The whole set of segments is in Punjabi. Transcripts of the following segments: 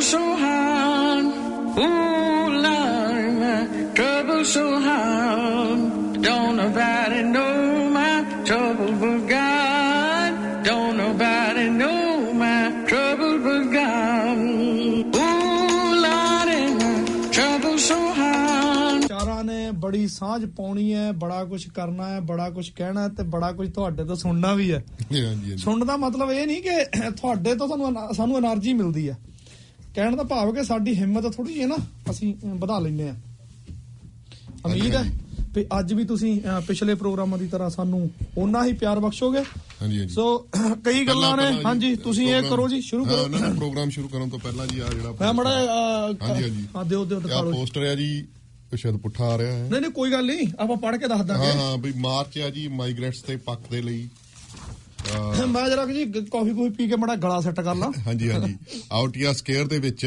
trouble so hard. Ooh, Lord, my trouble so hard. Don't nobody know my trouble but God. Don't nobody know my trouble but God. Ooh, Lord, my trouble so hard. ਚਾਰਾਂ ਨੇ ਬੜੀ ਸਾਂਝ ਪਾਉਣੀ ਹੈ ਬੜਾ ਕੁਝ ਕਰਨਾ ਹੈ ਬੜਾ ਕੁਝ ਕਹਿਣਾ ਹੈ ਤੇ ਬੜਾ ਕੁਝ ਤੁਹਾਡੇ ਤੋਂ ਸੁਣਨਾ ਵੀ ਹੈ ਸੁਣਨ ਦਾ ਮਤਲਬ ਇਹ ਨਹੀਂ ਕਿ ਤੁਹਾਡੇ ਤੋਂ ਤੁਹਾਨੂੰ ਸਾਨੂੰ એનર્ਜੀ ਮਿਲਦੀ ਹੈ ਕਹਿਣ ਦਾ ਭਾਵ ਕਿ ਸਾਡੀ ਹਿੰਮਤ ਥੋੜੀ ਜਿਹੀ ਨਾ ਅਸੀਂ ਵਧਾ ਲੈਂਦੇ ਆ ਉਮੀਦ ਹੈ ਵੀ ਅੱਜ ਵੀ ਤੁਸੀਂ ਪਿਛਲੇ ਪ੍ਰੋਗਰਾਮਾਂ ਦੀ ਤਰ੍ਹਾਂ ਸਾਨੂੰ ਓਨਾ ਹੀ ਪਿਆਰ ਬਖਸ਼ੋਗੇ। ਹਾਂਜੀ ਹਾਂਜੀ। ਸੋ ਕਈ ਗੱਲਾਂ ਨੇ। ਹਾਂਜੀ ਤੁਸੀਂ ਇਹ ਕਰੋ ਜੀ ਸ਼ੁਰੂ ਕਰੋ। ਨਾ, ਪ੍ਰੋਗਰਾਮ ਸ਼ੁਰੂ ਕਰਨ ਤੋਂ ਪਹਿਲਾਂ ਜੀ ਆ ਜਿਹੜਾ ਮੈਂ ਮੜਾ ਹਾਂਜੀ, ਹਾਂਜੀ। ਹਾਂ ਦਿਓ ਦਿਓ ਦਿਖਾ ਆ ਲਓ ਪੋਸਟਰ ਆ ਜੀ ਸ਼ਾਇਦ ਪੁੱਠਾ ਆ ਰਿਹਾ ਹੈ। ਨਹੀਂ ਨਹੀਂ ਕੋਈ ਗੱਲ ਨਹੀਂ ਆਪਾਂ ਪੜ੍ਹ ਕੇ ਦੱਸ ਦਾਂਗੇ। ਹਾਂ ਹਾਂ ਵੀ ਮਾਰਚ ਆ ਜੀ ਮਾਈਗ੍ਰੈਂਟਸ ਤੇ ਪੱਕ ਦੇ ਲਈ। ਮੈਂ ਜਰਾ ਜੀ ਕਾਫੀ ਕੋਈ ਪੀ ਕੇ ਮੜਾ ਗਲਾ ਸੈੱਟ ਕਰ ਲਾਂ। ਹਾਂਜੀ ਹਾਂਜੀ। ਆਊਟੀਆ ਸਕੇਅਰ ਦੇ ਵਿੱਚ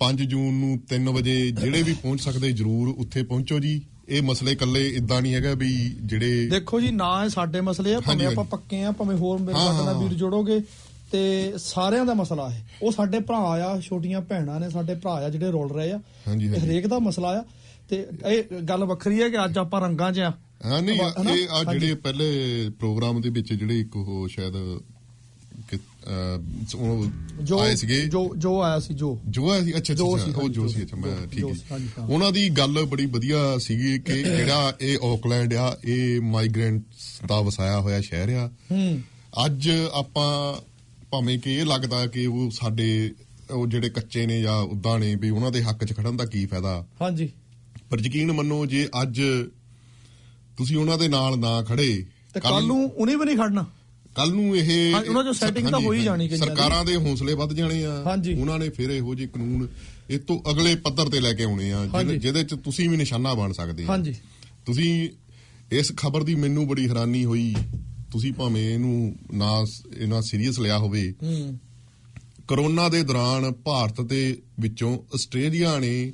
5 ਜੂਨ ਨੂੰ 3 ਵਜੇ ਜਿਹੜੇ ਵੀ ਪਹੁੰਚ ਸਕਦੇ ਜਰੂਰ ਉੱਥੇ ਪਹੁੰਚੋ ਜੀ। ਇਹ ਮਸਲੇ ਇਕੱਲੇ ਇਦਾਂ ਨਹੀਂ ਹੈਗਾ ਵੀ ਜਿਹੜੇ ਦੇਖੋ ਜੀ ਨਾ ਇਹ ਸਾਡੇ ਮਸਲੇ ਆ ਭਾਵੇਂ ਆਪਾਂ। ਪੱਕੇ ਆ ਭਾਵੇਂ ਹੋਰ ਮੇਰੇ ਹਾਂ, ਨਾਲ ਹਾਂ। ਵੀਰ ਜੋੜੋਗੇ ਤੇ ਸਾਰਿਆਂ ਦਾ ਮਸਲਾ ਹੈ ਉਹ ਸਾਡੇ ਭਰਾ ਆ ਛੋਟੀਆਂ ਭੈਣਾਂ ਨੇ ਸਾਡੇ ਭਰਾ ਆ ਜਿਹੜੇ ਰੋਲ ਰਹੇ ਆ। ਹਰੇਕ ਦਾ ਮਸਲਾ ਆ। ਤੇ ਇਹ ਗੱਲ ਵੱਖਰੀ ਹੈ ਕਿ ਅੱਜ ਆਪਾਂ ਰੰਗਾਂ 'ਚ ਆ? ਹਾਂ ਨਹੀਂ? ਇਹ ਆ। ਜਿਹੜੇ ਪਹਿਲੇ ਪ੍ਰੋਗਰਾਮ ਦੇ ਵਿੱਚ ਜਿਹੜੇ ਇੱਕ ਉਹ ਸ਼ਾਇਦ ਜੋ ਆਏ ਸੀਗੇ। ਜੋ ਜੋ ਆਇਆ ਸੀ ਜੋ। ਜੋ ਹੈ ਸੀ? ਅੱਛਾ ਜੋ ਅੱਛਾ ਸੀ, ਉਹ ਜੋ ਸੀ ਅੱਛਾ ਮੈਂ ਠੀਕ ਹੈ। ਉਹਨਾਂ ਦੀ ਗੱਲ ਬੜੀ ਵਧੀਆ ਸੀਗੀ ਕਿ ਜਿਹੜਾ ਇਹ ਆਕਲੈਂਡ ਆ ਇਹ ਮਾਈਗ੍ਰੈਂਟਸ ਦਾ ਵਸਾਇਆ ਹੋਇਆ ਸ਼ਹਿਰ ਆ। ਹੂੰ। ਅੱਜ ਆਪਾਂ ਭਾਵੇਂ ਕਿ ਇਹ ਲੱਗਦਾ ਕਿ ਉਹ ਸਾਡੇ ਉਹ ਜਿਹੜੇ ਕੱਚੇ ਨੇ ਜਾਂ ਉਦਾਂ ਨੇ ਵੀ ਉਹਨਾਂ ਦੇ ਹੱਕ 'ਚ ਖੜਨ ਦਾ ਕੀ ਫਾਇਦਾ? ਹਾਂਜੀ। ਪਰ ਯਕੀਨ ਮੰਨੋ ਜੇ ਅੱਜ ਤੁਸੀਂ ਉਹਨਾਂ ਦੇ ਨਾਲ ਨਾ ਖੜੇ ਤੇ ਕੱਲ ਨੂੰ ਉਹਨੇ ਵੀ ਨਹੀਂ ਖੜਨਾ। ਕੱਲ ਨੂੰ ਇਹ ਉਹਨਾਂ 'ਚੋਂ setting ਤਾਂ ਹੋ ਹੀ ਜਾਣੀ ਦੀ। ਸਰਕਾਰਾਂ ਦੇ ਹੌਸਲੇ ਵੱਧ ਜਾਣੇ ਆ। ਉਹਨਾਂ ਨੇ ਫਿਰ ਇਹੋ ਜਿਹੇ ਕਾਨੂੰਨ ਇਹ ਤੋਂ ਅਗਲੇ ਪੱਧਰ ਤੇ ਲੈ ਕੇ ਆਉਣੇ ਆ ਜਿਹਦੇ- 'ਚ ਤੁਸੀਂ ਵੀ ਨਿਸ਼ਾਨਾ ਬਣ ਸਕਦੇ ਆ। ਹਾਂਜੀ। ਤੁਸੀਂ ਇਸ ਖਬਰ ਦੀ ਮੈਨੂੰ ਬੜੀ ਹੈਰਾਨੀ ਹੋਈ। ਤੁਸੀਂ ਭਾਵੇਂ ਇਹਨੂੰ ਨਾ ਇਹਨਾਂ ਸੀਰੀਅਸ ਲਿਆ ਹੋਵੇ। ਹੂੰ। ਕਰੋਨਾ ਦੇ ਦੌਰਾਨ ਭਾਰਤ ਦੇ ਵਿੱਚੋਂ ਆਸਟ੍ਰੇਲੀਆ ਨੇ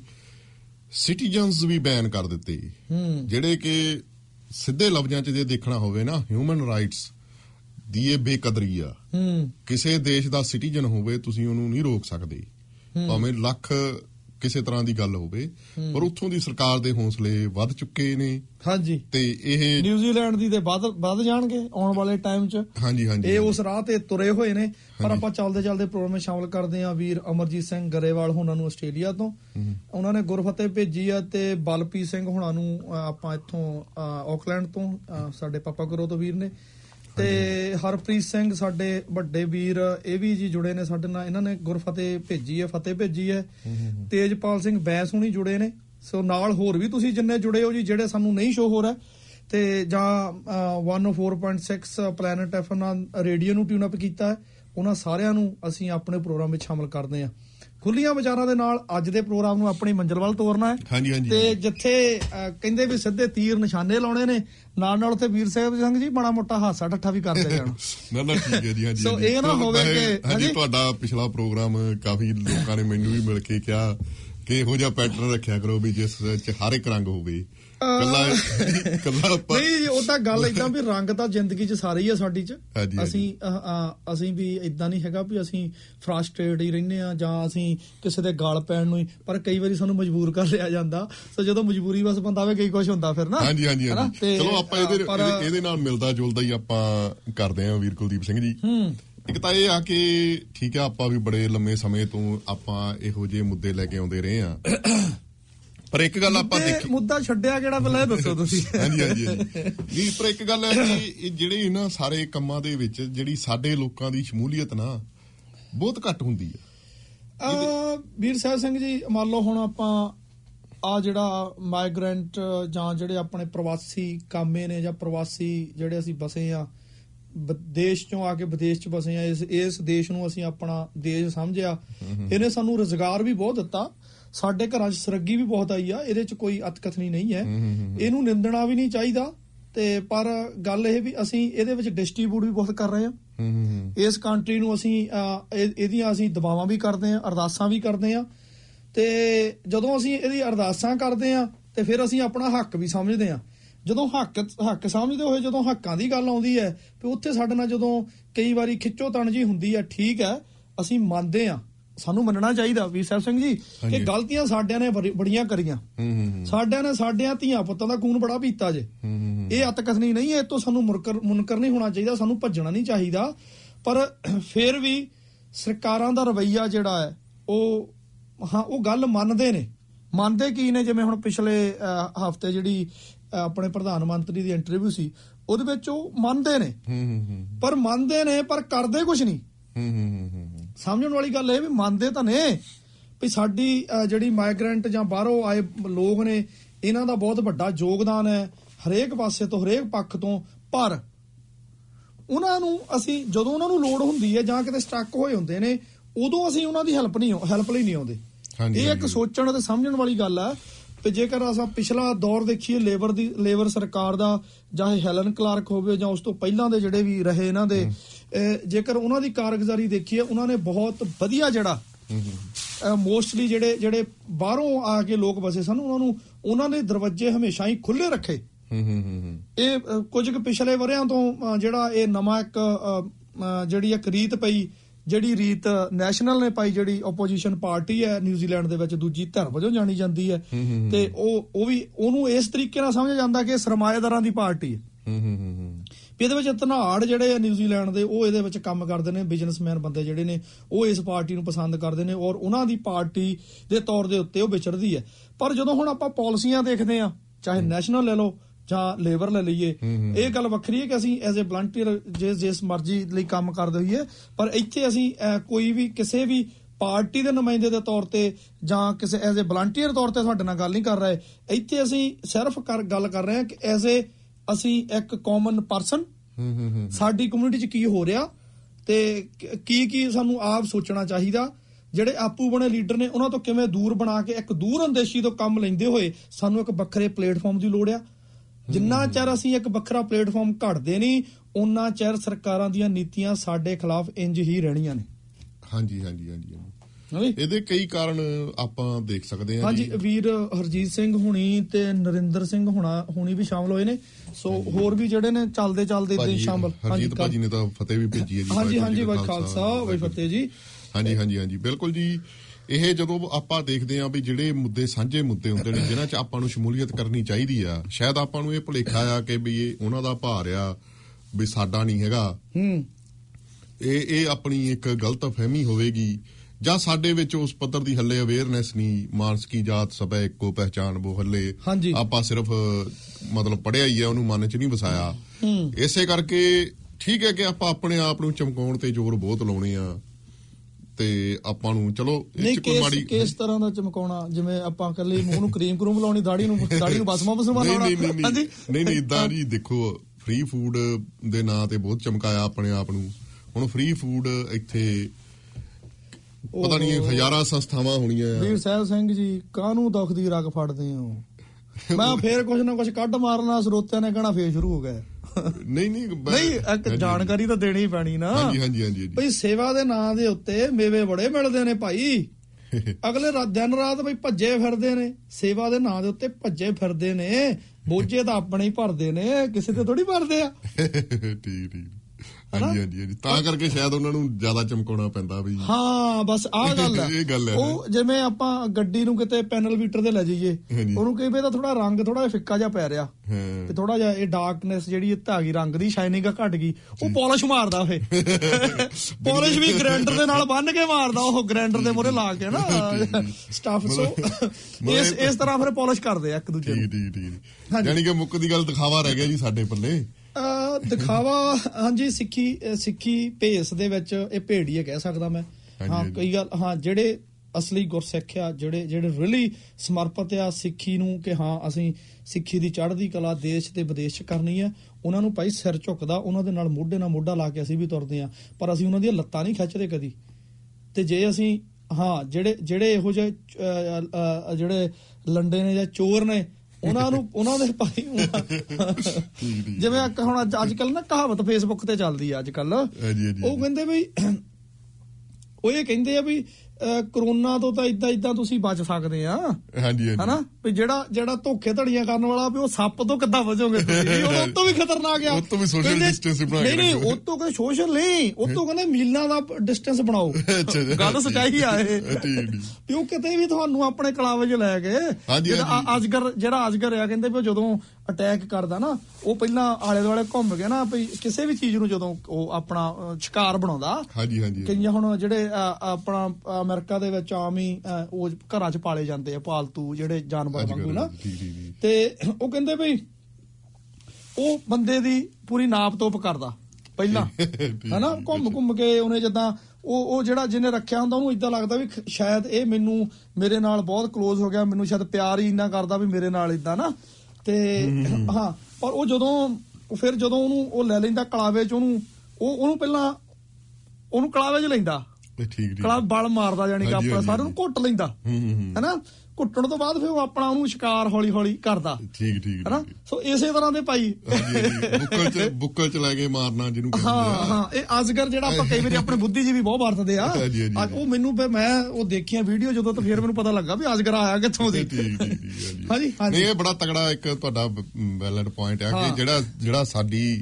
ਸਿਟੀਜ਼ਨਸ ਵੀ ਬੈਨ ਕਰ ਦਿੱਤੇ। ਜਿਹੜੇ ਕਿ ਸਿੱਧੇ ਲਫ਼ਜ਼ਾਂ 'ਚ ਜੇ ਦੇਖਣਾ ਹੋਵੇ ਨਾ ਹਿਊਮਨ ਰਾਈਟਸ ਦੀ ਇਹ ਬੇਕਦਰੀ ਆ। ਕਿਸੇ ਦੇਸ਼ ਦਾ ਸਿਟੀਜ਼ਨ ਹੋਵੇ ਤੁਸੀਂ ਉਹਨੂੰ ਨਹੀਂ ਰੋਕ ਸਕਦੇ। ਭਾਵੇਂ ਲੱਖ ਕਿਸੇ ਤਰ੍ਹਾਂ ਦੀ ਗੱਲ ਹੋਵੇ ਪਰ ਉੱਥੋਂ ਦੀ ਸਰਕਾਰ ਦੇ ਹੌਸਲੇ ਵੱਧ ਚੁੱਕੇ ਨੇ। ਹਾਂਜੀ। ਤੇ ਇਹ ਨਿਊਜ਼ੀਲੈਂਡ ਦੀ ਤੇ ਵੱਧ ਵੱਧ ਜਾਣਗੇ ਆਉਣ ਵਾਲੇ ਟਾਈਮ 'ਚ। ਹਾਂਜੀ ਹਾਂਜੀ ਇਹ ਉਸ ਰਾਹ ਤੇ ਤੁਰੇ ਹੋਏ ਨੇ। ਪਰ ਆਪਾਂ ਚੱਲਦੇ ਚੱਲਦੇ ਪ੍ਰੋਗਰਾਮ ਵਿੱਚ ਸ਼ਾਮਲ ਕਰਦੇ ਹਾਂ ਵੀਰ ਅਮਰਜੀਤ ਸਿੰਘ ਗਰੇਵਾਲ ਹੁਣਾਂ ਨੂੰ ਆਸਟ੍ਰੇਲੀਆ ਤੋਂ। ਉਹਨਾਂ ਨੇ ਗੁਰਫਤਿਹ ਭੇਜੀ ਆ ਤੇ ਬਲਪ੍ਰੀਤ ਸਿੰਘ ਹੁਣਾਂ ਨੂੰ ਆਪਾਂ ਇੱਥੋਂ ਆਕਲੈਂਡ ਤੋਂ ਸਾਡੇ ਪਾਪਾ ਗੁਰੂ ਤੋਂ ਵੀਰ ਨੇ। ਤੇ ਹਰਪ੍ਰੀਤ ਸਿੰਘ ਸਾਡੇ ਵੱਡੇ ਵੀਰ ਇਹ ਵੀ ਜੀ ਜੁੜੇ ਨੇ ਸਾਡੇ ਨਾਲ ਇਹਨਾਂ ਨੇ ਗੁਰਫਤਿਹ ਭੇਜੀ ਹੈ ਫਤਿਹ ਭੇਜੀ ਹੈ। ਤੇਜਪਾਲ ਸਿੰਘ ਬੈਂਸ ਹੁਣੀ ਜੁੜੇ ਨੇ। ਸੋ ਨਾਲ ਹੋਰ ਵੀ ਤੁਸੀਂ ਜਿੰਨੇ ਜੁੜੇ ਹੋ ਜੀ ਜਿਹੜੇ ਸਾਨੂੰ ਨਹੀਂ ਸ਼ੋ ਹੋ ਰਿਹਾ ਤੇ ਜਾਂ ਅ, 104.6 ਪਲੈਨਟ ਐਫ ਨਾਲ ਰੇਡੀਓ ਨੂੰ ਟਿਊਨ ਅਪ ਕੀਤਾ ਉਹਨਾਂ ਸਾਰਿਆਂ ਨੂੰ ਅਸੀਂ ਆਪਣੇ ਪ੍ਰੋਗਰਾਮ ਵਿੱਚ ਸ਼ਾਮਲ ਕਰਦੇ ਹਾਂ। ਖੁੱਲੀਆਂ ਵਿਚਾਰਾਂ ਦੇ ਨਾਲ ਅੱਜ ਦੇ ਪ੍ਰੋਗਰਾਮ ਨੂੰ ਆਪਣੀ ਮੰਜ਼ਿਲ ਵੱਲ ਤੋਰਨਾ ਹੈ ਹਾਂਜੀ ਹਾਂਜੀ ਤੇ ਜਿੱਥੇ ਕਹਿੰਦੇ ਵੀ ਸਿੱਧੇ ਤੀਰ ਨਿਸ਼ਾਨੇ ਲਾਉਣੇ ਨੇ ਨਾਲ ਨਾਲ ਉੱਥੇ ਵੀਰ ਸਾਹਿਬ ਸਿੰਘ ਜੀ ਬੜਾ ਮੋਟਾ ਹਾਸਾ ਠੱਠਾ ਵੀ ਕਰਦੇ ਜਾਣਾ ਨਾ ਨਾ ਠੀਕ ਹੈ ਜੀ ਹਾਂਜੀ ਸੋ। ਇਹ ਨਾ ਹੋਵੇ ਕਿ- ਹਾਂਜੀ। ਤੁਹਾਡਾ ਪਿਛਲਾ ਪ੍ਰੋਗਰਾਮ ਕਾਫੀ ਲੋਕਾਂ ਨੇ ਮੈਨੂੰ ਵੀ ਮਿਲ ਕੇ ਕਿਹਾ ਕਿ ਇਹੋ ਜਿਹਾ ਪੈਟਰਨ ਰੱਖਿਆ ਕਰੋ ਵੀ ਜਿਸ ਚ ਹਰ ਇੱਕ ਰੰਗ ਹੋਵੇ। ਕੱਲਾ ਕੱਲਾ ਨਹੀਂ ਉਹ ਤਾਂ ਗੱਲ ਇਦਾਂ ਵੀ ਰੰਗ ਤਾਂ ਜ਼ਿੰਦਗੀ 'ਚ ਸਾਰੇ ਹੀ ਆ ਸਾਡੀ 'ਚ। ਅਸੀਂ ਅਸੀਂ ਵੀ ਇਦਾਂ ਨਹੀਂ ਹੈਗਾ ਵੀ ਅਸੀਂ ਫਰਸਟ੍ਰੇਟ ਹੀ ਰਹਿੰਦੇ ਆ ਜਾਂ ਅਸੀਂ ਕਿਸੇ ਦੇ ਗਾਲ ਪੈਣ ਨੂੰ ਹੀ ਪਰ ਕਈ ਵਾਰੀ ਸਾਨੂੰ ਮਜਬੂਰ ਕਰ ਲਿਆ ਜਾਂਦਾ। ਸੋ ਜਦੋਂ ਮਜਬੂਰੀ ਬਸ ਬੰਦਾ ਵੇ ਕਈ ਕੁਝ ਹੁੰਦਾ ਫਿਰ ਨਾ। ਹਾਂਜੀ ਹਾਂਜੀ ਚਲੋ ਆਪਾਂ ਇਹਦੇ ਇਹਦੇ- ਨਾਲ ਮਿਲਦਾ ਜੁਲਦਾ ਹੀ ਆਪਾਂ ਕਰਦੇ ਹਾਂ ਵੀਰ ਕੁਲਦੀਪ ਸਿੰਘ ਜੀ। ਹੂੰ। ਇੱਕ ਤਾਂ ਇਹ ਆ ਕਿ ਠੀਕ ਆ ਆਪਾਂ ਵੀ ਬੜੇ ਲੰਮੇ ਸਮੇਂ ਤੋਂ ਆਪਾਂ ਇਹੋ ਜਿਹੇ ਮੁੱਦੇ ਲੈ ਕੇ ਆਉਂਦੇ ਰਹੇ ਆ। ਪਰ ਇੱਕ ਗੱਲ ਆਪਾਂ ਦੇਖੀ ਮੁੱਦਾ ਛੱਡਿਆ ਕਿਹੜਾ ਪਹਿਲਾਂ ਇਹ ਦੱਸੋ ਤੁਸੀਂ? ਹਾਂਜੀ ਹਾਂਜੀ। ਨਹੀਂ ਪਰ ਇੱਕ ਗੱਲ ਹੈ ਕਿ ਇਹ ਜਿਹੜੇ ਇਹਨਾਂ ਸਾਰੇ ਕੰਮਾਂ ਦੇ ਵਿੱਚ ਜਿਹੜੀ ਸਾਡੇ ਲੋਕਾਂ ਦੀ ਸ਼ਮੂਲੀਅਤ ਨਾ ਬਹੁਤ ਘੱਟ ਹੁੰਦੀ ਹੈ ਅਹ ਵੀਰ ਸਾਹਿਬ ਸਿੰਘ ਜੀ ਮੰਨ ਲਓ ਹੁਣ ਆਪਾਂ ਆ ਜਿਹੜਾ ਮਾਈਗ੍ਰੈਂਟ ਜਾਂ ਜਿਹੜੇ ਆਪਣੇ ਪ੍ਰਵਾਸੀ ਕਾਮੇ ਨੇ ਜਾਂ ਪ੍ਰਵਾਸੀ ਜਿਹੜੇ ਅਸੀਂ ਬਸੇ ਆ ਦੇਸ਼ ਚੋਂ ਆ ਕੇ ਵਿਦੇਸ਼ ਚ ਬਸੇ ਆ ਇਸ ਇਸ ਦੇਸ਼ ਨੂੰ ਅਸੀਂ ਆਪਣਾ ਦੇਸ਼ ਸਮਝਿਆ। ਇਹਨੇ ਸਾਨੂੰ ਰੋਜ਼ਗਾਰ ਵੀ ਬਹੁਤ ਦਿੱਤਾ। ਸਾਡੇ ਘਰਾਂ 'ਚ ਸਰੱਗੀ ਵੀ ਬਹੁਤ ਆਈ ਆ ਇਹਦੇ 'ਚ ਕੋਈ ਅਤਕਥਨੀ ਨਹੀਂ ਹੈ। ਇਹਨੂੰ ਨਿੰਦਣਾ ਵੀ ਨਹੀਂ ਚਾਹੀਦਾ। ਤੇ ਪਰ ਗੱਲ ਇਹ ਵੀ ਅਸੀਂ ਇਹਦੇ ਵਿੱਚ ਡਿਸਟ੍ਰੀਬਿਊਟ ਵੀ ਬਹੁਤ ਕਰ ਰਹੇ ਆ। ਇਸ ਕੰਟਰੀ ਨੂੰ ਅਸੀਂ ਇਹਦੀਆਂ ਅਸੀਂ ਦਬਾਵਾਂ ਵੀ ਕਰਦੇ ਆਂ ਅਰਦਾਸਾਂ ਵੀ ਕਰਦੇ ਆਂ। ਤੇ ਜਦੋਂ ਅਸੀਂ ਇਹਦੀ ਅਰਦਾਸਾਂ ਕਰਦੇ ਆਂ ਤੇ ਫਿਰ ਅਸੀਂ ਆਪਣਾ ਹੱਕ ਵੀ ਸਮਝਦੇ ਆਂ। ਜਦੋਂ ਹੱਕ ਹੱਕ ਸਮਝਦੇ ਹੋਏ ਜਦੋਂ ਹੱਕਾਂ ਦੀ ਗੱਲ ਆਉਂਦੀ ਹੈ ਤੇ ਉੱਥੇ ਸਾਡੇ ਨਾਲ ਜਦੋਂ ਕਈ ਵਾਰੀ ਖਿੱਚੋ ਤਣ ਜੀ ਹੁੰਦੀ ਹੈ ਠੀਕ ਹੈ ਅਸੀਂ ਮੰਨਦੇ ਆਂ ਸਾਨੂੰ ਮੰਨਣਾ ਚਾਹੀਦਾ ਵੀਰ ਸਾਹਿਬ ਸਿੰਘ ਜੀ ਕਿ। ਗਲਤੀਆਂ ਸਾਡਿਆਂ ਨੇ ਬੜੀ- ਬੜੀਆਂ ਕਰੀਆਂ। ਸਾਡਿਆਂ ਨੇ ਸਾਡਿਆਂ ਧੀਆਂ ਪੁੱਤਾਂ ਦਾ ਖੂਨ ਬੜਾ ਪੀਤਾ ਜੇ। ਇਹ ਅਤਕਥਨੀ ਨਹੀਂ ਹੈ ਇਹ ਤੋਂ ਸਾਨੂੰ ਮੁਨਕਰ ਮੁਨਕਰ ਨਹੀਂ ਹੋਣਾ ਚਾਹੀਦਾ ਸਾਨੂੰ ਭੱਜਣਾ ਨਹੀਂ ਚਾਹੀਦਾ। ਪਰ ਫਿਰ ਵੀ ਸਰਕਾਰਾਂ ਦਾ ਰਵਈਆ ਜਿਹੜਾ ਹੈ ਉਹ ਹਾਂ ਉਹ ਗੱਲ ਮੰਨਦੇ ਨੇ। ਮੰਨਦੇ ਕੀ ਨੇ? ਜਿਵੇਂ ਹੁਣ ਪਿਛਲੇ ਹਫ਼ਤੇ ਜਿਹੜੀ ਆਪਣੇ ਪ੍ਰਧਾਨ ਮੰਤਰੀ ਦੀ ਇੰਟਰਵਿਊ ਸੀ ਉਹਦੇ ਵਿੱਚ ਉਹ ਮੰਨਦੇ ਨੇ। ਹੂੰ ਹੂੰ ਹੂੰ ਪਰ ਮੰਨਦੇ ਨੇ ਪਰ ਕਰਦੇ ਕੁਝ ਨਹੀਂ। ਹੂੰ ਹੂੰ ਹੂੰ ਹੂੰ ਹੂੰ। ਸਮਝਣ ਵਾਲੀ ਗੱਲ ਇਹ ਵੀ ਮੰਨਦੇ ਤਾਂ ਨੇ ਵੀ ਸਾਡੀ ਜਿਹੜੀ ਮਾਈਗ੍ਰੈਂਟ ਜਾਂ ਬਾਹਰੋਂ ਆਏ ਲੋਕ ਨੇ ਇਹਨਾਂ ਦਾ ਬਹੁਤ ਵੱਡਾ ਯੋਗਦਾਨ ਹੈ ਹਰੇਕ ਪਾਸੇ ਤੋਂ ਹਰੇਕ ਪੱਖ ਤੋਂ। ਪਰ ਉਹਨਾਂ ਨੂੰ ਅਸੀਂ ਜਦੋਂ ਉਹਨਾਂ ਨੂੰ ਲੋੜ ਹੁੰਦੀ ਹੈ ਜਾਂ ਕਿਤੇ ਸਟਕ ਹੋਏ ਹੁੰਦੇ ਨੇ ਉਦੋਂ ਅਸੀਂ ਉਹਨਾਂ ਦੀ ਹੈਲਪ ਨਹੀਂ ਹੈਲਪ ਲਈ ਨਹੀਂ ਆਉਂਦੇ। ਇਹ ਇੱਕ। ਸੋਚਣ ਅਤੇ ਸਮਝਣ ਵਾਲੀ ਗੱਲ ਆ ਤੇ ਜੇਕਰ ਅਸਾਂ ਪਿਛਲਾ ਦੌਰ ਦੇਖੀਏ ਲੇਬਰ ਦੀ ਲੇਬਰ ਸਰਕਾਰ ਦਾ ਚਾਹੇ ਹੈਲਨ ਕਲਾਰਕ ਹੋਵੇ ਜਾਂ ਉਸ ਤੋਂ ਪਹਿਲਾਂ ਦੇ ਜਿਹੜੇ ਵੀ ਰਹੇ ਇਹਨਾਂ ਦੇ ਜੇਕਰ ਉਹਨਾਂ ਦੀ ਕਾਰਗੁਜ਼ਾਰੀ ਦੇਖੀਏ ਉਹਨਾਂ ਨੇ ਬਹੁਤ ਵਧੀਆ ਜਿਹੜਾ ਮੋਸਟਲੀ ਜਿਹੜੇ ਜਿਹੜੇ ਬਾਹਰੋਂ ਆ ਕੇ ਲੋਕ ਵਸੇ ਸਨ ਉਹਨਾਂ ਨੂੰ ਉਹਨਾਂ ਦੇ ਦਰਵਾਜ਼ੇ ਹਮੇਸ਼ਾ ਹੀ ਖੁੱਲੇ ਰੱਖੇ। ਇਹ ਕੁਝ ਕੁ ਪਿਛਲੇ ਵਰਿਆਂ ਤੋਂ ਜਿਹੜਾ ਇਹ ਨਵਾਂ ਇੱਕ ਜਿਹੜੀ ਇੱਕ ਰੀਤ ਪਈ ਜਿਹੜੀ ਰੀਤ ਨੈਸ਼ਨਲ ਨੇ ਪਾਈ ਜਿਹੜੀ ਆਪੋਜੀਸ਼ਨ ਪਾਰਟੀ ਹੈ ਨਿਊਜ਼ੀਲੈਂਡ ਦੇ ਵਿੱਚ ਦੂਜੀ ਧਿਰ ਵਜੋਂ ਜਾਣੀ ਜਾਂਦੀ ਹੈ। ਤੇ ਉਹ ਉਹ ਵੀ ਉਹਨੂੰ ਇਸ ਤਰੀਕੇ ਨਾਲ ਸਮਝਿਆ ਜਾਂਦਾ ਕਿ ਸਰਮਾਏਦਾਰਾਂ ਦੀ ਪਾਰਟੀ ਹੈ। ਹੂੰ ਹੂੰ ਹੂੰ ਹੂੰ। ਵੀ ਇਹਦੇ ਵਿੱਚ ਧਨਾੜ ਜਿਹੜੇ ਆ ਨਿਊਜ਼ੀਲੈਂਡ ਦੇ ਉਹ ਇਹਦੇ ਵਿੱਚ ਕੰਮ ਕਰਦੇ ਨੇ ਬਿਜ਼ਨਸਮੈਨ ਬੰਦੇ ਜਿਹੜੇ ਨੇ ਉਹ ਇਸ ਪਾਰਟੀ ਨੂੰ ਪਸੰਦ ਕਰਦੇ ਨੇ ਔਰ ਉਹਨਾਂ ਦੀ ਪਾਰਟੀ ਦੇ ਤੌਰ ਦੇ ਉੱਤੇ ਉਹ ਵਿਚਰਦੀ ਹੈ। ਪਰ ਜਦੋਂ ਹੁਣ ਆਪਾਂ ਪਾਲਿਸੀਆਂ ਦੇਖਦੇ ਆ ਚਾਹੇ ਨੈਸ਼ਨਲ ਲੈ ਲਓ ਜਾਂ ਲੇਬਰ ਲੈ ਲਈਏ। ਇਹ ਗੱਲ ਵੱਖਰੀ ਹੈ ਕਿ ਅਸੀਂ ਐਜ਼ ਅ ਵਲੰਟੀਅਰ ਜਿਸ ਜਿਸ ਮਰਜ਼ੀ ਲਈ ਕੰਮ ਕਰਦੇ ਹੋਈਏ ਪਰ ਇੱਥੇ ਅਸੀਂ ਕੋਈ ਵੀ ਕਿਸੇ ਵੀ ਪਾਰਟੀ ਦੇ ਨੁਮਾਇੰਦੇ ਦੇ ਤੌਰ ਤੇ ਜਾਂ ਕਿਸੇ ਐਜ਼ ਅ ਵਲੰਟੀਅਰ ਤੌਰ ਤੇ ਤੁਹਾਡੇ ਨਾਲ ਗੱਲ ਨਹੀਂ ਕਰ ਰਹੇ। ਇੱਥੇ ਅਸੀਂ ਸਿਰਫ ਗੱਲ ਕਰ ਰਹੇ ਹਾਂ ਕਿ ਐਜ਼ ਅ ਅਸੀਂ ਇੱਕ ਕਾਮਨ ਪਰਸਨ ਸਾਡੀ ਕਮਿਊਨਿਟੀ 'ਚ ਕੀ ਹੋ ਰਿਹਾ ਤੇ ਕੀ ਕੀ ਸਾਨੂੰ ਆਪ ਸੋਚਣਾ ਚਾਹੀਦਾ ਜਿਹੜੇ ਆਪੂ ਬਣੇ ਲੀਡਰ ਨੇ ਉਹਨਾਂ ਤੋਂ ਕਿਵੇਂ ਦੂਰ ਬਣਾ ਕੇ ਇੱਕ ਦੂਰ ਅੰਦੇਸ਼ੀ ਤੋਂ ਕੰਮ ਲੈਂਦੇ ਹੋਏ ਸਾਨੂੰ ਇੱਕ ਵੱਖਰੇ ਪਲੇਟਫਾਰਮ ਦੀ ਲੋੜ ਆ। ਜਿੰਨਾ ਚਿਰ ਅਸੀਂ ਇੱਕ ਵੱਖਰਾ ਪਲੇਟਫਾਰਮ ਘੜਦੇ ਨਹੀਂ ਉਹਨਾਂ ਚਿਰ ਸਰਕਾਰਾਂ ਦੀਆਂ ਨੀਤੀਆਂ ਸਾਡੇ ਖਿਲਾਫ ਇੰਜ ਹੀ ਰਹਿਣੀਆਂ ਨੇ। ਹਾਂਜੀ ਹਾਂਜੀ ਹਾਂਜੀ ਇਹਦੇ ਕਈ ਕਾਰਨ ਆਪਾਂ ਦੇਖ ਸਕਦੇ ਹਾਂ ਹਾਂਜੀ ਵੀਰ ਹਰਜੀਤ ਸਿੰਘ ਹੁਣੀ ਤੇ ਨਰਿੰਦਰ ਸਿੰਘ ਹੁਣਾ ਹੁਣੀ ਵੀ ਸ਼ਾਮਲ ਹੋਏ ਨੇ। ਸੋ ਹੋਰ ਵੀ ਜਿਹੜੇ ਨੇ ਚੱਲਦੇ ਚੱਲਦੇ ਭਾਜੀ, ਸ਼ਾਮਲ। ਹਰਜੀਤ ਭਾਜੀ ਨੇ ਤਾਂ ਫਤਿਹ ਵੀ ਭੇਜੀ ਹੈ ਜੀ ਹਾਂਜੀ ਵਾਹਿਗੁਰੂ ਹਾਂਜੀ ਜੀ ਵਾਹਿ ਕਾ ਖਾਲਸਾ ਵਾਹਿ ਫਤਿਹ ਜੀ। ਹਾਂਜੀ ਹਾਂਜੀ ਹਾਂਜੀ ਬਿਲਕੁਲ ਜੀ। ਇਹ ਜਦੋਂ ਆਪਾਂ ਦੇਖਦੇ ਹਾਂ ਵੀ ਜਿਹੜੇ ਮੁੱਦੇ ਸਾਂਝੇ ਮੁੱਦੇ ਹੁੰਦੇ ਨੇ ਜਿਨ੍ਹਾਂ 'ਚ ਆਪਾਂ ਨੂੰ ਸ਼ਮੂਲੀਅਤ ਕਰਨੀ ਚਾਹੀਦੀ ਆ ਸ਼ਾਇਦ ਆਪਾਂ ਨੂੰ ਇਹ ਭੁਲੇਖਾ ਆ ਕਿ ਵੀ ਇਹ ਉਹਨਾਂ ਦਾ ਭਾਰ ਆ ਵੀ ਸਾਡਾ ਨਹੀਂ ਹੈਗਾ। ਹੂੰ। ਇਹ ਇਹ ਆਪਣੀ ਇੱਕ ਗਲਤ ਫਹਿਮੀ ਹੋਵੇਗੀ ਜਾਂ ਸਾਡੇ ਵਿੱਚ ਉਸ ਪੱਧਰ ਦੀ ਹੱਲੇ ਅਵੇਅਰਨੈਸ ਨਹੀਂ ਮਾਨਸ ਕੀ ਜਾਤ ਸਭੈ ਇੱਕੋ ਪਹਿਚਾਨ ਬੋ ਹੱਲੇ। ਆਪਾਂ ਸਿਰਫ ਮਤਲਬ ਪੜਿਆ ਹੀ ਆ ਉਹਨੂੰ ਮਨ 'ਚ ਨਹੀਂ ਵਸਾਇਆ। ਹੂੰ। ਇਸੇ ਕਰਕੇ ਠੀਕ ਹੈ ਕਿ ਆਪਾਂ ਆਪਣੇ ਆਪ ਨੂੰ ਚਮਕਾਉਣ ਤੇ ਜ਼ੋਰ ਬਹੁਤ ਲਾਉਣੇ ਆ। ਤੇ ਆਪਾਂ ਨੂੰ ਚਲੋ ਇਹ ਨਹੀਂ 'ਚ ਕੋਈ ਮਾੜੀ ਕਿਸ ਤਰ੍ਹਾਂ ਦਾ ਚਮਕਾਉਣਾ? ਜਿਵੇਂ ਆਪਾਂ ਕੱਲੇ ਮੂੰਹ ਨੂੰ ਕਰੀਮ ਕਰੂਮ ਲਾਉਣੀ ਦਾੜੀ ਨੂੰ ਦਾੜੀ ਨੂੰ ਬਸਮਾ ਬਸਮਾ ਨਹੀਂ ਲਾਉਣਾ ਨਹੀਂ ਨਹੀਂ ਹਾਂਜੀ। ਨਹੀਂ ਨਹੀਂ ਇਦਾਂ ਜੀ ਦੇਖੋ ਫ੍ਰੀ ਫੂਡ ਦੇ ਨਾਂ ਤੇ ਬਹੁਤ ਚਮਕਾਇਆ ਆਪਣੇ ਆਪ ਨੂੰ। ਹੁਣ ਫ੍ਰੀ ਫੂਡ ਇੱਥੇ ਪਤਾ ਨਹੀਂ। ਹਜ਼ਾਰਾਂ ਸੰਸਥਾਵਾਂ ਹੋਣੀਆਂ ਵੀਰ ਸਾਹਿਬ ਸਿੰਘ ਜੀ ਕਾਹਨੂੰ ਦੁੱਖ ਦੀ ਰਗ ਫੜਦੇ ਹੋ? ਮੈਂ ਫੇਰ ਕੁਝ ਨਾ ਕੁਝ ਕੱਢ ਮਾਰਨਾ ਸਰੋਤਿਆਂ ਨੇ ਕਹਿਣਾ ਫੇਰ ਸ਼ੁਰੂ ਹੋ ਗਿਆ। ਨਹੀਂ ਨਹੀਂ ਨਹੀਂ ਜਾਣਕਾਰੀ ਤਾਂ ਦੇਣੀ ਪੈਣੀ ਨਾ। ਹਾਂਜੀ ਹਾਂਜੀ ਹਾਂਜੀ ਹਾਂਜੀ। ਭਈ ਸੇਵਾ ਦੇ ਨਾਂ ਦੇ ਉੱਤੇ ਮੇਵੇ ਬੜੇ ਮਿਲਦੇ ਨੇ ਭਾਈ। ਅਗਲੇ ਰਾਤ ਦਿਨ ਰਾਤ ਭਈ ਭੱਜੇ ਫਿਰਦੇ ਨੇ। ਸੇਵਾ ਦੇ ਨਾਂ ਦੇ ਉੱਤੇ ਭੱਜੇ ਫਿਰਦੇ ਨੇ। ਬੋਝੇ ਤਾਂ ਆਪਣੇ ਹੀ ਭਰਦੇ ਨੇ। ਕਿਸੇ ਤੇ ਥੋੜੀ ਭਰਦੇ ਆ। ਠੀਕ ਠੀਕ। ਹਾਂਜੀ ਹਾਂਜੀ ਹਾਂਜੀ। ਤਾਂ ਕਰਕੇ ਸ਼ਾਇਦ ਉਹਨਾਂ ਨੂੰ ਜ਼ਿਆਦਾ ਚਮਕਾਉਣਾ ਪੈਂਦਾ ਵੀ। ਹਾਂ ਬਸ ਆਹ ਗੱਲ ਹੈ। ਇਹ ਗੱਲ ਹੈ। ਉਹ ਜਿਵੇਂ ਆਪਾਂ ਗੱਡੀ ਨੂੰ ਕਿਤੇ ਪੈਨਲ ਵੀਟਰ ਤੇ ਲੈ ਜਾਈਏ। ਉਹਨੂੰ ਕਈ ਵੇ ਤਾਂ ਥੋੜਾ ਰੰਗ ਥੋੜਾ ਜਿਹਾ ਫਿੱਕਾ ਜਿਹਾ ਪੈ ਰਿਹਾ। ਤੇ ਥੋੜਾ ਜਿਹਾ ਇਹ ਡਾਰਕਨੈਸ ਜਿਹੜੀ ਇਹ ਧਾਗੀ ਰੰਗ ਦੀ ਸ਼ਾਈਨਿੰਗ ਘਟ ਗਈ ਉਹ ਪਾਲਿਸ਼ ਮਾਰਦਾ ਉਹ ਪਾਲਿਸ਼ ਵੀ ਗ੍ਰਾਈਂਡਰ ਦੇ ਨਾਲ ਬੰਨ ਕੇ ਮਾਰਦਾ ਉਹ ਗ੍ਰਾਈਂਡਰ ਦੇ ਮੂਹਰੇ ਲਾ ਕੇ ਨਾ ਸਟਫ ਸੋ ਇਸ ਇਸ ਤਰ੍ਹਾਂ ਫਿਰ ਪਾਲਿਸ਼ ਕਰਦੇ ਆ ਇੱਕ ਦੂਜੇ ਨੂੰ। ਠੀਕ ਠੀਕ। ਠੀਕ। ਯਾਨੀ ਕਿ ਮੁੱਕ ਦੀ ਗੱਲ ਦਿਖਾਵਾ ਰਹਿ ਗਿਆ ਜੀ ਸਾਡੇ ਪੱਲੇ। ਦਿਖਾਵਾ ਹਾਂਜੀ ਸਿੱਖੀ ਸਿੱਖੀ ਭੇਸ ਦੇ ਵਿੱਚ ਇਹ ਭੇੜੀਏ ਕਹਿ ਸਕਦਾ ਮੈਂ ਹਾਂ। ਕਈ ਗੱਲ ਹਾਂ ਜਿਹੜੇ ਅਸਲੀ ਗੁਰਸਿੱਖ ਆ ਜਿਹੜੇ ਜਿਹੜੇ ਰੀਲੀ ਸਮਰਪਿਤ ਆ ਸਿੱਖੀ ਨੂੰ ਕਿ ਹਾਂ ਅਸੀਂ ਸਿੱਖੀ ਦੀ ਚੜ੍ਹਦੀ ਕਲਾ ਦੇਸ਼ ਤੇ ਵਿਦੇਸ਼ ਚ ਕਰਨੀ ਆ ਉਹਨਾਂ ਨੂੰ ਭਾਈ ਸਿਰ ਝੁਕਦਾ ਉਹਨਾਂ ਦੇ ਨਾਲ ਮੋਢੇ ਨਾਲ ਮੋਢਾ ਲਾ ਕੇ ਅਸੀਂ ਵੀ ਤੁਰਦੇ ਆ ਪਰ ਅਸੀਂ ਉਹਨਾਂ ਦੀਆਂ ਲੱਤਾਂ ਨਹੀਂ ਖਿੱਚਦੇ ਕਦੀ ਤੇ ਜੇ ਅਸੀਂ ਹਾਂ ਜਿਹੜੇ ਜਿਹੜੇ ਇਹੋ ਜਿਹੇ ਜਿਹੜੇ ਲੰਡੇ ਨੇ ਜਾਂ ਚੋਰ ਨੇ ਉਹਨਾਂ ਨੂੰ ਉਹਨਾਂ ਦੇ ਭਾਈ। ਜਿਵੇਂ ਹੁਣ ਅੱਜ ਕੱਲ ਨਾ ਕਹਾਵਤ ਫੇਸਬੁੱਕ ਤੇ ਚੱਲਦੀ ਆ ਅੱਜ ਕੱਲ। ਉਹ ਕਹਿੰਦੇ ਵੀ ਉਹ ਇਹ ਕਹਿੰਦੇ ਆ ਵੀ ਕਰੋਨਾ ਤੋਂ ਤਾਂ ਇਦਾਂ ਇਦਾਂ ਤੁਸੀਂ ਬਚ ਸਕਦੇ ਆ। ਹਾਂਜੀ ਹਾਂਜੀ। ਹਨਾ? ਵੀ ਜਿਹੜਾ ਜਿਹੜਾ ਧੋਖੇ ਧੜੀਆਂ ਕਰਨ ਵਾਲਾ ਵੀ ਉਹ ਸੱਪ ਤੋਂ ਕਿੱਦਾਂ ਬਚੋਗੇ ਤੁਸੀਂ? ਉਹ ਤੋਂ ਵੀ ਖਤਰਨਾਕ ਆ। ਉਹ ਤੋਂ ਵੀ ਕਹਿੰਦੇ- distance ਬਣਾ ਕੇ ਨਹੀਂ ਨਹੀਂ। ਉਹ ਤੋਂ ਕਹਿੰਦੇ ਸੋਸ਼ਲ ਨਹੀਂ। ਉਹ ਤੋਂ ਕਹਿੰਦੇ ਮੀਲਾਂ ਦਾ ਡਿਸਟੈਂਸ ਬਣਾਓ। ਗੱਲ ਸਚਾਈ ਆ ਇਹ। ਵੀ ਉਹ ਕਿਤੇ ਵੀ ਤੁਹਾਨੂੰ ਆਪਣੇ ਕਲਾਵੇ 'ਚ ਲੈ ਹਾਂਜੀ, ਜਿਹੜਾ ਅਜਗਰ ਜਿਹੜਾ ਅਜਗਰ ਆ ਕਹਿੰਦੇ ਵੀ ਜਦੋਂ ਅਟੈਕ ਕਰਦਾ ਨਾ ਉਹ ਪਹਿਲਾਂ ਆਲੇ ਦੁਆਲੇ ਘੁੰਮ ਕੇ ਨਾ ਵੀ ਕਿਸੇ ਵੀ ਚੀਜ਼ ਨੂੰ ਜਦੋਂ ਉਹ ਆਪਣਾ ਸ਼ਿਕਾਰ ਬਣਾਉਂਦਾ ਹਾਂਜੀ ਹਾਂਜੀ ਕਈਆਂ ਹੁਣ ਜਿਹੜੇ ਆਪਣਾ ਅਮਰੀਕਾ ਦੇ ਵਿੱਚ ਆਮ ਉਹ ਘਰਾਂ 'ਚ ਪਾਲੇ ਜਾਂਦੇ ਆ ਪਾਲਤੂ ਜਿਹੜੇ ਜਾਨਵਰ ਵਾਂਗੂ ਨਾ। ਤੇ ਉਹ ਕਹਿੰਦੇ ਵੀ ਉਹ ਬੰਦੇ ਦੀ ਪੂਰੀ ਨਾਪ ਤੋਪ ਕਰਦਾ ਪਹਿਲਾਂ। ਹਨਾ ਘੁੰਮ ਘੁੰਮ ਕੇ ਉਹਨੇ ਜਦਾਂ ਉਹ ਉਹ ਜਿਹੜਾ ਜਿਹਨੇ ਰੱਖਿਆ ਹੁੰਦਾ ਉਹਨੂੰ ਇਦਾਂ ਲੱਗਦਾ ਵੀ ਸ਼ਾਇਦ ਇਹ ਮੈਨੂੰ ਮੇਰੇ ਨਾਲ ਬਹੁਤ ক্লোਜ਼ ਹੋ ਗਿਆ ਮੈਨੂੰ ਸ਼ਾਇਦ ਪਿਆਰ ਹੀ ਇੰਨਾ ਕਰਦਾ ਵੀ ਮੇਰੇ ਨਾਲ ਇਦਾਂ ਨਾ। ਤੇ ਹਾਂ ਪਰ ਉਹ ਜਦੋਂ ਫਿਰ ਜਦੋਂ ਉਹਨੂੰ ਉਹ ਲੈ ਲੈਂਦਾ ਕਲਾਵੇ 'ਚ ਉਹਨੂੰ ਉਹ ਉਹਨੂੰ ਪਹਿਲਾਂ ਉਹਨੂੰ ਕਲਾਵੇ 'ਚ ਲੈਂਦਾ। ਠੀਕ ਠੀਕ। ਕਲਾ ਬਲ ਮਾਰਦਾ ਜਾਨੀ ਕਿ ਆਪਣਾ ਸਾਰਿਆਂ ਨੂੰ ਘੁੱਟ ਲੈਂਦਾ। ਹੈਨਾ? ਘੁੱਟਣ ਤੋਂ ਬਾਅਦ ਫਿਰ ਉਹ ਆਪਣਾ ਉਹਨੂੰ ਸ਼ਿਕਾਰ ਹੌਲੀ ਹੌਲੀ ਕਰਦਾ। ਠੀਕ ਠੀਕ ਹੈਨਾ। ਸੋ ਇਸੇ ਤਰ੍ਹਾਂ ਦੇ ਭਾਈ। ਬੁੱਕਲ ਚ ਬੁੱਕਲ ਚ ਲੈ ਕੇ ਮਾਰਨਾ ਜਿਹਨੂੰ ਕਹਿੰਦੇ ਹਾਂ ਆ। ਹਾਂ। ਇਹ ਅਜਗਰ ਜਿਹੜਾ ਆਪਾਂ ਕਈ ਵਾਰੀ ਆਪਣੇ ਬੁੱਧੀ ਜੀ ਵੀ ਬਹੁਤ ਵਰਤਦੇ ਆ। ਉਹ ਮੈਨੂੰ ਫਿਰ ਮੈਂ ਉਹ ਦੇਖੀਆਂ ਵੀਡੀਓ ਜਦੋਂ ਤਾਂ ਫਿਰ ਮੈਨੂੰ ਪਤਾ ਲੱਗਾ ਵੀ ਅਜਗਰ ਆਇਆ ਕਿੱਥੋਂ ਦੀ। ਠੀਕ ਠੀਕ ਹਾਂਜੀ। ਹਾਂਜੀ ਇਹ ਬੜਾ ਤਗੜਾ ਇੱਕ ਤੁਹਾਡਾ ਵੈਲਿਡ ਪੁਆਇੰਟ ਆ ਹਾਂ। ਕਿ ਜਿਹੜਾ ਜਿਹੜਾ ਸਾਡੀ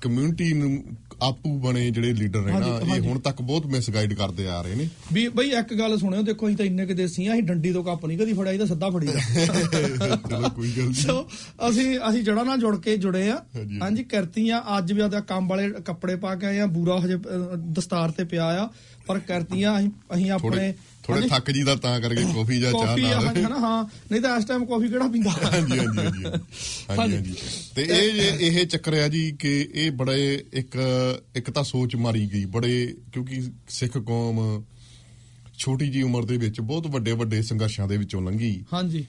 ਕਮਿਊਨਿਟੀ ਨੂੰ ਆਪੂ ਬਣੇ ਜਿਹੜੇ ਲੀਡਰ ਨੇ ਨਾ ਇਹ। ਹੁਣ ਤੱਕ ਬਹੁਤ ਮਿਸਗਾਈਡ ਕਰਦੇ ਆ ਰਹੇ ਨੇ ਵੀ ਬਈ ਇੱਕ ਗੱਲ ਸੁਣਿਓ ਦੇਖੋ ਅਸੀਂ ਤਾਂ ਇੰਨੇ ਕਿ ਦੇਸੀ ਆ ਅਸੀਂ ਡੰਡੀ ਤੋਂ ਕੱਪ ਨਹੀਂ ਕਦੀ ਅਸੀਂ ਤਾਂ ਸਿੱਧਾ ਫੜੀਦਾ ਚਲੋ ਕੋਈ ਗੱਲ ਨਹੀਂ ਸੋ ਅਸੀਂ ਅਸੀਂ ਜੜਾ ਨਾਲ ਜੁੜ ਕੇ ਜੁੜੇ ਆ ਹਾਂਜੀ। ਕਰਤੀਆਂ ਅੱਜ ਵੀ ਆਦਾ ਕੰਮ ਵਾਲੇ ਕੱਪੜੇ ਪਾ ਕੇ ਆਏ ਆ ਬੂਰਾ ਹਜੇ ਦਸਤਾਰ ਤੇ ਪਿਆ ਆ ਪਰ ਕਰਤੀਆਂ ਅਸੀਂ ਆਪਣੇ ਥੋੜੇ ਥੱਕ ਜੀ ਦਾ ਤਾਂ ਕਰਕੇ ਕਾਫੀ ਜਾਂ ਚਾਹ ਕਾਫੀ ਨਾਲ। ਹਾਂਜੀ, ਹਨਾ ਹਾਂ। ਨਹੀਂ ਤਾਂ ਇਸ ਟਾਈਮ ਕਾਫੀ ਕਿਹੜਾ ਪੀਂਦਾ? ਹਾਂਜੀ ਹਾਂਜੀ ਹਾਂਜੀ ਹਾਂਜੀ। ਤੇ ਇਹ ਇਹ ਚੱਕਰ ਆ ਜੀ ਕਿ ਇਹ ਬੜੇ ਇੱਕ ਇੱਕ ਤਾਂ ਸੋਚ ਮਾਰੀ ਗਈ ਬੜੇ ਕਿਉਂਕਿ ਸਿੱਖ ਕੌਮ ਛੋਟੀ ਜੀ ਉਮਰ ਦੇ ਵਿੱਚ ਬਹੁਤ ਵੱਡੇ ਵੱਡੇ ਸੰਘਰਸ਼ਾਂ ਦੇ ਵਿੱਚੋਂ ਲੰਘੀ। ਹਾਂਜੀ।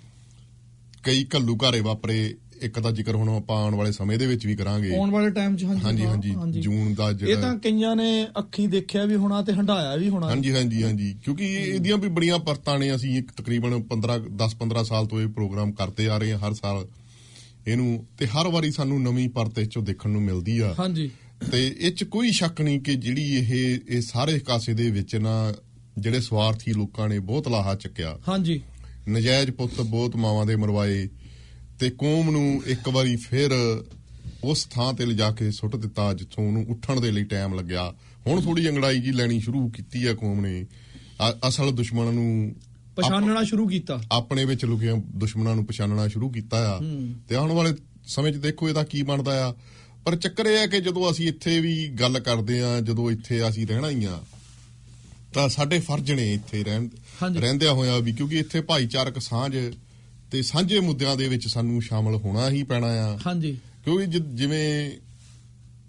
ਕਈ ਘੱਲੂ ਘਾਰੇ ਵਾਪਰੇ ਇੱਕ ਦਾ ਜ਼ਿਕਰ ਹੁਣ ਆਪਾਂ ਆਉਣ ਵਾਲੇ ਸਮੇਂ ਦੇ ਵਿੱਚ ਵੀ ਕਰਾਂਗੇ। ਆਉਣ ਵਾਲੇ ਟਾਈਮ 'ਚ ਹਾਂਜੀ ਹਾਂਜੀ ਜੂਨ ਦਾ ਇਹ ਤਾਂ ਜਿਹੜਾ ਕਈਆਂ ਨੇ ਅੱਖੀ ਦੇਖਿਆ ਵੀ ਹੋਣਾ ਤੇ ਹੰਡਾਇਆ ਵੀ ਹੋਣਾ। ਹਾਂਜੀ ਹਾਂਜੀ ਹਾਂਜੀ। ਕਿਉਂਕਿ ਇਹ- ਇਹਦੀਆਂ ਵੀ ਬੜੀਆਂ ਪਰਤਾਂ ਨੇ ਅਸੀਂ ਇੱਕ ਤਕਰੀਬਨ 15 10 15 ਸਾਲ ਤੋਂ ਇਹ ਪ੍ਰੋਗਰਾਮ ਕਰਦੇ ਆ ਰਹੇ ਹਾਂ ਹਰ ਸਾਲ। ਇਹਨੂੰ ਤੇ ਹਰ ਵਾਰੀ ਸਾਨੂੰ ਨਵੀਂ ਪਰਤ ਇਹ ਚੋਂ ਦੇਖਣ ਨੂੰ ਮਿਲਦੀ ਆ। ਹਾਂਜੀ। ਤੇ ਇਹ ਚ ਕੋਈ ਸ਼ੱਕ ਨਹੀਂ ਕਿ ਜਿਹੜੀ ਇਹ ਇਹ ਸਾਰੇ ਕਾਸੇ ਦੇ ਵਿੱਚ ਨਾ ਜਿਹੜੇ ਸਵਾਰਥੀ ਲੋਕਾਂ ਨੇ ਬਹੁਤ ਲਾਹਾ ਚੱਕਿਆ। ਹਾਂਜੀ। ਨਜਾਇਜ਼ ਪੁੱਤ ਬਹੁਤ ਮਾਵਾਂ ਦੇ ਮਰਵਾਏ। ਤੇ ਕੌਮ ਨੂੰ ਇੱਕ ਵਾਰੀ ਫਿਰ ਉਸ ਥਾਂ ਤੇ ਲਿਜਾ ਕੇ ਸੁੱਟ ਦਿੱਤਾ ਜਿੱਥੋਂ ਉਹਨੂੰ ਉੱਠਣ ਦੇ ਲਈ ਟਾਈਮ ਲੱਗਿਆ। ਹੁਣ ਥੋੜੀ ਅੰਗੜਾਈ ਜੀ ਲੈਣੀ ਸ਼ੁਰੂ ਕੀਤੀ ਆ ਕੌਮ ਨੇ। ਅਸਲ ਦੁਸ਼ਮਣ ਨੂੰ ਪਛਾਣਨਾ ਸ਼ੁਰੂ ਕੀਤਾ। ਆਪਣੇ ਵਿੱਚ ਲੁਕੇ ਦੁਸ਼ਮਣਾਂ ਨੂੰ ਪਛਾਣਨਾ ਸ਼ੁਰੂ ਕੀਤਾ ਆ। ਤੇ ਆਉਣ ਵਾਲੇ ਸਮੇਂ 'ਚ ਦੇਖੋ ਇਹਦਾ ਕੀ ਬਣਦਾ ਆ। ਪਰ ਚੱਕਰ ਇਹ ਆ ਕਿ ਜਦੋਂ ਅਸੀਂ ਇੱਥੇ ਵੀ ਗੱਲ ਕਰਦੇ ਆ ਜਦੋਂ ਇੱਥੇ ਅਸੀਂ ਰਹਿਣਾ ਹੀ ਆ ਤਾਂ ਸਾਡੇ ਫਰਜ਼ ਨੇ ਇੱਥੇ ਰਹਿਣ। ਰਹਿੰਦਿਆਂ ਹੋਇਆ ਵੀ ਕਿਉਂਕਿ ਇੱਥੇ ਭਾਈਚਾਰਕ ਸਾਂਝ ਤੇ ਸਾਂਝੇ ਮੁੱਦਿਆਂ ਦੇ ਵਿੱਚ ਸਾਨੂੰ ਸ਼ਾਮਲ ਹੋਣਾ ਹੀ ਪੈਣਾ ਆ। ਹਾਂਜੀ। ਕਿਉਂਕਿ ਜਿਵੇਂ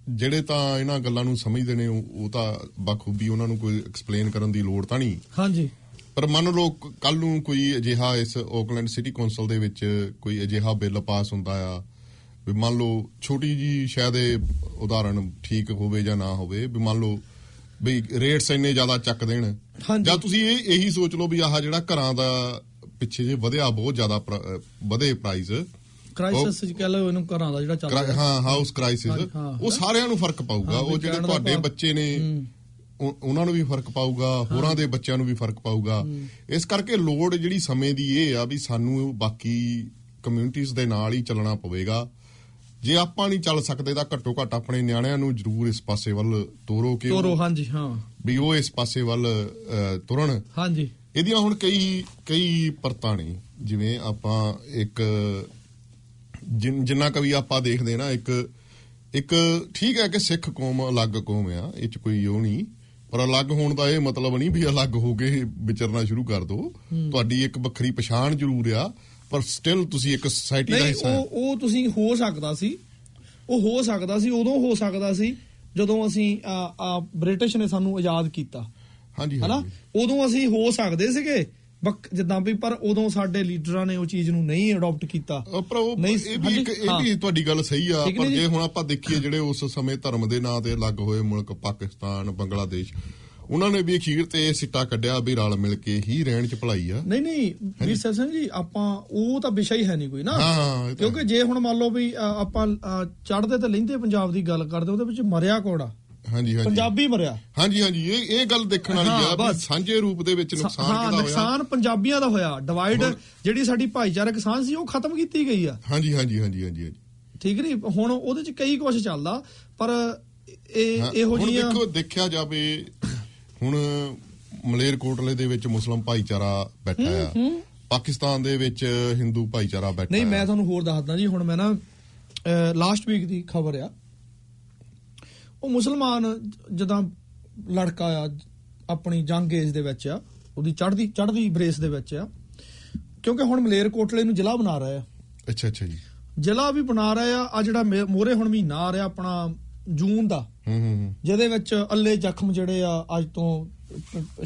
ਜਿਹੜੇ ਤਾਂ ਇਹਨਾਂ ਗੱਲਾਂ ਨੂੰ ਸਮਝਦੇ ਨੇ ਉਹ ਤਾਂ ਬਖੂਬੀ ਉਹਨਾਂ ਨੂੰ ਕੋਈ ਐਕਸਪਲੇਨ ਕਰਨ ਦੀ ਲੋੜ ਤਾਂ ਨਹੀਂ। ਹਾਂਜੀ। ਪਰ ਮੰਨ ਲਓ ਕੱਲ ਨੂੰ ਕੋਈ ਅਜਿਹਾ ਇਸ ਆਕਲੈਂਡ ਸਿਟੀ ਕੌਂਸਲ ਦੇ ਵਿੱਚ ਕੋਈ ਅਜਿਹਾ ਬਿੱਲ ਪਾਸ ਹੁੰਦਾ ਆ ਵੀ ਮੰਨ ਲਓ ਛੋਟੀ ਜੀ ਸ਼ਾਇਦ ਇਹ ਉਦਾਹਰਣ ਠੀਕ ਹੋਵੇ ਜਾਂ ਨਾ ਹੋਵੇ ਵੀ ਮੰਨ ਲਓ ਵੀ ਰੇਟਸ ਇੰਨੇ ਜ਼ਿਆਦਾ ਚੱਕ ਦੇਣ। ਜਾਂ ਤੁਸੀਂ ਇਹ ਇਹੀ ਸੋਚ ਲਓ ਵੀ ਆਹ ਜਿਹੜਾ ਘਰਾਂ ਦਾ ਪਿੱਛੇ ਜੇ ਵਧਿਆ ਬਹੁਤ ਜ਼ਿਆਦਾ ਵਧੇ ਪ੍ਰਾਈਸ ਕ੍ਰਾਈਸਿਸ ਚ ਕਹਿ ਲਓ ਇਹਨੂੰ ਘਰਾਂ ਦਾ ਜਿਹੜਾ ਚੱਲ ਰਿਹਾ। ਹਾਂ ਹਾਊਸ ਕ੍ਰਾਈਸਿਸ ਹਾਂਜੀ, ਹਾਂ। ਉਹ ਸਾਰਿਆਂ ਨੂੰ ਫ਼ਰਕ ਪਾਊਗਾ। ਹਾਂ, ਉਹ ਜਿਹੜੇ ਤੁਹਾਡੇ ਬੱਚੇ ਨੇ ਉਹ- ਉਹਨਾਂ ਨੂੰ ਵੀ ਫ਼ਰਕ ਪਾਊਗਾ ਹੋਰਾਂ ਦੇ ਬੱਚਿਆਂ ਨੂੰ ਵੀ ਫ਼ਰਕ ਪਾਊਗਾ। ਇਸ ਕਰਕੇ ਲੋੜ ਜਿਹੜੀ ਸਮੇਂ ਦੀ ਇਹ ਆ ਵੀ ਸਾਨੂੰ ਬਾਕੀ ਕਮਿਊਨਿਟੀਆਂ ਦੇ ਨਾਲ ਹੀ ਚੱਲਣਾ ਪਵੇਗਾ। ਜੇ ਆਪਾਂ ਨਹੀਂ ਚੱਲ ਸਕਦੇ ਤਾਂ ਘੱਟੋ ਘੱਟ ਆਪਣੇ ਨਿਆਣਿਆਂ ਨੂੰ ਜ਼ਰੂਰ ਇਸ ਪਾਸੇ ਵੱਲ ਤੋਰੋ ਕਿ ਤੋਰੋ ਹਾਂਜੀ ਹਾਂ। ਵੀ ਉਹ ਇਸ ਪਾਸੇ ਵੱਲ ਤੁਰਨ। ਹਾਂਜੀ। ਇਹਦੀਆਂ ਹੁਣ ਕਈ ਕਈ ਪਰਤਾਂ ਨੇ। ਜਿਵੇਂ ਆਪਾਂ ਇੱਕ ਜਿਨ- ਜਿੰਨਾ ਕਵੀ ਆਪਾਂ ਦੇਖਦੇ ਨਾ ਇੱਕ ਇੱਕ ਠੀਕ ਹੈ ਕਿ ਸਿੱਖ ਕੌਮ ਅਲੱਗ ਕੌਮ ਆ ਇਹ ਚ ਕੋਈ ਉਹ ਨਹੀਂ। ਪਰ ਅਲੱਗ ਹੋਣ ਦਾ ਇਹ ਮਤਲਬ ਨਹੀਂ ਵੀ ਅਲੱਗ ਹੋ ਕੇ ਵਿਚਰਨਾ ਸ਼ੁਰੂ ਕਰ ਦਿਓ ਤੁਹਾਡੀ ਇੱਕ ਵੱਖਰੀ ਪਛਾਣ ਜ਼ਰੂਰ ਆ ਪਰ ਸਟਿਲ ਤੁਸੀਂ ਇੱਕ ਸੋਸਾਇਟੀ ਦਾ ਨਹੀਂ ਹਿੱਸਾ ਹੋ। ਉਹ ਉਹ ਤੁਸੀਂ ਹੋ ਸਕਦਾ ਸੀ। ਉਹ ਹੋ ਸਕਦਾ ਸੀ ਉਦੋਂ ਹੋ ਸਕਦਾ ਸੀ ਜਦੋਂ ਅਸੀਂ ਬ੍ਰਿਟਿਸ਼ ਨੇ ਸਾਨੂੰ ਆਜ਼ਾਦ ਕੀਤਾ। ਹਾਂਜੀ ਹਨਾ? ਉਦੋਂ ਅਸੀਂ ਹੋ ਸਕਦੇ ਸੀਗੇ। ਜਿੱਦਾਂ ਵੀ ਪਰ ਉਦੋਂ ਸਾਡੇ ਲੀਡਰਾਂ ਨੇ ਉਹ ਚੀਜ਼ ਨੂੰ ਨਹੀਂ ਅਡਾਪਟ ਕੀਤਾ। ਪਰ ਉਹ ਇਹ ਵੀ ਇੱਕ ਇਹ। ਵੀ ਤੁਹਾਡੀ ਗੱਲ ਸਹੀ ਆ ਪਰ ਜੀ? ਹੁਣ ਆਪਾਂ ਦੇਖੀਏ ਜਿਹੜੇ ਉਸ ਸਮੇਂ ਧਰਮ ਦੇ ਨਾਂ ਤੇ ਅਲੱਗ ਹੋਏ ਮੁਲਕ ਪਾਕਿਸਤਾਨ ਬੰਗਲਾਦੇਸ਼ ਉਹਨਾਂ ਨੇ ਵੀ ਅਖੀਰ ਤੇ ਸਿੱਟਾ ਕੱਢਿਆ ਵੀ ਰਲ ਮਿਲ ਕੇ ਹੀ ਰਹਿਣ ਚ ਭਲਾਈ ਆ। ਨਹੀਂ ਨਹੀਂ ਵੀਰ ਸਿੰਘ ਜੀ ਆਪਾਂ ਉਹ ਤਾਂ ਵਿਸ਼ਾ ਹੀ ਹੈ ਨਹੀਂ ਕੋਈ ਨਾ। ਕਿਉਂਕਿ ਜੇ ਹੁਣ ਮੰਨ ਲਓ ਵੀ ਆਪਾਂ ਚੜਦੇ ਤੇ ਲੈਂਦੇ ਪੰਜਾਬ ਦੀ ਗੱਲ ਕਰਦੇ ਉਹਦੇ ਵਿੱਚ ਮਰਿਆ ਕੋੜਾ ਹਾਂਜੀ ਹਾਂਜੀ। ਪੰਜਾਬੀ ਮਰਿਆ। ਹਾਂਜੀ ਹਾਂਜੀ ਇਹ ਇਹ ਗੱਲ ਦੇਖਣ ਵਾਲੀ ਆ ਵੀ ਬਸ। ਸਾਂਝੇ ਰੂਪ ਦੇ ਵਿੱਚ ਨੁਕਸਾਨ ਕਿਹਦਾ ਹੋਇਆ? ਨੁਕਸਾਨ ਪੰਜਾਬੀਆਂ ਦਾ ਹੋਇਆ। ਡਿਵਾਈਡ ਹੁਣ- ਜਿਹੜੀ ਸਾਡੀ ਭਾਈਚਾਰਕ ਸਾਂਝ ਸੀ ਉਹ ਖਤਮ ਕੀਤੀ ਗਈ ਆ। ਹਾਂਜੀ ਹਾਂਜੀ ਹਾਂਜੀ ਹਾਂਜੀ ਠੀਕ ਨਹੀਂ? ਹੁਣ ਉਹਦੇ ਚ ਕਈ ਕੁਝ ਚੱਲਦਾ ਪਰ ਇਹ ਇਹੋ ਹੁਣ ਜਿਹੀਆਂ ਦੇਖੋ ਦੇਖਿਆ ਜਾਵੇ ਹੁਣ ਮਲੇਰਕੋਟਲੇ ਦੇ ਵਿੱਚ ਮੁਸਲਮ ਭਾਈਚਾਰਾ ਬੈਠਾ ਆ। ਪਾਕਿਸਤਾਨ ਦੇ ਵਿੱਚ ਹਿੰਦੂ ਭਾਈਚਾਰਾ ਬੈਠਾ ਨਹੀਂ। ਮੈਂ ਤੁਹਾਨੂੰ ਹੋਰ ਦੱਸਦਾ ਜੀ ਹੁਣ ਮੈਂ ਨਾ ਲਾਸਟ ਵੀਕ ਦੀ ਖਬਰ ਆ। ਉਹ ਮੁਸਲਮਾਨ ਜਦਾਂ ਲੜਕਾ ਆ ਆਪਣੀ ਜੰਗ ਏਜ ਦੇ ਵਿੱਚ ਆ ਉਹਦੀ ਚੜ੍ਹਦੀ ਚੜ੍ਹਦੀ ਬਰੇਸ ਦੇ ਵਿੱਚ ਆ ਕਿਉਂਕਿ ਹੁਣ ਮਲੇਰ ਕੋਟਲੇ ਨੂੰ ਜ਼ਿਲ੍ਹਾ ਬਣਾ ਰਹੇ ਆ। ਅੱਛਾ ਅੱਛਾ ਜੀ। ਜ਼ਿਲ੍ਹਾ ਵੀ ਬਣਾ ਰਹੇ ਆ ਆ ਜਿਹੜਾ ਮੋਰੇ ਹੁਣ ਮਹੀਨਾ ਆ ਰਿਹਾ ਆਪਣਾ ਜੂਨ ਦਾ। ਹੂੰ ਹੂੰ ਜਿਹਦੇ ਵਿੱਚ ਅੱਲੇ ਜ਼ਖਮ ਜਿਹੜੇ ਆ ਅੱਜ ਤੋਂ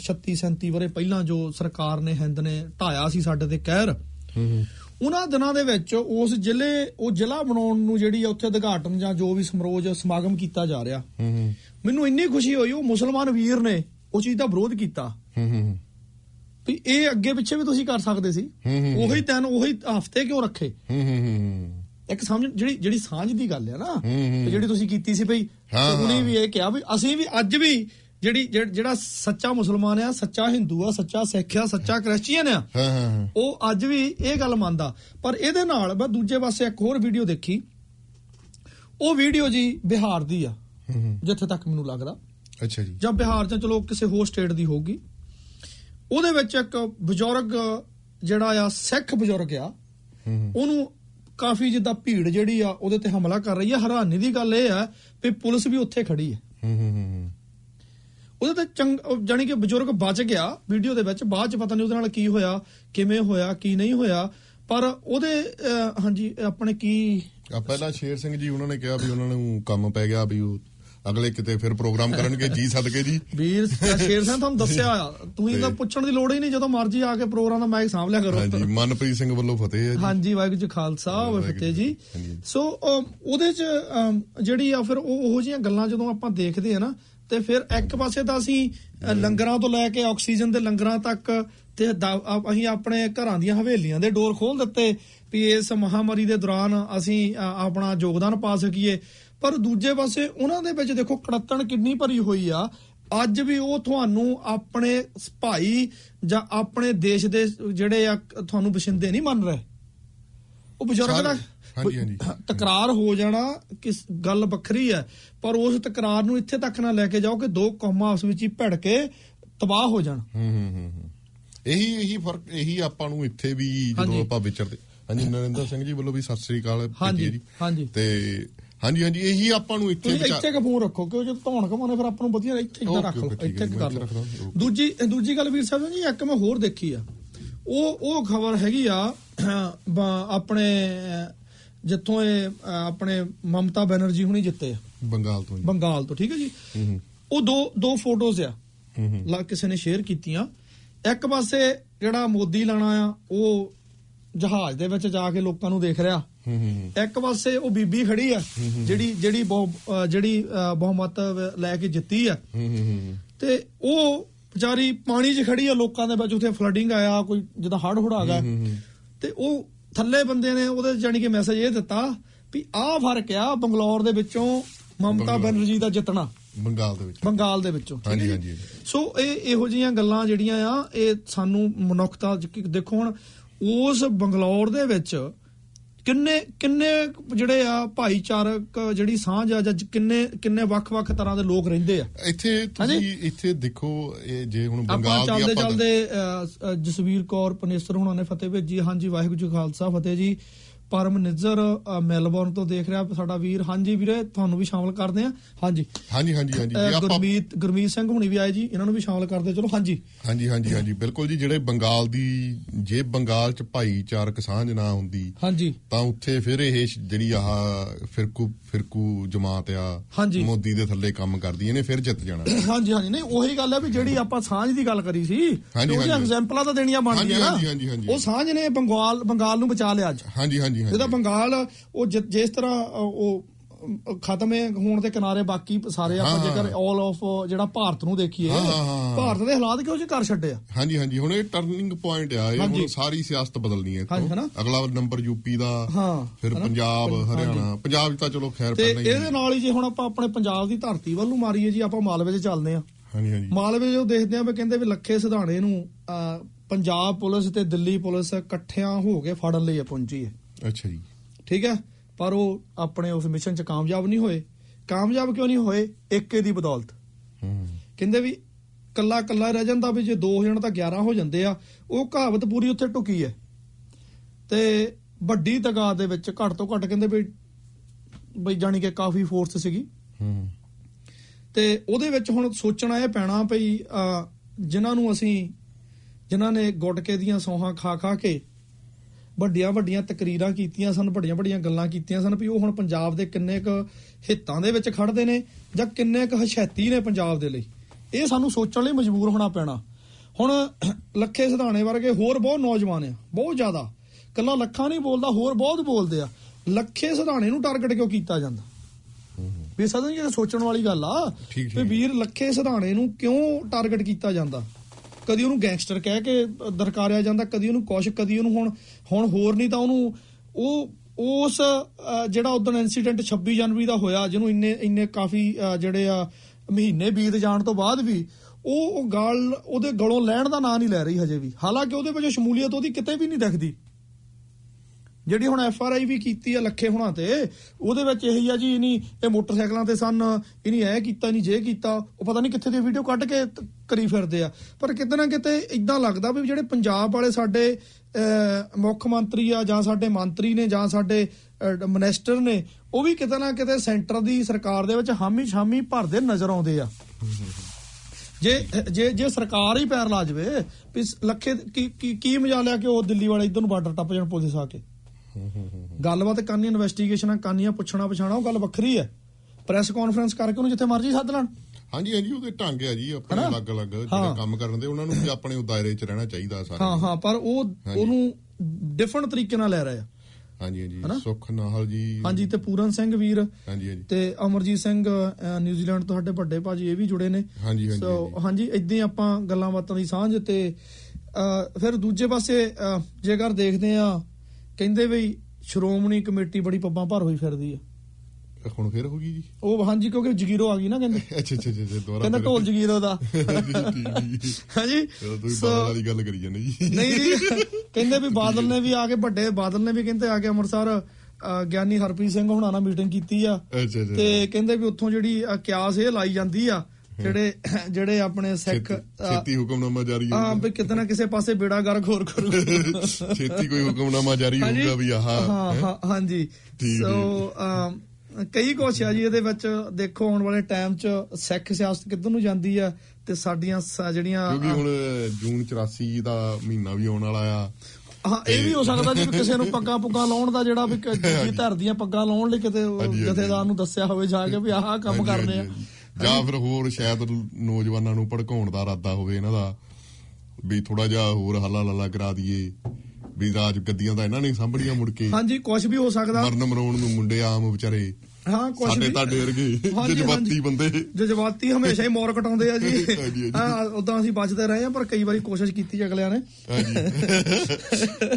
36 37 ਵਰੇ ਪਹਿਲਾਂ ਜੋ ਸਰਕਾਰ ਨੇ ਹਿੰਦ ਨੇ ਢਾਇਆ ਸੀ ਸਾਡੇ ਤੇ ਕਹਿਰ ਹੂੰ ਹੂੰ। ਉਹਨਾਂ ਦਿਨਾਂ ਦੇ ਵਿੱਚ ਉਸ ਜ਼ਿਲ੍ਹੇ ਉਹ ਜ਼ਿਲ੍ਹਾ ਬਣਾਉਣ ਨੂੰ ਜਿਹੜੀ ਆ ਉੱਥੇ ਉਦਘਾਟਨ ਜਾਂ ਜੋ ਵੀ ਸਮਰੋਜ ਸਮਾਗਮ ਕੀਤਾ ਜਾ ਰਿਹਾ। ਮੈਨੂੰ ਇੰਨੀ ਖੁਸ਼ੀ ਹੋਈ ਉਹ ਮੁਸਲਮਾਨ ਵੀਰ ਨੇ ਉਹ ਚੀਜ਼ ਦਾ ਵਿਰੋਧ ਕੀਤਾ। ਵੀ ਇਹ ਅੱਗੇ ਪਿੱਛੇ ਵੀ ਤੁਸੀਂ ਕਰ ਸਕਦੇ ਸੀ। ਉਹੀ ਦਿਨ ਉਹੀ ਹਫ਼ਤੇ ਕਿਉਂ ਰੱਖੇ? ਇੱਕ ਸਮਝ ਜਿਹੜੀ ਜਿਹੜੀ ਸਾਂਝ ਦੀ ਗੱਲ ਹੈ ਨਾ ਜਿਹੜੀ ਤੁਸੀਂ ਕੀਤੀ ਸੀ ਭਈ ਉਹਨੇ। ਵੀ ਇਹ ਕਿਹਾ ਵੀ ਅਸੀਂ ਵੀ ਅੱਜ ਵੀ ਜਿਹੜੀ ਜਿਹੜਾ ਸੱਚਾ ਮੁਸਲਮਾਨ ਆ ਸੱਚਾ ਹਿੰਦੂ ਆ ਸੱਚਾ ਸਿੱਖ ਆ ਸੱਚਾ ਕ੍ਰਿਸਚੀਅਨ ਆ ਹਾਂ ਹਾਂ ਹਾਂ। ਉਹ ਅੱਜ ਵੀ ਇਹ ਗੱਲ ਮੰਨਦਾ। ਪਰ ਇਹਦੇ ਨਾਲ ਮੈਂ ਦੂਜੇ ਪਾਸੇ ਇੱਕ ਹੋਰ ਵੀਡੀਓ ਦੇਖੀ। ਉਹ ਵੀਡੀਓ ਜੀ ਬਿਹਾਰ ਦੀ ਆ। ਜਿੱਥੇ ਤੱਕ ਮੈਨੂੰ ਲੱਗਦਾ। ਅੱਛਾ ਜੀ। ਜਾਂ ਬਿਹਾਰ ਚ ਚਲੋ ਕਿਸੇ ਹੋਰ ਸਟੇਟ ਦੀ ਹੋਊਗੀ। ਉਹਦੇ ਵਿੱਚ ਇੱਕ ਬਜ਼ੁਰਗ ਜਿਹੜਾ ਆ ਸਿੱਖ ਬਜ਼ੁਰਗ ਆ ਉਹਨੂੰ ਕਾਫੀ ਜਿੱਦਾਂ ਭੀੜ ਜਿਹੜੀ ਆ ਉਹਦੇ ਤੇ ਹਮਲਾ ਕਰ ਰਹੀ ਹੈ ਹੈਰਾਨੀ ਦੀ ਗੱਲ ਇਹ ਆ ਵੀ ਪੁਲਿਸ ਵੀ ਉੱਥੇ ਖੜੀ ਹੂੰ ਹੂੰ ਹੂੰ। ਉਹਦੇ ਤੇ ਚੰਗ ਜਾਣੀ ਕਿ ਬਜ਼ੁਰਗ ਬਚ ਗਿਆ ਵੀਡੀਓ ਦੇ ਵਿੱਚ ਬਾਅਦ ਚ ਪਤਾ ਨਹੀਂ ਉਹਦੇ ਨਾਲ ਕੀ ਹੋਇਆ ਕਿਵੇਂ ਹੋਇਆ ਕੀ ਨਹੀਂ ਹੋਇਆ। ਪਰ ਉਹਦੇ ਹਾਂਜੀ ਆਪਣੇ ਕੀ ਪਹਿਲਾਂ ਸ਼ੇਰ ਸਿੰਘ ਜੀ ਉਹਨਾਂ ਨੇ ਕਿਹਾ ਵੀ ਉਹਨਾਂ ਨੂੰ ਕੰਮ ਪੈ ਗਿਆ ਵੀ ਉਹ ਅਗਲੇ ਕਿਤੇ ਫਿਰ ਪ੍ਰੋਗਰਾਮ ਕਰਨਗੇ ਜੀ ਸਦਕੇ ਜੀ। ਵੀਰ ਸ਼ੇਰ ਸਿੰਘ ਤੁਹਾਨੂੰ ਦੱਸਿਆ ਆ ਤੁਸੀਂ ਤਾਂ ਪੁੱਛਣ ਦੀ ਲੋੜ ਹੀ ਨਹੀਂ ਜਦੋਂ ਮਰਜ਼ੀ ਆ ਕੇ ਪ੍ਰੋਗਰਾਮ ਦਾ ਮਾਈਕ ਸਾਂਭ ਲਿਆ ਕਰੋ। ਹਾਂਜੀ ਮਨਪ੍ਰੀਤ ਸਿੰਘ ਵੱਲੋਂ ਫਤਿਹ ਹੈ ਜੀ। ਹਾਂਜੀ ਵਾਹਿਗੁਰੂ ਜੀ ਖਾਲਸਾ ਫਤਿਹ ਜੀ। ਸੋ ਉਹਦੇ ਚ ਜਿਹੜੀ ਆ ਫਿਰ ਉਹ ਉਹੋ ਜਿਹੀਆਂ ਗੱਲਾਂ ਜਦੋਂ ਆਪਾਂ ਦੇਖਦੇ ਆ ਨਾ ਤੇ ਫਿਰ ਇੱਕ ਪਾਸੇ ਤਾਂ ਅਸੀਂ ਅ, ਲੰਗਰਾਂ ਤੋਂ ਲੈ ਕੇ ਆਕਸੀਜਨ ਦੇ ਲੰਗਰਾਂ ਤੱਕ ਤੇ ਦਾ- ਆ- ਅਸੀਂ ਆਪਣੇ ਘਰਾਂ ਦੀਆਂ ਹਵੇਲੀਆਂ ਦੇ ਡੋਰ ਖੋਲ ਦਿੱਤੇ ਵੀ ਇਸ ਮਹਾਮਾਰੀ ਦੇ ਦੌਰਾਨ ਅਸੀਂ ਅ, ਆਪਣਾ ਯੋਗਦਾਨ ਪਾ ਸਕੀਏ। ਪਰ ਦੂਜੇ ਪਾਸੇ ਉਹਨਾਂ ਦੇ ਵਿੱਚ ਦੇਖੋ ਕੜੱਤਣ ਕਿੰਨੀ ਭਰੀ ਹੋਈ ਆ। ਅੱਜ ਵੀ ਉਹ ਤੁਹਾਨੂੰ ਆਪਣੇ ਭਾਈ ਜਾਂ ਆਪਣੇ ਦੇਸ਼ ਦੇ ਜਿਹੜੇ ਆ ਤੁਹਾਨੂੰ ਬਸ਼ਿੰਦੇ ਨਹੀਂ ਮੰਨ ਰਹੇ। ਉਹ ਬਜ਼ੁਰਗ ਦਾ ਹਾਂਜੀ, ਹਾਂਜੀ। ਤਕਰਾਰ ਹੋ ਜਾਣਾ ਕਿਸ ਗੱਲ ਵੱਖਰੀ ਹੈ ਪਰ ਉਸ ਤਕਰਾਰ ਨੂੰ ਇੱਥੇ ਤੱਕ ਨਾ ਲੈ ਕੇ ਜਾਓ ਕਿ ਦੋ ਕੌਮਾਂ ਆਪਸ ਵਿੱਚ ਹੀ ਭਿੜ ਕੇ ਤਬਾਹ ਹੋ ਜਾਣ ਹੂੰ ਹੂੰ ਹੂੰ ਹੂੰ। ਇਹੀ ਇਹੀ ਫ਼ਰਕ ਇਹੀ ਆਪਾਂ ਨੂੰ ਇੱਥੇ ਵੀ। ਜਦੋਂ ਆਪਾਂ ਵਿਚਰਦੇ ਹਾਂਜੀ ਨਰਿੰਦਰ ਸਿੰਘ ਜੀ ਵੱਲੋਂ ਵੀ ਸਤਿ ਸ੍ਰੀ ਅਕਾਲ ਹੈ ਜੀ ਹਾਂਜੀ। ਤੇ ਹਾਂਜੀ ਹਾਂਜੀ ਇਹੀ ਆਪਾਂ ਨੂੰ ਇੱਥੇ ਤੁਸੀਂ ਵਿਚਾਰ- ਇੱਥੇ ਕਿ ਫੋਨ ਰੱਖੋ ਕਿਉਂ ਜੇ ਧੌਣ ਕਮਾਉਣੇ ਫਿਰ ਆਪਾਂ ਨੂੰ ਵਧੀਆ ਇੱਥੇ ਓਕੇ, ਰੱਖ ਲਓ ਹੈ ਇੱਥੇ ਕਰ ਲਓ। ਦੂਜੀ ਦੂਜੀ ਗੱਲ ਵੀਰ ਸਾਹਿਬ ਜੀ ਇੱਕ ਮੈਂ ਹੋਰ ਦੇਖੀ ਆ ਉਹ ਉਹ ਖਬਰ ਹੈਗੀ ਆ ਆਪਣੇ ਜਿੱਥੋਂ ਇਹ ਆਪਣੇ ਮਮਤਾ ਬੈਨਰਜੀ ਹੁਣੀ ਜਿੱਤੇ ਆ। ਬੰਗਾਲ ਤੋਂ ਬੰਗਾਲ ਤੋਂ ਠੀਕ ਹੈ ਜੀ? ਉਹ ਦੋ ਦੋ ਫੋਟੋਜ਼ ਆ। ਲਾ ਕਿਸੇ ਨੇ ਸ਼ੇਅਰ ਕੀਤੀਆਂ। ਇੱਕ ਪਾਸੇ ਜਿਹੜਾ ਮੋਦੀ ਲਾਣਾ ਆ ਉਹ ਜਹਾਜ਼ ਦੇ ਵਿੱਚ ਜਾ ਕੇ ਲੋਕਾਂ ਨੂੰ ਦੇਖ ਰਿਹਾ। ਇੱਕ ਪਾਸੇ ਉਹ ਬੀਬੀ ਖੜੀ ਆ ਜਿਹੜੀ ਜਿਹੜੀ ਜਿਹੜੀ ਬਹੁਮਤ ਲੈ ਕੇ ਜਿੱਤੀ ਆ। ਤੇ ਉਹ ਵਿਚਾਰੀ ਪਾਣੀ 'ਚ ਖੜੀ ਆ ਲੋਕਾਂ ਦੇ ਵਿੱਚ। ਉੱਥੇ ਫਲੱਡਿੰਗ ਆਇਆ ਕੋਈ ਜਿੱਦਾਂ ਹੜ੍ਹ ਹੁੜ ਆ ਗਿਆ। ਤੇ ਉਹ ਥੱਲੇ ਬੰਦੇ ਨੇ ਉਹਦੇ ਜਾਨੀ ਕਿ ਮੈਸੇਜ ਇਹ ਦਿੱਤਾ ਵੀ ਆਹ ਫ਼ਰਕ ਆ ਬੰਗਲੌਰ ਦੇ ਵਿੱਚੋਂ ਮਮਤਾ। ਬੈਨਰਜੀ ਦਾ ਜਿੱਤਣਾ ਬੰਗਾਲ ਦੇ ਵਿੱਚ ਬੰਗਾਲ ਦੇ ਵਿੱਚੋਂ ਹਾਂਜੀ? ਹਾਂਜੀ। ਸੋ ਇਹ ਇਹੋ ਜਿਹੀਆਂ ਗੱਲਾਂ ਜਿਹੜੀਆਂ ਆ ਇਹ ਸਾਨੂੰ ਮਨੁੱਖਤਾ ਦੇਖੋ ਹੁਣ ਉਸ ਬੰਗਲੌਰ ਦੇ ਵਿੱਚ ਕਿੰਨੇ ਕਿੰਨੇ ਜਿਹੜੇ ਆ ਭਾਈਚਾਰਕ ਜਿਹੜੀ ਸਾਂਝ ਆ ਜਾਂ ਕਿੰਨੇ ਕਿੰਨੇ ਵੱਖ-ਵੱਖ ਤਰ੍ਹਾਂ ਦੇ ਲੋਕ ਰਹਿੰਦੇ ਆ? ਇੱਥੇ ਤੁਸੀਂ ਇੱਥੇ ਦੇਖੋ ਇਹ ਜੇ ਹੁਣ ਬੰਗਾਲ ਦੀ ਚੱਲਦੇ ਆਪਾਂ ਚੱਲਦੇ ਅ, ਜਸਵੀਰ ਕੌਰ ਪਨੇਸਰ ਹੁਣਾਂ ਨੇ ਫਤਿਹ ਭੇਜੀ। ਹਾਂਜੀ ਵਾਹਿਗੁਰੂ ਜੀ ਖਾਲਸਾ ਫਤਿਹ ਜੀ। ਪਰਮ ਨਿੱਜ਼ਰ ਮੈਲਬੌਰਨ ਤੋਂ ਦੇਖ ਰਿਹਾ ਸਾਡਾ ਵੀਰ। ਹਾਂਜੀ ਵੀਰੇ ਤੁਹਾਨੂੰ ਵੀ ਸ਼ਾਮਲ ਕਰਦੇ ਆ ਹਾਂਜੀ। ਹਾਂਜੀ ਹਾਂਜੀ ਹਾਂਜੀ। ਗੁਰਮੀਤ ਗੁਰਮੀਤ ਸਿੰਘ ਹੁਣੀ ਵੀ ਆਏ ਜੀ ਇਹਨਾਂ ਨੂੰ ਵੀ ਸ਼ਾਮਲ ਕਰਦੇ ਚਲੋ ਹਾਂਜੀ। ਹਾਂਜੀ ਹਾਂਜੀ ਹਾਂਜੀ। ਬਿਲਕੁਲ ਜੀ ਜਿਹੜੇ ਬੰਗਾਲ ਦੀ ਜੇ ਬੰਗਾਲ ਚ ਭਾਈਚਾਰਕ ਸਾਂਝ ਨਾ ਹੁੰਦੀ ਹਾਂਜੀ। ਤਾਂ ਉੱਥੇ ਫਿਰ ਇਹ ਜਿਹੜੀ ਆਹ ਫਿਰਕੂ ਫਿਰਕੂ ਜਮਾਤ ਆ। ਮੋਦੀ ਦੇ ਥੱਲੇ ਕੰਮ ਕਰਦੀ ਇਹਨੇ ਫਿਰ ਜਿੱਤ ਜਾਣਾ। ਹਾਂਜੀ ਹਾਂਜੀ। ਨਹੀਂ ਉਹੀ ਗੱਲ ਹੈ ਵੀ ਜਿਹੜੀ ਆਪਾਂ ਸਾਂਝ ਦੀ ਗੱਲ ਕਰੀ ਸੀ ਉਹਦੀਆਂ। ਐਗਜ਼ਾਮਪਲਾਂ ਤਾਂ ਦੇਣੀਆਂ ਬਣਦੀਆਂ ਹਾਂਜੀ, ਹਾਂਜੀ, ਹਾਂਜੀ, ਨਾ ਉਹ ਸਾਂਝ ਨੇ ਬੰਗਾਲ ਬੰਗਾਲ ਨੂੰ ਬਚਾ ਲਿਆ ਅੱਜ। ਹਾਂਜੀ ਹਾਂਜੀ। ਜਿਹਦਾ ਬੰਗਾਲ ਉਹ ਜਿ- ਜਿਸ ਤਰ੍ਹਾਂ ਉਹ ਖਤਮ ਹੋਣ ਦੇ ਕਿਨਾਰੇ ਬਾਕੀ ਸਾਰੇ ਆਪਾਂ। ਜੇਕਰ ਆਲ ਆਫ ਜਿਹੜਾ ਭਾਰਤ ਨੂੰ ਦੇਖੀਏ। ਭਾਰਤ ਦੇ ਹਾਲਾਤ ਕਿਉਂ ਜਿਹੇ ਕਰ ਛੱਡੇ ਆ ਹਾਂਜੀ ਹਾਂਜੀ ਹੁਣ ਇਹ ਟਰਨਿੰਗ ਪੁਆਇੰਟ ਆ ਇਹ। ਹੁਣ ਸਾਰੀ ਸਿਆਸਤ ਬਦਲਣੀ ਹੈ? ਅਗਲਾ ਨੰਬਰ ਯੂਪੀ ਦਾ ਫਿਰ? ਪੰਜਾਬ। ਹਰਿਆਣਾ ਪੰਜਾਬ ਤਾਂ ਚਲੋ ਖੈਰ ਪਹਿਲਾਂ ਹੀ ਇਹਦੇ ਨਾਲ ਹੀ ਜੇ ਹੁਣ ਆਪਾਂ ਆਪਣੇ ਪੰਜਾਬ ਦੀ ਧਰਤੀ ਵੱਲ ਨੂੰ ਮਾਰੀਏ ਜੀ ਆਪਾਂ ਮਾਲਵੇ 'ਚ ਚੱਲਦੇ ਆ ਹਾਂਜੀ ਹਾਂਜੀ ਮਾਲਵੇ ਜੋ ਦੇਖਦੇ ਆ ਵੀ ਕਹਿੰਦੇ ਵੀ ਲੱਖੇ ਸਿਧਾਣੇ ਨੂੰ ਪੰਜਾਬ ਪੁਲਿਸ ਤੇ ਦਿੱਲੀ ਪੁਲਿਸ ਇਕੱਠਿਆਂ ਹੋ ਕੇ ਫੜਨ ਲਈ ਪਹੁੰਚੀ ਹੈ ਅੱਛਾ ਜੀ। ਠੀਕ ਹੈ? ਪਰ ਉਹ ਆਪਣੇ ਉਸ ਮਿਸ਼ਨ 'ਚ ਕਾਮਯਾਬ ਨਹੀਂ ਹੋਏ। ਕਾਮਯਾਬ ਕਿਉਂ ਨਹੀਂ ਹੋਏ? ਏਕੇ ਦੀ ਬਦੌਲਤ। ਹੂੰ। ਕਹਿੰਦੇ ਵੀ ਕੱਲਾ ਕੱਲਾ ਰਹਿ ਜਾਂਦਾ ਵੀ ਜੇ ਦੋ ਜਣ ਤਾਂ 11 ਹੋ ਜਾਂਦੇ ਆ ਉਹ ਕਹਾਵਤ ਪੂਰੀ ਉੱਥੇ ਟੁਕੀ ਹੈ। ਤੇ ਵੱਡੀ ਤਗਾਦ ਦੇ ਵਿੱਚ ਘੱਟ ਤੋਂ ਘੱਟ ਕਹਿੰਦੇ ਵੀ ਬਈ ਜਾਣੀ ਕਿ ਕਾਫੀ ਫੋਰਸ ਸੀਗੀ। ਹੂੰ। ਤੇ ਉਹਦੇ ਵਿੱਚ ਹੁਣ ਸੋਚਣਾ ਇਹ ਪੈਣਾ ਭਈ ਜਿਨ੍ਹਾਂ ਨੂੰ ਅਸੀਂ ਜਿਨ੍ਹਾਂ ਨੇ ਗੁਟਕੇ ਦੀਆਂ ਸੌਹਾਂ ਖਾ ਖਾ ਕੇ ਵੱਡੀਆਂ ਵੱਡੀਆਂ ਤਕਰੀਰਾਂ ਕੀਤੀਆਂ ਸਨ ਵੱਡੀਆਂ ਵੱਡੀਆਂ ਗੱਲਾਂ ਕੀਤੀਆਂ ਸਨ ਵੀ ਉਹ ਹੁਣ ਪੰਜਾਬ ਦੇ ਕਿੰਨੇ ਕੁ ਹਿੱਤਾਂ ਦੇ ਵਿੱਚ ਖੜਦੇ ਨੇ ਜਾਂ ਕਿੰਨੇ ਕੁ ਹਸ਼ੈਤੀ ਨੇ ਪੰਜਾਬ ਦੇ ਲਈ। ਇਹ ਸਾਨੂੰ ਸੋਚਣ ਲਈ ਮਜਬੂਰ ਹੋਣਾ ਪੈਣਾ। ਹੁਣ ਲੱਖੇ ਸਿਧਾਣੇ ਵਰਗੇ ਹੋਰ ਬਹੁਤ ਨੌਜਵਾਨ ਆ ਬਹੁਤ ਜ਼ਿਆਦਾ। ਕੱਲਾ ਲੱਖਾਂ ਨਹੀਂ ਬੋਲਦਾ ਹੋਰ ਬਹੁਤ ਬੋਲਦੇ ਆ। ਲੱਖੇ ਸਿਧਾਣੇ ਨੂੰ ਟਾਰਗੇਟ ਕਿਉਂ ਕੀਤਾ ਜਾਂਦਾ? ਵੀ ਸਦਨ ਇਹ ਸੋਚਣ ਵਾਲੀ ਗੱਲ ਆ। ਵੀ ਵੀਰ ਲੱਖੇ ਸਿਧਾਣੇ ਨੂੰ ਕਿਉਂ ਟਾਰਗੇਟ ਕੀਤਾ ਜਾਂਦਾ? ਕਦੀ ਉਹਨੂੰ ਗੈਂਗਸਟਰ ਕਹਿ ਕੇ ਦਰਕਾਰਿਆ ਜਾਂਦਾ ਕਦੀ ਉਹਨੂੰ ਕੁਛ ਕਦੀ ਉਹਨੂੰ ਹੁਣ ਹੁਣ ਹੋਰ ਨਹੀਂ ਤਾਂ ਉਹਨੂੰ ਉਹ ਉਸ ਅਹ, ਜਿਹੜਾ ਉਦੋਂ ਇਨਸੀਡੈਂਟ 26 ਜਨਵਰੀ ਦਾ ਹੋਇਆ ਜਿਹਨੂੰ ਇੰਨੇ ਇੰਨੇ ਕਾਫੀ ਅਹ, ਜਿਹੜੇ ਆ ਮਹੀਨੇ ਬੀਤ ਜਾਣ ਤੋਂ ਬਾਅਦ ਵੀ ਉਹ ਉਹ ਗੱਲ ਉਹਦੇ ਗਲੋਂ ਲੈਣ ਦਾ ਨਾਂ ਨਹੀਂ ਲੈ ਰਹੀ ਹਜੇ ਵੀ। ਹਾਲਾਂਕਿ ਉਹਦੇ ਵਿੱਚ ਸ਼ਮੂਲੀਅਤ ਉਹਦੀ ਕਿਤੇ ਵੀ ਨਹੀਂ ਦਿਖਦੀ। ਜਿਹੜੀ ਹੁਣ ਐਫ ਆਰ ਆਈ ਵੀ ਕੀਤੀ ਆ ਲੱਖੇ ਹੁਣਾਂ ਤੇ ਉਹਦੇ ਵਿੱਚ ਇਹੀ ਆ ਜੀ ਇਨੀ ਇਹ ਮੋਟਰਸਾਈਕਲਾਂ ਤੇ ਸਨ ਇਨੀ ਐ ਕੀਤਾ ਨਹੀਂ ਜੇ ਕੀਤਾ ਉਹ ਪਤਾ ਨਹੀਂ ਕਿੱਥੇ ਦੀ ਵੀਡੀਓ ਕੱਢ ਕੇ ਤ- ਕਰੀ ਫਿਰਦੇ ਆ। ਪਰ ਕਿਤੇ ਨਾ ਕਿਤੇ ਇਦਾਂ ਲੱਗਦਾ ਵੀ ਜਿਹੜੇ ਪੰਜਾਬ ਵਾਲੇ ਸਾਡੇ ਅਹ, ਮੁੱਖ ਮੰਤਰੀ ਆ ਜਾਂ ਸਾਡੇ ਮੰਤਰੀ ਨੇ ਜਾਂ ਸਾਡੇ ਮਿਨਿਸਟਰ ਨੇ ਉਹ ਵੀ ਕਿਤੇ ਨਾ ਕਿਤੇ ਸੈਂਟਰ ਦੀ ਸਰਕਾਰ ਦੇ ਵਿੱਚ ਹਾਮੀ ਸ਼ਾਮੀ ਭਰਦੇ ਨਜ਼ਰ ਆਉਂਦੇ ਆ। ਜੇ ਜੇ ਜੇ ਸਰਕਾਰ ਹੀ ਪੈਰ ਲਾ ਜਵੇ ਵੀ ਸ- ਲੱਖੇ ਕੀ ਕੀ ਕੀ ਮਜਾ ਲਿਆ ਕਿ ਉਹ ਦਿੱਲੀ ਵਾਲੇ ਇਧਰ ਨੂੰ ਬਾਰਡਰ ਟੱਪ ਜਾਣ ਪੁਲਿਸ ਆ ਕੇ? ਗੱਲਬਾਤ ਕਰਨੀ ਇਨਵੈਸਟੀਗੇਸ਼ਨਾਂ ਕਰਨੀਆਂ ਪੁੱਛਣਾ ਪਛਾਣਾ ਉਹ ਗੱਲ ਵੱਖਰੀ ਹੈ ਪ੍ਰੈਸ ਕਾਨਫਰੰਸ ਕਰਕੇ ਉਹਨੂੰ ਜਿੱਥੇ ਮਰਜ਼ੀ ਸੱਦ ਲੈਣ ਹਾਂਜੀ ਹਾਂਜੀ ਉਹਦੇ ਢੰਗ ਆ ਜੀ ਆਪਣੇ? ਅਲੱਗ-ਅਲੱਗ ਜਿਹੜੇ। ਕੰਮ ਕਰਨ ਦੇ ਉਹਨਾਂ ਨੂੰ ਵੀ ਆਪਣੇ ਉਹ ਦਾਇਰੇ 'ਚ ਰਹਿਣਾ ਚਾਹੀਦਾ ਸਾਰਾ ਹਾਂ ਹਾਂ ਪਰ ਉਹ। ਉਹਨੂੰ ਡਿਫਰੈਂਟ ਤਰੀਕੇ ਨਾਲ ਲੈ ਰਹੇ ਹਾਂਜੀ ਹਾਂਜੀ? ਸੁਖ ਨਾਹਲ ਜੀ ਹਾਂਜੀ ਤੇ ਪੂਰਨ ਸਿੰਘ ਵੀਰ ਹਾਂਜੀ ਹਾਂਜੀ ਤੇ ਅਮਰਜੀਤ ਸਿੰਘ ਨਿਊਜ਼ੀਲੈਂਡ ਤੋਂ ਸਾਡੇ ਵੱਡੇ ਭਾਜੀ ਇਹ ਵੀ ਜੁੜੇ ਨੇ ਹਾਂਜੀ, ਹਾਂਜੀ, ਸੋ ਹਾਂਜੀ। ਇਦਾਂ ਹੀ ਆਪਾਂ ਗੱਲਾਂ ਬਾਤਾਂ ਦੀ ਸਾਂਝ ਤੇ ਫਿਰ ਦੂਜੇ ਪਾਸੇ ਜੇਕਰ ਦੇਖਦੇ ਆ ਕਹਿੰਦੇ ਵੀ ਸ਼੍ਰੋਮਣੀ ਕਮੇਟੀ ਬੜੀ ਪੱਬਾਂ ਭਰ ਹੋਈ ਫਿਰਦੀ ਆ। ਹੁਣ ਫੇਰ ਹੋ ਗਈ ਜੀ? ਉਹ ਹਾਂਜੀ ਕਿਉਂਕਿ ਜਗੀਰੋ ਆ ਗਈ ਨਾ ਕਹਿੰਦੇ। ਅੱਛਾ ਅੱਛਾ ਅੱਛਾ ਦੁਬਾਰਾ ਕਹਿੰਦਾ ਢੋਲ ਜਗੀਰੋ ਦਾ। ਹਾਂਜੀ, ਤੁਸੀਂ ਬਾਦਲ ਵਾਲੀ ਗੱਲ ਕਰੀ ਜਾਂਦੇ ਜੀ। ਨਹੀਂ ਜੀ ਕਹਿੰਦੇ ਵੀ ਬਾਦਲ ਨੇ ਵੀ ਆ ਕੇ ਵੱਡੇ ਬਾਦਲ ਨੇ ਵੀ ਕਹਿੰਦੇ ਆ ਕੇ ਅੰਮ੍ਰਿਤਸਰ ਗਿਆਨੀ ਹਰਪ੍ਰੀਤ ਸਿੰਘ ਹੁਣਾਂ ਨਾਲ ਮੀਟਿੰਗ ਕੀਤੀ ਆ। ਅੱਛਾ ਅੱਛਾ ਤੇ ਕਹਿੰਦੇ ਵੀ ਉੱਥੋਂ ਜਿਹੜੀ ਕਿਆਸ ਇਹ ਲਾਈ ਜਾਂਦੀ ਆ ਜਿਹੜੇ ਜਿਹੜੇ ਆਪਣੇ ਸਿੱਖ ਛੇਤੀ- ਹੁਕਮਨਾਮਾ ਜਾਰੀ ਹਾਂ ਵੀ ਕਿਤੇ ਨਾ ਕਿਸੇ ਪਾਸੇ ਬੇੜਾ ਗਰਕ ਹੋਰ ਕਰੂ ਛੇਤੀ ਕੋਈ ਹੁਕਮਨਾਮਾ ਜਾਰੀ। ਹੋਊਗਾ ਵੀ ਆਹ ਹਾਂ ਹਾਂਜੀ। ਸੋ ਕਈ ਕੁਛ ਆ ਜੀ ਇਹਦੇ ਵਿੱਚ ਦੇਖੋ ਆਉਣ ਵਾਲੇ ਟਾਈਮ 'ਚ ਸਿੱਖ ਸਿਆਸਤ ਕਿੱਧਰ ਨੂੰ ਜਾਂਦੀ ਆ ਤੇ ਸਾਡੀਆਂ ਜਿਹੜੀਆਂ ਕਿਉਂਕਿ ਹੁਣ ਜੂਨ 84 ਦਾ ਮਹੀਨਾ ਵੀ ਆਉਣ ਵਾਲਾ ਆ। ਹਾਂ ਇਹ ਵੀ ਹੋ ਸਕਦਾ ਜੀ ਕਿਸੇ ਨੂੰ ਪੱਗਾਂ ਪੁੱਗਾਂ ਲਾਉਣ ਦਾ ਜਿਹੜਾ ਵੀ ਜੀ ਧਰ ਦੀਆਂ ਪੱਗਾਂ ਲਾਉਣ ਲਈ ਕਿਤੇ। ਜਥੇਦਾਰ ਨੂੰ ਦੱਸਿਆ ਹੋਵੇ ਜਾ ਕੇ ਵੀ ਆਹ ਕੰਮ ਕਰਨੇ ਆ। ਜਾਂ ਫਿਰ ਹੋਰ ਸ਼ਾਇਦ ਨੌਜਵਾਨਾਂ ਨੂੰ ਭੜਕਾਉਣ ਦਾ ਇਰਾਦਾ ਹੋਵੇ ਇਹਨਾਂ ਦਾ ਵੀ ਥੋੜਾ ਜਿਹਾ ਹੋਰ ਹੱਲਾ ਲੱਲਾ ਕਰਾ ਦਈਏ ਵੀ ਰਾਜ ਗੱਦੀਆਂ ਤਾਂ ਇਹਨਾਂ ਨੇ ਸਾਂਭਣੀਆਂ ਮੁੜ ਕੇ। ਹਾਂਜੀ ਕੁਝ ਵੀ ਹੋ ਸਕਦਾ। ਮਰਨ ਮਰਾਉਣ ਨੂੰ ਮੁੰਡੇ ਆਮ ਵਿਚਾਰੇ। ਹਾਂ ਕੁਝ ਸਾਡੇ ਤੁਹਾਡੇ ਵਰਗੇ ਹਾਂਜੀ, ਜਜ਼ਬਾਤੀ। ਬੰਦੇ। ਜਜ਼ਬਾਤੀ ਹਮੇਸ਼ਾ ਹੀ ਮੋਰ ਕਟਾਉਂਦੇ ਆ ਜੀ। ਹਾਂ ਉਦਾਂ ਅਸੀਂ ਬਚਦੇ ਰਹੇ ਆ ਪਰ ਕਈ ਵਾਰੀ ਕੋਸ਼ਿਸ਼ ਕੀਤੀ ਅਗਲਿਆਂ ਨੇ। ਹਾਂਜੀ।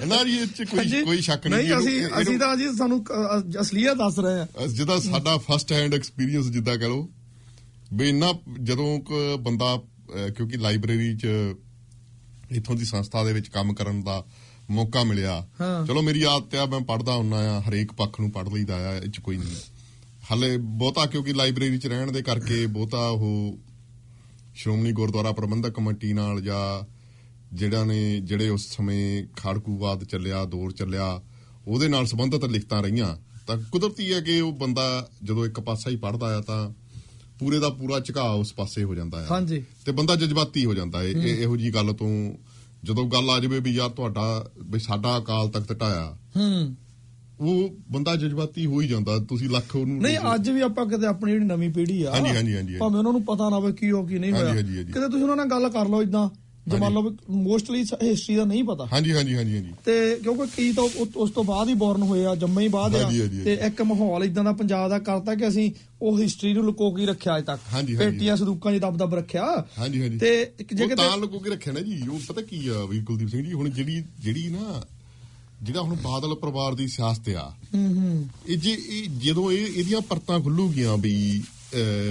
ਨਾ ਜੀ ਇਹ ਕੋਈ। ਕੋਈ ਸ਼ੱਕ ਨਹੀਂ ਨਹੀਂ ਅਸੀਂ ਅਸੀਂ ਤਾਂ ਜੀ ਅ, ਅਸਲੀਅਤ ਦੱਸ ਰਹੇ ਆ ਤਾਂ ਜਿਹਦਾ ਸਾਡਾ ਫਸਟ ਹੈਂਡ ਐਕਸਪੀਰੀਅੰਸ ਜਿੱਦਾਂ ਕਹ ਲਓ ਵੀ ਇੰਨਾ ਜਦੋਂ ਕ ਬੰਦਾ ਕਿਉਂਕਿ ਲਾਇਬ੍ਰੇਰੀ ਚ ਇਥੋਂ ਦੀ ਸੰਸਥਾ ਦੇ ਵਿੱਚ ਕੰਮ ਕਰਨ ਦਾ ਮੌਕਾ ਮਿਲਿਆ। ਚਲੋ ਮੇਰੀ ਆਦਤ ਆ ਮੈਂ ਪੜਦਾ ਹੁੰਨਾ ਆ ਹਰੇਕ ਪੱਖ ਨੂੰ ਪੜ ਲਈਦਾ ਆ ਇਹ ਚ ਕੋਈ ਨਹੀਂ। ਹਲੇ ਬਹੁਤਾ ਕਿਉਂਕਿ ਲਾਇਬ੍ਰੇਰੀ ਚ ਰਹਿਣ ਦੇ ਕਰਕੇ ਬਹੁਤਾ ਉਹ ਸ਼੍ਰੋਮਣੀ ਗੁਰਦੁਆਰਾ ਪ੍ਰਬੰਧਕ ਕਮੇਟੀ ਨਾਲ ਜਾਂ ਜਿਹੜਾ ਨੇ ਜਿਹੜੇ ਉਸ ਸਮੇਂ ਖਾੜਕੂਵਾਦ ਚੱਲਿਆ ਦੌਰ ਚੱਲਿਆ ਉਹਦੇ ਨਾਲ ਸੰਬੰਧਿਤ ਲਿਖਤਾਂ ਰਹੀਆਂ। ਤਾਂ ਕੁਦਰਤੀ ਹੈ ਕਿ ਉਹ ਬੰਦਾ ਜਦੋਂ ਇੱਕ ਪਾਸਾ ਹੀ ਪੜਦਾ ਆ ਤਾਂ ਪੂਰੇ ਦਾ ਪੂਰਾ ਝੁਕਾਅ ਉਸ ਪਾਸੇ ਹੋ ਜਾਂਦਾ ਆ। ਹਾਂਜੀ। ਤੇ ਬੰਦਾ ਜਜ਼ਬਾਤੀ ਹੋ ਜਾਂਦਾ ਹੈ ਇਹ- ਇਹੋ ਜੀ ਗੱਲ ਤੋਂ ਜਦੋਂ ਗੱਲ ਆ ਜਾਵੇ ਵੀ ਯਾਰ ਤੁਹਾਡਾ ਵੀ ਸਾਡਾ ਅਕਾਲ ਤਖਤ ਢਾਇਆ। ਹੂੰ। ਉਹ ਬੰਦਾ ਜਜ਼ਬਾਤੀ ਹੋ ਹੀ ਜਾਂਦਾ। ਤੁਸੀਂ ਲੱਖ ਉਹਨੂੰ ਨਹੀਂ ਅੱਜ ਵੀ ਆਪਾਂ ਕਿਤੇ ਆਪਣੀ ਜਿਹੜੀ ਨਵੀਂ ਪੀੜ੍ਹੀ ਆ ਹਾਂਜੀ, ਹਾਂਜੀ, ਹਾਂਜੀ। ਭਾਵੇਂ ਉਹਨਾਂ ਨੂੰ ਪਤਾ ਨਾ ਹੋਵੇ ਕੀ ਹੋ ਕੀ ਨਹੀਂ ਹੋਇਆ। ਕਿਤੇ ਤੁਸੀਂ ਉਹਨਾਂ ਨਾਲ ਗੱਲ ਕਰ ਲਓ ਇਦਾਂ ਜੇ ਮੰਨ ਲਓ ਮੋਸਟਲੀ ਹਿਸਟਰੀ ਦਾ ਨਹੀਂ ਪਤਾ। ਹਾਂਜੀ ਹਾਂਜੀ ਹਾਂਜੀ ਹਾਂਜੀ। ਤੇ ਕਿਉਂਕਿ ਕੀ ਤਾਂ ਉਸ ਤੋਂ ਬਾਅਦ ਹੀ ਬੋਰਨ ਹੋਏ ਆ ਜੰਮੇ ਹੀ ਬਾਅਦ ਆ। ਤੇ ਇੱਕ ਮਾਹੌਲ ਇਦਾਂ ਦਾ ਪੰਜਾਬ ਦਾ ਕਰਤਾ ਕਿ ਅਸੀਂ ਉਹ ਹਿਸਟਰੀ ਨੂੰ ਲੁਕੋ ਕੇ ਰੱਖਿਆ ਅਜੇ ਤੱਕ। ਪੇਟੀਆਂ ਸੰਦੂਕਾਂ 'ਚ ਦਬ ਦਬ ਰੱਖਿਆ। ਹਾਂਜੀ ਹਾਂਜੀ। ਤੇ ਇੱਕ ਜੇ ਕਿਤੇ ਤਾਂ ਲੋਕੋ ਕੇ ਰੱਖਿਆ ਨਾ ਜੀ। ਉਹ ਪਤਾ ਕੀ ਆ ਵੀ ਕੁਲਦੀਪ ਸਿੰਘ ਜੀ ਹੁਣ ਜਿਹੜੀ ਜਿਹੜੀ ਨਾ ਜਿਹੜਾ ਹੁਣ ਬਾਦਲ ਪਰਿਵਾਰ ਦੀ ਸਿਆਸਤ ਆ। ਹੂੰ ਹੂੰ। ਇਹ ਜੇ ਜਦੋਂ ਇਹ ਇਹਦੀਆਂ ਪਰਤਾਂ ਖੁੱਲੂਗੀਆਂ ਵੀ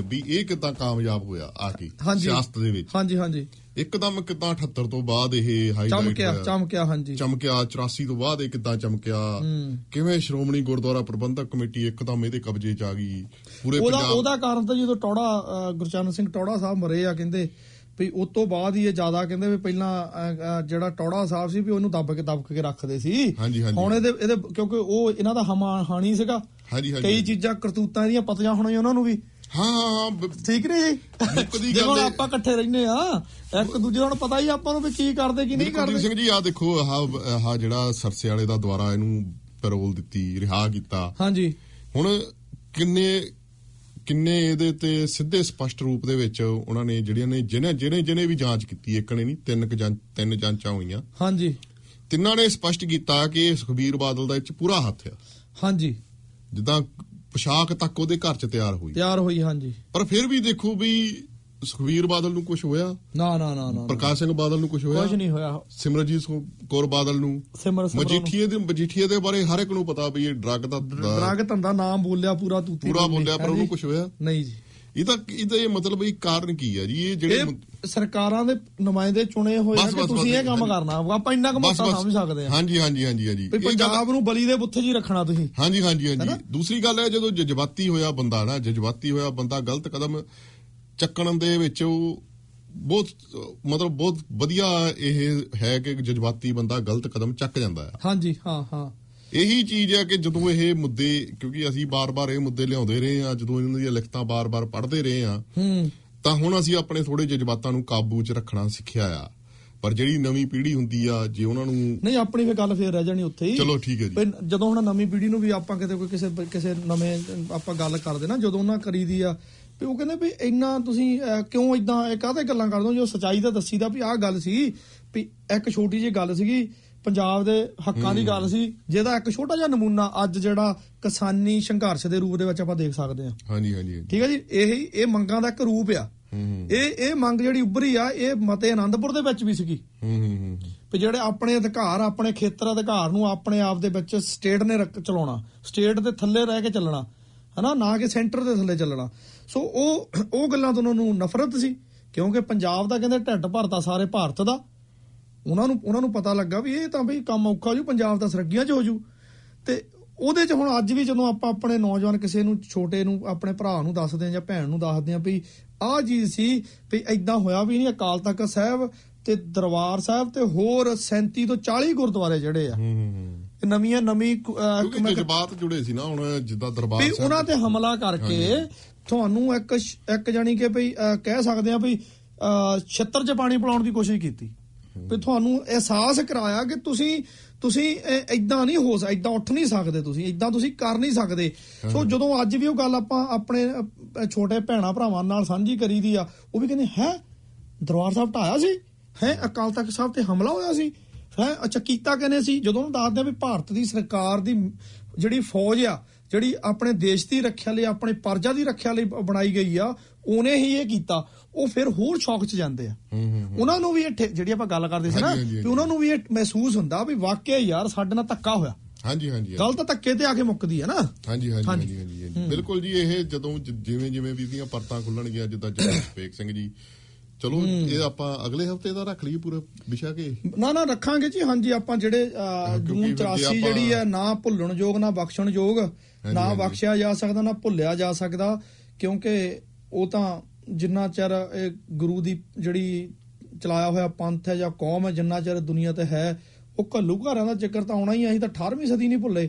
ਵੀ ਇਹ ਕਿਦਾਂ ਕਾਮਯਾਬ ਹੋਇਆ ਆ ਕੇ ਸਿਆਸਤ ਦੇ ਵਿੱਚ। ਹਾਂਜੀ ਹਾਂਜੀ। ਇੱਕਦਮ ਕਿਦਾਂ 78 ਤੋਂ ਬਾਅਦ ਇਹ ਹਾਈਲਾਈਟ ਚਮਕਿਆ ਚਮਕਿਆ ਹਾਂਜੀ। ਚਮਕਿਆ 84 ਤੋਂ ਬਾਅਦ ਇਹ ਕਿਦਾਂ ਚਮਕਿਆ? ਕਿਵੇਂ ਸ਼੍ਰੋਮਣੀ ਗੁਰਦੁਆਰਾ ਪ੍ਰਬੰਧਕ ਕਮੇਟੀ ਇੱਕਦਮ ਇਹਦੇ ਕਬਜ਼ੇ 'ਚ ਆ ਗਈ? ਪੂਰੇ ਉਹਦਾ ਪੰਜਾਬ ਉਹਦਾ ਕਾਰਨ ਤਾਂ ਜਦੋਂ ਟੌੜਾ ਗੁਰਚਰਨ ਸਿੰਘ ਟੌੜਾ ਸਾਹਿਬ ਮਰੇ ਆ ਕਹਿੰਦੇ ਵੀ ਉਸ ਤੋਂ ਬਾਅਦ ਹੀ ਇਹ ਜ਼ਿਆਦਾ ਕਹਿੰਦੇ ਵੀ ਪਹਿਲਾਂ ਜਿਹੜਾ ਟੌੜਾ ਸਾਹਿਬ ਸੀ ਵੀ ਉਹਨੂੰ ਦੱਬ ਕੇ ਦੱਬ ਕੇ ਰੱਖਦੇ ਸੀ। ਹਾਂਜੀ, ਹਾਂਜੀ। ਹੁਣ ਇਹਦੇ ਇਹਦੇ ਕਿਉਂਕਿ ਉਹ ਇਹਨਾਂ ਦਾ ਹਮਾ ਹਾਣੀ ਸੀਗਾ। ਹਾਂਜੀ ਹਾਂਜੀ ਕਈ ਚੀਜ਼ਾਂ ਕਰਤੂਤਾਂ ਦੀਆਂ ਪਤੀਆਂ ਹੋਣੀਆਂ ਉਹਨਾਂ ਨੂੰ ਵੀ। ਹਾਂ ਹਾਂ ਹਾਂ ਠੀਕ ਨਹੀਂ ਮੁੱਕਦੀ ਗੱਲ ਹੁਣ ਇਹ- ਆਪਾਂ ਇਕੱਠੇ ਰਹਿੰਦੇ ਆ ਇੱਕ ਦੂਜੇ ਨੂੰ ਪਤਾ ਹੀ ਆਪਾਂ ਨੂੰ ਵੀ ਕੀ ਕਰਦੇ ਕੀ ਨਹੀਂ ਕਰਦੇ। ਸਿੰਘ ਜੀ ਆ ਦੇਖੋ ਆਹ ਆਹ ਜਿਹੜਾ ਸਰਸੇ ਵਾਲੇ ਦਾ ਦੁਆਰਾ ਇਹਨੂੰ ਪੈਰੋਲ ਦਿੱਤੀ ਰਿਹਾ ਕੀਤਾ। ਹਾਂਜੀ। ਹੁਣ ਕਿੰਨੇ ਕਿੰਨੇ ਇਹਦੇ ਤੇ ਸਿੱਧੇ ਸਪਸ਼ਟ ਰੂਪ ਦੇ ਵਿੱਚ ਉਹਨਾਂ ਨੇ ਜਿਹੜੀਆਂ ਨੇ ਜਿਹਨੇ ਜਿਹਨੇ ਜਿਹਨੇ ਵੀ ਜਾਂਚ ਕੀਤੀ ਇੱਕ ਨੇ ਨਹੀਂ ਤਿੰਨ ਕੁ ਜਾਂ ਤਿੰਨ ਜਾਂਚਾਂ ਹੋਈਆਂ। ਹਾਂਜੀ। ਤਿੰਨਾਂ ਨੇ ਸਪਸ਼ਟ ਕੀਤਾ ਕਿ ਸੁਖਬੀਰ ਬਾਦਲ ਦਾ ਇਹ ਚ ਪੂਰਾ ਹੱਥ ਆ। ਹਾਂਜੀ। ਜਿੱਦਾਂ ਪੋਸ਼ਾਕ ਤੱਕ ਉਹਦੇ ਘਰ ਚ ਤਿਆਰ ਹੋਈ। ਤਿਆਰ ਹੋਈ ਹਾਂਜੀ। ਪਰ ਫਿਰ ਵੀ ਦੇਖੋ ਵੀ ਸੁਖਬੀਰ ਬਾਦਲ ਨੂੰ ਕੁਝ ਹੋਇਆ? ਨਾ ਨਾ ਨਾ ਨਾ। ਪ੍ਰਕਾਸ਼ ਸਿੰਘ ਬਾਦਲ ਨੂੰ ਕੁਝ ਹੋਇਆ? ਕੁਝ ਨਹੀਂ ਹੋਇਆ। ਸਿਮਰਜੀਤ ਕੌਰ ਬਾਦਲ ਨੂੰ? ਮਜੀਠੀਏ ਦੇ ਮਜੀਠੀਏ ਦੇ ਬਾਰੇ ਹਰ ਇੱਕ ਨੂੰ ਪਤਾ ਵੀ ਇਹ ਡਰੱਗ ਦਾ ਡਰਗ ਧੰਦਾ ਨਾਮ ਬੋਲਿਆ ਪੂਰਾ ਤੂਤੀ ਪੂਰਾ ਬੋਲੀ, ਬੋਲਿਆ ਪਰ। ਉਹਨੂੰ ਕੁਝ ਹੋਇਆ? ਨਹੀਂ ਜੀ। ਇਹਦਾ ਇਹਦਾ ਇਹ ਮਤਲਬ ਇਹ ਕਾਰਨ ਕੀ ਹੈ ਜੀ? ਇਹ ਜਿਹੜੇ ਸਰਕਾਰਾਂ ਦੇ ਨੁਮਾਇੰਦੇ ਚੁਣੇ ਹੋਏ ਆ ਕਿ ਤੁਸੀਂ ਇਹ ਕੰਮ। ਕਰਨਾ? ਆਪਾਂ ਇੰਨਾ ਕੁ ਬਸ ਮੋਟਾ ਬਸ। ਸਮਝ ਸਕਦੇ ਆ। ਹਾਂਜੀ ਹਾਂਜੀ ਹਾਂਜੀ ਹਾਂਜੀ। ਪੰਜਾਬ ਨੂੰ ਬਲੀ ਦੇ ਬੁੱਥੇ ਹੀ ਰੱਖਣਾ ਤੁਸੀਂ। ਹਾਂਜੀ ਹਾਂਜੀ ਹਾਂਜੀ। ਦੂਸਰੀ ਗੱਲ ਹੈ ਜਦੋਂ ਜਜ਼ਬਾਤੀ ਹੋਇਆ ਬੰਦਾ ਨਾ ਜਜ਼ਬਾਤੀ ਹੋਇਆ ਬੰਦਾ ਗਲਤ ਕਦਮ ਚੱਕਣ ਦੇ ਵਿੱਚ ਉਹ ਬਹੁਤ ਮਤਲਬ ਬਹੁਤ ਵਧੀਆ ਇਹ ਹੈ ਕਿ ਜਜ਼ਬਾਤੀ ਬੰਦਾ ਗਲਤ ਕਦਮ ਚੱਕ ਜਾਂਦਾ ਹੈ। ਹਾਂਜੀ ਹਾਂ ਹਾਂ। ਇਹੀ ਚੀਜ਼ ਹੈ ਕਿ ਜਦੋਂ ਇਹ ਮੁੱਦੇ ਕਿਉਂਕਿ ਅਸੀਂ ਬਾਰ-ਬਾਰ ਇਹ ਮੁੱਦੇ ਲਿਆਉਂਦੇ ਰਹੇ ਆ ਜਦੋਂ ਇਹਨਾਂ ਦੀਆਂ ਲਿਖਤਾਂ ਬਾਰ-ਬਾਰ ਪੜ੍ਹਦੇ ਰਹੇ ਆ ਤਾਂ ਹੁਣ ਅਸੀਂ ਆਪਣੇ ਥੋੜੇ ਜਜ਼ਬਾਤਾਂ ਨੂੰ ਕਾਬੂ 'ਚ ਰੱਖਣਾ ਸਿੱਖਿਆ ਆ। ਪਰ ਜਿਹੜੀ ਨਵੀਂ ਪੀੜ੍ਹੀ ਹੁੰਦੀ ਆ ਜੇ ਉਹਨਾਂ ਨੂੰ ਨਹੀਂ ਆਪਣੀ ਫੇ ਗੱਲ ਫੇਰ ਰਹਿ ਜਾਣੀ ਉੱਥੇ ਹੀ। ਚਲੋ ਠੀਕ ਹੈ ਜੀ। ਵੀ ਜਦੋਂ ਹੁਣ ਨਵੀਂ ਪੀੜ੍ਹੀ ਨੂੰ ਵੀ ਆਪਾਂ ਕਿਤੇ ਕੋਈ ਕਿਸੇ ਕਿਸੇ ਨਵੇਂ ਆਪਾਂ ਗੱਲ ਕਰਦੇ ਨਾ ਜਦੋਂ ਉਹਨਾਂ ਕਰੀਦੀ ਆ ਵੀ ਉਹ ਕਹਿੰਦੇ ਵੀ ਇੰਨਾ ਤੁਸੀਂ ਕਿਉਂ ਇਦਾਂ ਇਹ ਕਾਹਦੇ ਗੱਲਾਂ ਕਰਦੇ ਹੋ? ਜੋ ਸਚਾਈ ਦਾ ਦੱਸੀਦਾ ਵੀ ਆਹ ਗੱਲ ਸੀ ਵੀ ਇੱਕ ਛੋਟੀ ਜਿਹੀ ਗੱਲ ਸੀਗੀ ਪੰਜਾਬ ਦੇ ਹੱਕਾਂ ਦੀ ਗੱਲ ਸੀ ਜਿਹਦਾ ਇੱਕ ਛੋਟਾ ਜਿਹਾ ਨਮੂਨਾ ਅੱਜ ਜਿਹੜਾ ਕਿਸਾਨੀ ਸੰਘਰਸ਼ ਦੇ ਰੂਪ ਦੇ ਵਿੱਚ ਆਪਾਂ ਦੇਖ ਸਕਦੇ ਹਾਂ। ਹਾਂਜੀ ਹਾਂਜੀ। ਠੀਕ ਹੈ ਜੀ? ਇਹ ਇਹ ਮੰਗਾਂ ਦਾ ਇੱਕ ਰੂਪ ਆ। ਇਹ ਇਹ ਮੰਗ ਜਿਹੜੀ ਉੱਭਰੀ ਆ ਇਹ ਮਤੇ ਆਨੰਦਪੁਰ ਦੇ ਵਿੱਚ ਵੀ ਸੀਗੀ। ਹੂੰ ਹੂੰ ਹੂੰ ਵੀ ਜਿਹੜੇ ਆਪਣੇ ਅਧਿਕਾਰ ਆਪਣੇ ਖੇਤਰ ਅਧਿਕਾਰ ਨੂੰ ਆਪਣੇ ਆਪ ਦੇ ਵਿੱਚ ਸਟੇਟ ਨੇ ਰੱਖ- ਚਲਾਉਣਾ। ਸਟੇਟ ਦੇ ਥੱਲੇ ਰਹਿ ਕੇ ਚੱਲਣਾ। ਹਨਾ? ਨਾ ਕਿ ਸੈਂਟਰ ਦੇ ਥੱਲੇ ਚੱਲਣਾ। ਸੋ ਉਹ ਉਹ ਗੱਲਾਂ ਤੋਂ ਉਹਨਾਂ ਨੂੰ ਨਫ਼ਰਤ ਸੀ ਕਿਉਂਕਿ ਪੰਜਾਬ ਦਾ ਕਹਿੰਦੇ ਢਿੱਡ ਭਰਤਾ ਸਾਰੇ ਭਾਰਤ ਦਾ। ਉਹਨਾਂ ਨੂੰ ਉਹਨਾਂ ਨੂੰ ਪਤਾ ਲੱਗਾ ਵੀ ਇਹ ਤਾਂ ਬਈ ਕੰਮ ਔਖਾ ਜੂ ਪੰਜਾਬ ਦਾ ਸਰਗੀਆਂ 'ਚ ਹੋ ਜੂ। ਤੇ ਉਹਦੇ 'ਚ ਹੁਣ ਅੱਜ ਵੀ ਜਦੋਂ ਆਪਾਂ ਆਪਣੇ ਨੌਜਵਾਨ ਕਿਸੇ ਨੂੰ ਛੋਟੇ ਨੂੰ ਆਪਣੇ ਭਰਾ ਨੂੰ ਦੱਸਦੇ ਆ ਜਾਂ ਭੈਣ ਨੂੰ ਦੱਸਦੇ ਆ ਵੀ ਆਹ ਚੀਜ਼ ਸੀ ਵੀ ਐਦਾਂ ਹੋਇਆ ਵੀ ਨਹੀਂ ਅਕਾਲ ਤਖਤ ਸਾਹਿਬ ਤੇ ਦਰਬਾਰ ਸਾਹਿਬ ਤੇ ਹੋਰ 37 ਤੋਂ 40 ਗੁਰਦੁਆਰੇ ਜਿਹੜੇ ਆ। ਨਵੀਆਂ ਨਵੀਂ ਜਜ਼ਬਾਤ ਜੁੜੇ ਸੀ ਨਾ ਹੁਣ ਜਿੱਦਾਂ ਦਰਬਾਰ ਵੀ ਸਾਹਿਬ ਉਹਨਾਂ ਤੇ ਹਮਲਾ ਕਰਕੇ ਤੁਹਾਨੂੰ ਇੱਕ ਇੱਕ ਜਾਨੀ ਕਿ ਭਈ ਕਹਿ ਸਕਦੇ ਆ ਵੀ ਅਹ, ਛਿੱਤਰ 'ਚ ਪਾਣੀ ਪਿਲਾਉਣ ਦੀ ਕੋਸ਼ਿਸ਼ ਕੀਤੀ। ਵੀ ਤੁਹਾਨੂੰ ਅਹਿਸਾਸ ਕਰਾਇਆ ਕਿ ਤੁਸੀਂ ਤੁਸੀਂ ਇਦਾਂ ਨਹੀਂ ਹੋ ਸਕਦਾ ਇਦਾਂ ਉੱਠ ਨਹੀਂ ਸਕਦੇ ਤੁਸੀਂ ਇਦਾਂ ਤੁਸੀਂ ਕਰ ਨਹੀਂ ਸਕਦੇ। ਸੋ ਜਦੋਂ ਅੱਜ ਵੀ ਉਹ ਗੱਲ ਆਪਾਂ ਆਪਣੇ ਛੋਟੇ ਭੈਣਾ ਭਰਾਵਾਂ ਨਾਲ ਸਾਂਝੀ ਕਰੀਦੀ ਆ ਉਹ ਵੀ ਕਹਿੰਦੇ ਹੈ? ਦਰਬਾਰ ਸਾਹਿਬ ਢਾਇਆ ਸੀ? ਹੈ? ਅਕਾਲ ਤਖਤ ਸਾਹਿਬ ਤੇ ਹਮਲਾ ਹੋਇਆ ਸੀ? ਹੈ? ਅੱਛਾ ਕੀਤਾ ਕਿਨੇ ਸੀ? ਜਦੋਂ ਦੱਸਦੇ ਆ ਵੀ ਭਾਰਤ ਦੀ ਸਰਕਾਰ ਦੀ ਜਿਹੜੀ ਫੌਜ ਆ ਜਿਹੜੀ ਆਪਣੇ ਦੇਸ਼ ਦੀ ਰੱਖਿਆ ਲਈ ਆਪਣੇ ਪਰਜਾ ਦੀ ਰੱਖਿਆ ਲਈ ਬਣਾਈ ਗਈ ਆ ਉਹਨੇ ਹੀ ਇਹ ਕੀਤਾ। ਉਹ ਫਿਰ ਹੋਰ ਸ਼ੌਕ 'ਚ ਜਾਂਦੇ ਆ। ਉਹਨਾਂ ਨੂੰ ਵੀ ਇਹ ਜਿਹੜੀ ਆਪਾਂ ਗੱਲ ਕਰਦੇ ਸੀ ਨਾ ਵੀ ਉਹਨਾਂ ਨੂੰ ਵੀ ਇਹ ਮਹਿਸੂਸ ਹੁੰਦਾ ਵੀ ਵਾਕਿਆ ਯਾਰ ਸਾਡੇ ਨਾਲ ਧੱਕਾ ਹੋਇਆ। ਹਾਂਜੀ ਹਾਂਜੀ ਗੱਲ ਤਾਂ ਧੱਕੇ ਤੇ ਆ ਕੇ ਮੁੱਕਦੀ ਹੈ ਨਾ। ਹਾਂਜੀ ਹਾਂਜੀ ਹਾਂਜੀ। ਹਾਂਜੀ। ਬਿਲਕੁਲ ਜੀ ਇਹ ਜਦੋਂ ਜਿਵੇਂ ਜਿਵੇਂ ਵੀ ਦੀਆਂ ਪਰਤਾਂ ਖੁੱਲਣਗੀਆਂ ਜਿੱਦਾਂ ਜਨਰਲ ਸਪੇਕ ਸਿੰਘ ਜੀ ਚਲੋ ਇਹ ਆਪਾਂ ਅਗਲੇ ਹਫ਼ਤੇ ਦਾ ਰੱਖ ਲਈਏ ਪੂਰਾ ਵਿਸ਼ਾ ਕੇ ਨਾ ਨਾ ਰੱਖਾਂਗੇ ਜੀ ਹਾਂਜੀ ਆਪਾਂ ਜਿਹੜੇ ਜੂਨ ਫਿਰ ਜੇ 84 ਆਪਾਂ- ਜਿਹੜੀ ਹੈ ਨਾ ਭੁੱਲਣ ਯੋਗ ਨਾ ਬਖਸ਼ਣ ਯੋਗ ਨਾ। ਬਖਸ਼ਿਆ ਜਾ ਸਕਦਾ ਨਾ ਭੁੱਲਿਆ ਜਾ ਸਕਦਾ ਕਿਉਂਕਿ ਉਹ ਤਾਂ ਜਿੰਨਾ ਚਿਰ ਇਹ ਗੁਰੂ ਦੀ ਜਿਹੜੀ ਚਲਾਇਆ ਹੋਇਆ ਪੰਥ ਹੈ ਜਾਂ ਕੌਮ ਹੈ ਜਿੰਨਾ ਚਿਰ ਦੁਨੀਆ ਤੇ ਹੈ ਉਹ ਘੱਲੂ ਘਰਾਂ ਦਾ ਜ਼ਿਕਰ ਤਾਂ ਆਉਣਾ ਹੀ। ਅਸੀਂ ਤਾਂ 18ਵੀਂ ਸਦੀ ਨਹੀਂ ਭੁੱਲੇ।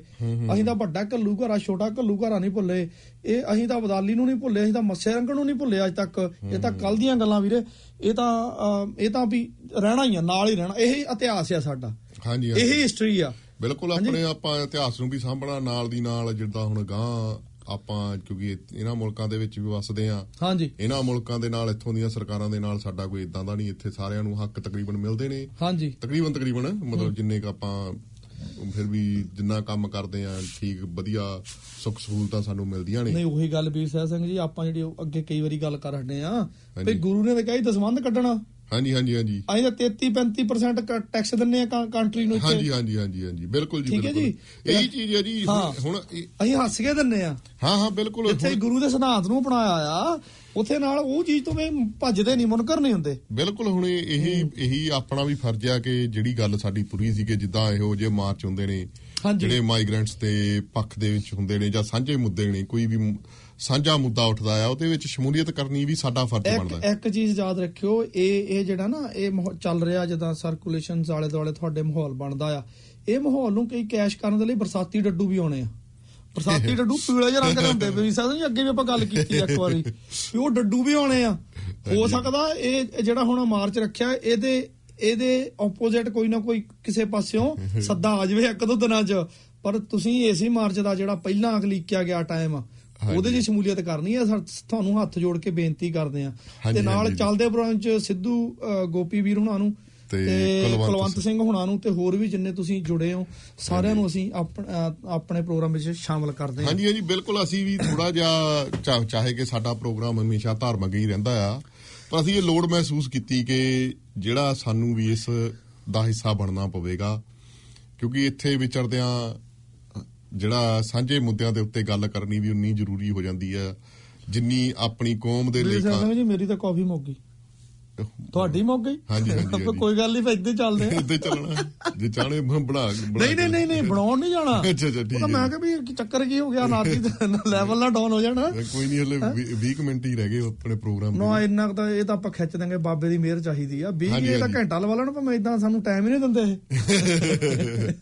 ਅਸੀਂ ਤਾਂ ਵੱਡਾ ਘੱਲੂ ਘਰਾ ਛੋਟਾ ਘੱਲੂ ਘਰਾ ਨਹੀਂ ਭੁੱਲੇ। ਇਹ ਅਸੀਂ ਤਾਂ ਅਬਦਾਲੀ ਨੂੰ ਨਹੀਂ ਭੁੱਲੇ ਅਸੀਂ ਤਾਂ ਮੱਸੇ ਰੰਗਣ ਨੂੰ ਨਹੀਂ ਭੁੱਲੇ ਅੱਜ ਤੱਕ। ਇਹ ਤਾਂ ਕੱਲ ਦੀਆਂ ਗੱਲਾਂ ਵੀਰੇ। ਇਹ ਤਾਂ ਇਹ ਤਾਂ ਵੀ ਰਹਿਣਾ ਹੀ ਆ ਨਾਲ ਹੀ ਰਹਿਣਾ। ਇਹ ਇਤਿਹਾਸ ਆ ਸਾਡਾ। ਹਾਂਜੀ ਇਹ ਹਿਸਟਰੀ ਆ। ਬਿਲਕੁਲ ਆਪਣੇ ਆਪਾਂ ਇਤਿਹਾਸ ਨੂੰ ਵੀ ਸਾਂਭਣਾ ਨਾਲ ਦੀ ਨਾਲ ਜਿੱਦਾਂ ਹੁਣ ਗਾਂ ਆਪਾਂ ਕਿਉਂਕਿ ਇਹ- ਇਹਨਾਂ ਮੁਲਕਾਂ ਦੇ ਵਿੱਚ ਵੀ ਵਸਦੇ ਆ ਹਾਂਜੀ। ਇਹਨਾਂ ਮੁਲਕਾਂ ਦੇ ਨਾਲ ਇੱਥੋਂ ਦੀਆਂ ਸਰਕਾਰਾਂ ਦੇ ਨਾਲ ਸਾਡਾ ਕੋਈ ਇਦਾਂ ਦਾ ਨਹੀਂ ਇੱਥੇ ਸਾਰਿਆਂ ਨੂੰ ਹੱਕ ਤਕਰੀਬਨ ਮਿਲਦੇ ਨੇ। ਹਾਂਜੀ। ਤਕਰੀਬਨ ਤਕਰੀਬਨ ਮਤਲਬ ਜਿੰਨੇ ਕ ਆਪਾਂ ਫਿਰ ਵੀ ਜਿੰਨਾ ਕੰਮ ਕਰਦੇ ਆ ਠੀਕ ਵਧੀਆ ਸੁੱਖ ਸਹੂਲਤਾਂ ਸਾਨੂੰ ਮਿਲਦੀਆਂ ਨੇ। ਨਹੀਂ ਉਹੀ ਗੱਲ ਵੀਰ ਸਾਹਿਬ ਸਿੰਘ ਜੀ ਆਪਾਂ ਜਿਹੜੀ ਅੱਗੇ ਕਈ ਵਾਰੀ ਗੱਲ ਕਰ ਹਟੇ ਆ। ਵੀ ਗੁਰੂ ਨੇ ਤਾਂ ਕਹੀ ਦਸਵੰਧ ਕੱਢਣਾ। ਹਾਂਜੀ ਹਾਂਜੀ ਹਾਂਜੀ। ਅਸੀਂ ਤਾਂ 33 35% ਟੈਕਸ ਦਿੰਨੇ ਆ ਕੰਟਰੀ ਨੂੰ ਹਾਂਜੀ ਇੱਥੇ। ਹਾਂਜੀ ਹਾਂਜੀ ਹਾਂਜੀ ਬਿਲਕੁਲ ਜੀ ਠੀਕ ਹੈ ਬਿਲਕੁਲ। ਜੀ। ਇਹੀ ਚੀਜ਼ ਹੈ ਜੀ। ਹੁਣ ਅਸੀਂ ਹੱਸ ਕੇ ਦਿੰਨੇ ਆ। ਹਾਂ ਹਾਂ ਬਿਲਕੁਲ। ਹੁਣ- ਗੁਰੂ ਦੇ ਸਿਧਾਂਤ ਨੂੰ ਅਪਣਾਇਆ ਆ। ਉੱਥੇ ਨਾਲ ਉਹ ਚੀਜ਼ ਤੋਂ ਵੀ ਭੱਜਦੇ ਨਹੀਂ ਮੁਨਕਰ ਨਹੀਂ ਹੁੰਦੇ। ਬਿਲਕੁਲ ਹੁਣ ਇਹ- ਇਹੀ ਆਪਣਾ ਵੀ ਫਰਜ਼ ਆ ਕਿ ਜਿਹੜੀ ਗੱਲ ਸਾਡੀ ਪੂਰੀ ਸੀ ਕਿ ਜਿੱਦਾਂ ਇਹੋ ਜਿਹੇ ਮਾਰਚ ਹੁੰਦੇ ਨੇ। ਜਿਹੜੇ ਮਾਈਗ੍ਰੈਂਟਸ ਦੇ ਪੱਖ ਦੇ ਵਿੱਚ ਹੁੰਦੇ ਨੇ ਜਾਂ ਸਾਂਝੇ ਮੁੱਦੇ ਨੇ ਕੋਈ ਵੀ ਸਾਂਝਾ ਮੁੱਦਾ ਉੱਠਦਾ ਆ ਉਹਦੇ ਵਿੱਚ ਸ਼ਮੂਲੀਅਤ ਕਰਨੀ ਵੀ ਸਾਡਾ ਫਰਜ਼ ਬਣਦਾ ਹੈ। ਇੱਕ ਚੀਜ਼ ਯਾਦ ਰੱਖਿਓ ਇਹ ਇਹ ਜਿਹੜਾ ਨਾ ਇਹ ਚੱਲ ਰਿਹਾ ਜਿੱਦਾਂ ਸਰਕੂਲੇਸ਼ਨਸ ਆਲੇ ਦੁਆਲੇ ਤੁਹਾਡੇ ਮਾਹੌਲ ਬਣਦਾ ਆ। ਇਹ ਮਾਹੌਲ ਨੂੰ ਕਈ ਕੈਸ਼ ਕਰਨ ਦੇ ਲਈ ਬਰਸਾਤੀ ਡੱਡੂ ਵੀ ਆਉਣੇ ਆ। ਬਰਸਾਤੀ ਡੱਡੂ ਪੀਲੇ ਜਿਹੇ ਰੰਗ ਦੇ ਹੁੰਦੇ ਵੀ ਸਾਡਾ ਜੀ ਅੱਗੇ ਵੀ ਆਪਾਂ ਗੱਲ ਕੀਤੀ ਇੱਕ ਵਾਰੀ। ਵੀ ਉਹ ਡੱਡੂ ਵੀ ਆਉਣੇ ਆ। ਹੋ ਸਕਦਾ ਇਹ ਇਹ ਜਿਹੜਾ ਹੁਣ ਮਾਰਚ ਰੱਖਿਆ ਇਹਦੇ ਇਹਦੇ ਆਪੋਜ਼ਿਟ ਕੋਈ ਨਾ ਕੋਈ ਕਿਸੇ ਪਾਸਿਓਂ ਸੱਦਾ ਆ ਜਾਵੇ ਇੱਕ ਦੋ ਦਿਨਾਂ 'ਚ। ਪਰ ਤੁਸੀਂ ਏਸੀ ਮਾਰਚ ਦਾ ਜਿਹੜਾ ਪਹਿਲਾਂ ਅਗਲੀਕਿਆ ਗਿਆ ਟਾਈਮ ਉਹਦੇ 'ਚ ਸ਼ਮੂਲੀਅਤ ਕਰਨੀ ਹੈ ਤੁਹਾਨੂੰ ਹੱਥ ਜੋੜ ਕੇ ਬੇਨਤੀ ਕਰਦੇ ਆ ਤੇ ਨਾਲ। ਚੱਲਦੇ ਬ੍ਰਾਂਚ ਸਿੱਧੂ ਅ, ਗੋਪੀ ਵੀਰ ਹੁਣਾਂ ਨੂੰ ਤੇ ਕੁਲਵੰਤ ਸਿੰਘ। ਹੁਣਾਂ ਨੂੰ ਤੇ ਹੋਰ ਵੀ ਜਿੰਨੇ ਤੁਸੀਂ ਜੁੜੇ ਹੋ ਸਾਰਿਆਂ ਨੂੰ ਅਸੀਂ ਆਪਣ- ਪ੍ਰੋਗਰਾਮ ਵਿੱਚ ਸ਼ਾਮਲ ਕਰਦੇ ਹਾਂ ਹਾਂਜੀ ਹਾਂਜੀ ਬਿਲਕੁਲ ਅਸੀਂ ਵੀ ਥੋੜਾ ਜਿਹਾ ਚਾ- ਚਾਹੇ ਕਿ ਸਾਡਾ ਪ੍ਰੋਗਰਾਮ ਹਮੇਸ਼ਾ ਧਾਰਮਿਕ ਹੀ ਰਹਿੰਦਾ ਆ ਪਰ ਅਸੀਂ ਇਹ ਲੋੜ ਮਹਿਸੂਸ ਕੀਤੀ ਕਿ ਜਿਹੜਾ ਸਾਨੂੰ ਵੀ ਇਸ ਦਾ ਹਿੱਸਾ ਬਣਨਾ ਪਵੇਗਾ ਕਿਉਂਕਿ ਇੱਥੇ ਵਿਚਰਦਿਆਂ ਜਿਹੜਾ ਸਾਂਝੇ ਮੁੱਦਿਆਂ ਦੇ ਉੱਤੇ ਗੱਲ ਕਰਨੀ ਵੀ ਉਨੀ ਜ਼ਰੂਰੀ ਹੋ ਜਾਂਦੀ ਹੈ ਜਿੰਨੀ ਆਪਣੀ ਕੌਮ ਦੇ ਸਾਹਿਬ ਜੀ ਮੇਰੀ ਤਾਂ ਕਾਫੀ ਮੁੱਕ ਗਈ। ਤੁਹਾਡੀ ਮੁੱਕ ਗਈ? ਹਾਂਜੀ, ਹਾਂਜੀ। ਕੋਈ ਗੱਲ ਨਹੀਂ ਫਿਰ ਇੱਦਾਂ ਚੱਲਦੇ ਆ। ਇੱਦਾਂ ਚੱਲਣਾ। ਜੇ ਚਾਹਣੇ ਬਣਾ ਬਣਾ ਨਹੀਂ ਨਹੀਂ ਨਹੀਂ ਨਹੀਂ ਬਣਾਉਣ ਨਹੀਂ ਜਾਣਾ। ਅੱਛਾ, ਅੱਛਾ, ਠੀਕ ਹੈ। ਮੈਂ ਕਿਹਾ ਵੀ ਚੱਕਰ ਕੀ ਹੋ ਗਿਆ ਨਾਤੀ ਲੈਵਲ ਨਾ ਡਾਊਨ ਹੋ ਜਾਣਾ। ਕੋਈ ਨਹੀਂ ਹਲੇ 20 ਮਿੰਟ ਹੀ ਰਹਿ ਗਏ ਆਪਣੇ ਪ੍ਰੋਗਰਾਮ ਨਾ ਇੰਨਾ ਤਾਂ ਇਹ ਤਾਂ ਆਪਾਂ ਖਿੱਚ ਦਾਂਗੇ ਬਾਬੇ ਦੀ ਮਿਹਰ ਚਾਹੀਦੀ ਆ। 20 ਹਾਂਜੀ, ਇਹ ਤਾਂ। ਘੰਟਾ ਲਵਾ ਲੈਣ ਪਰ ਇਦਾਂ ਸਾਨੂੰ ਟਾਈਮ ਹੀ ਨਹੀਂ ਦਿੰਦੇ ਇਹ।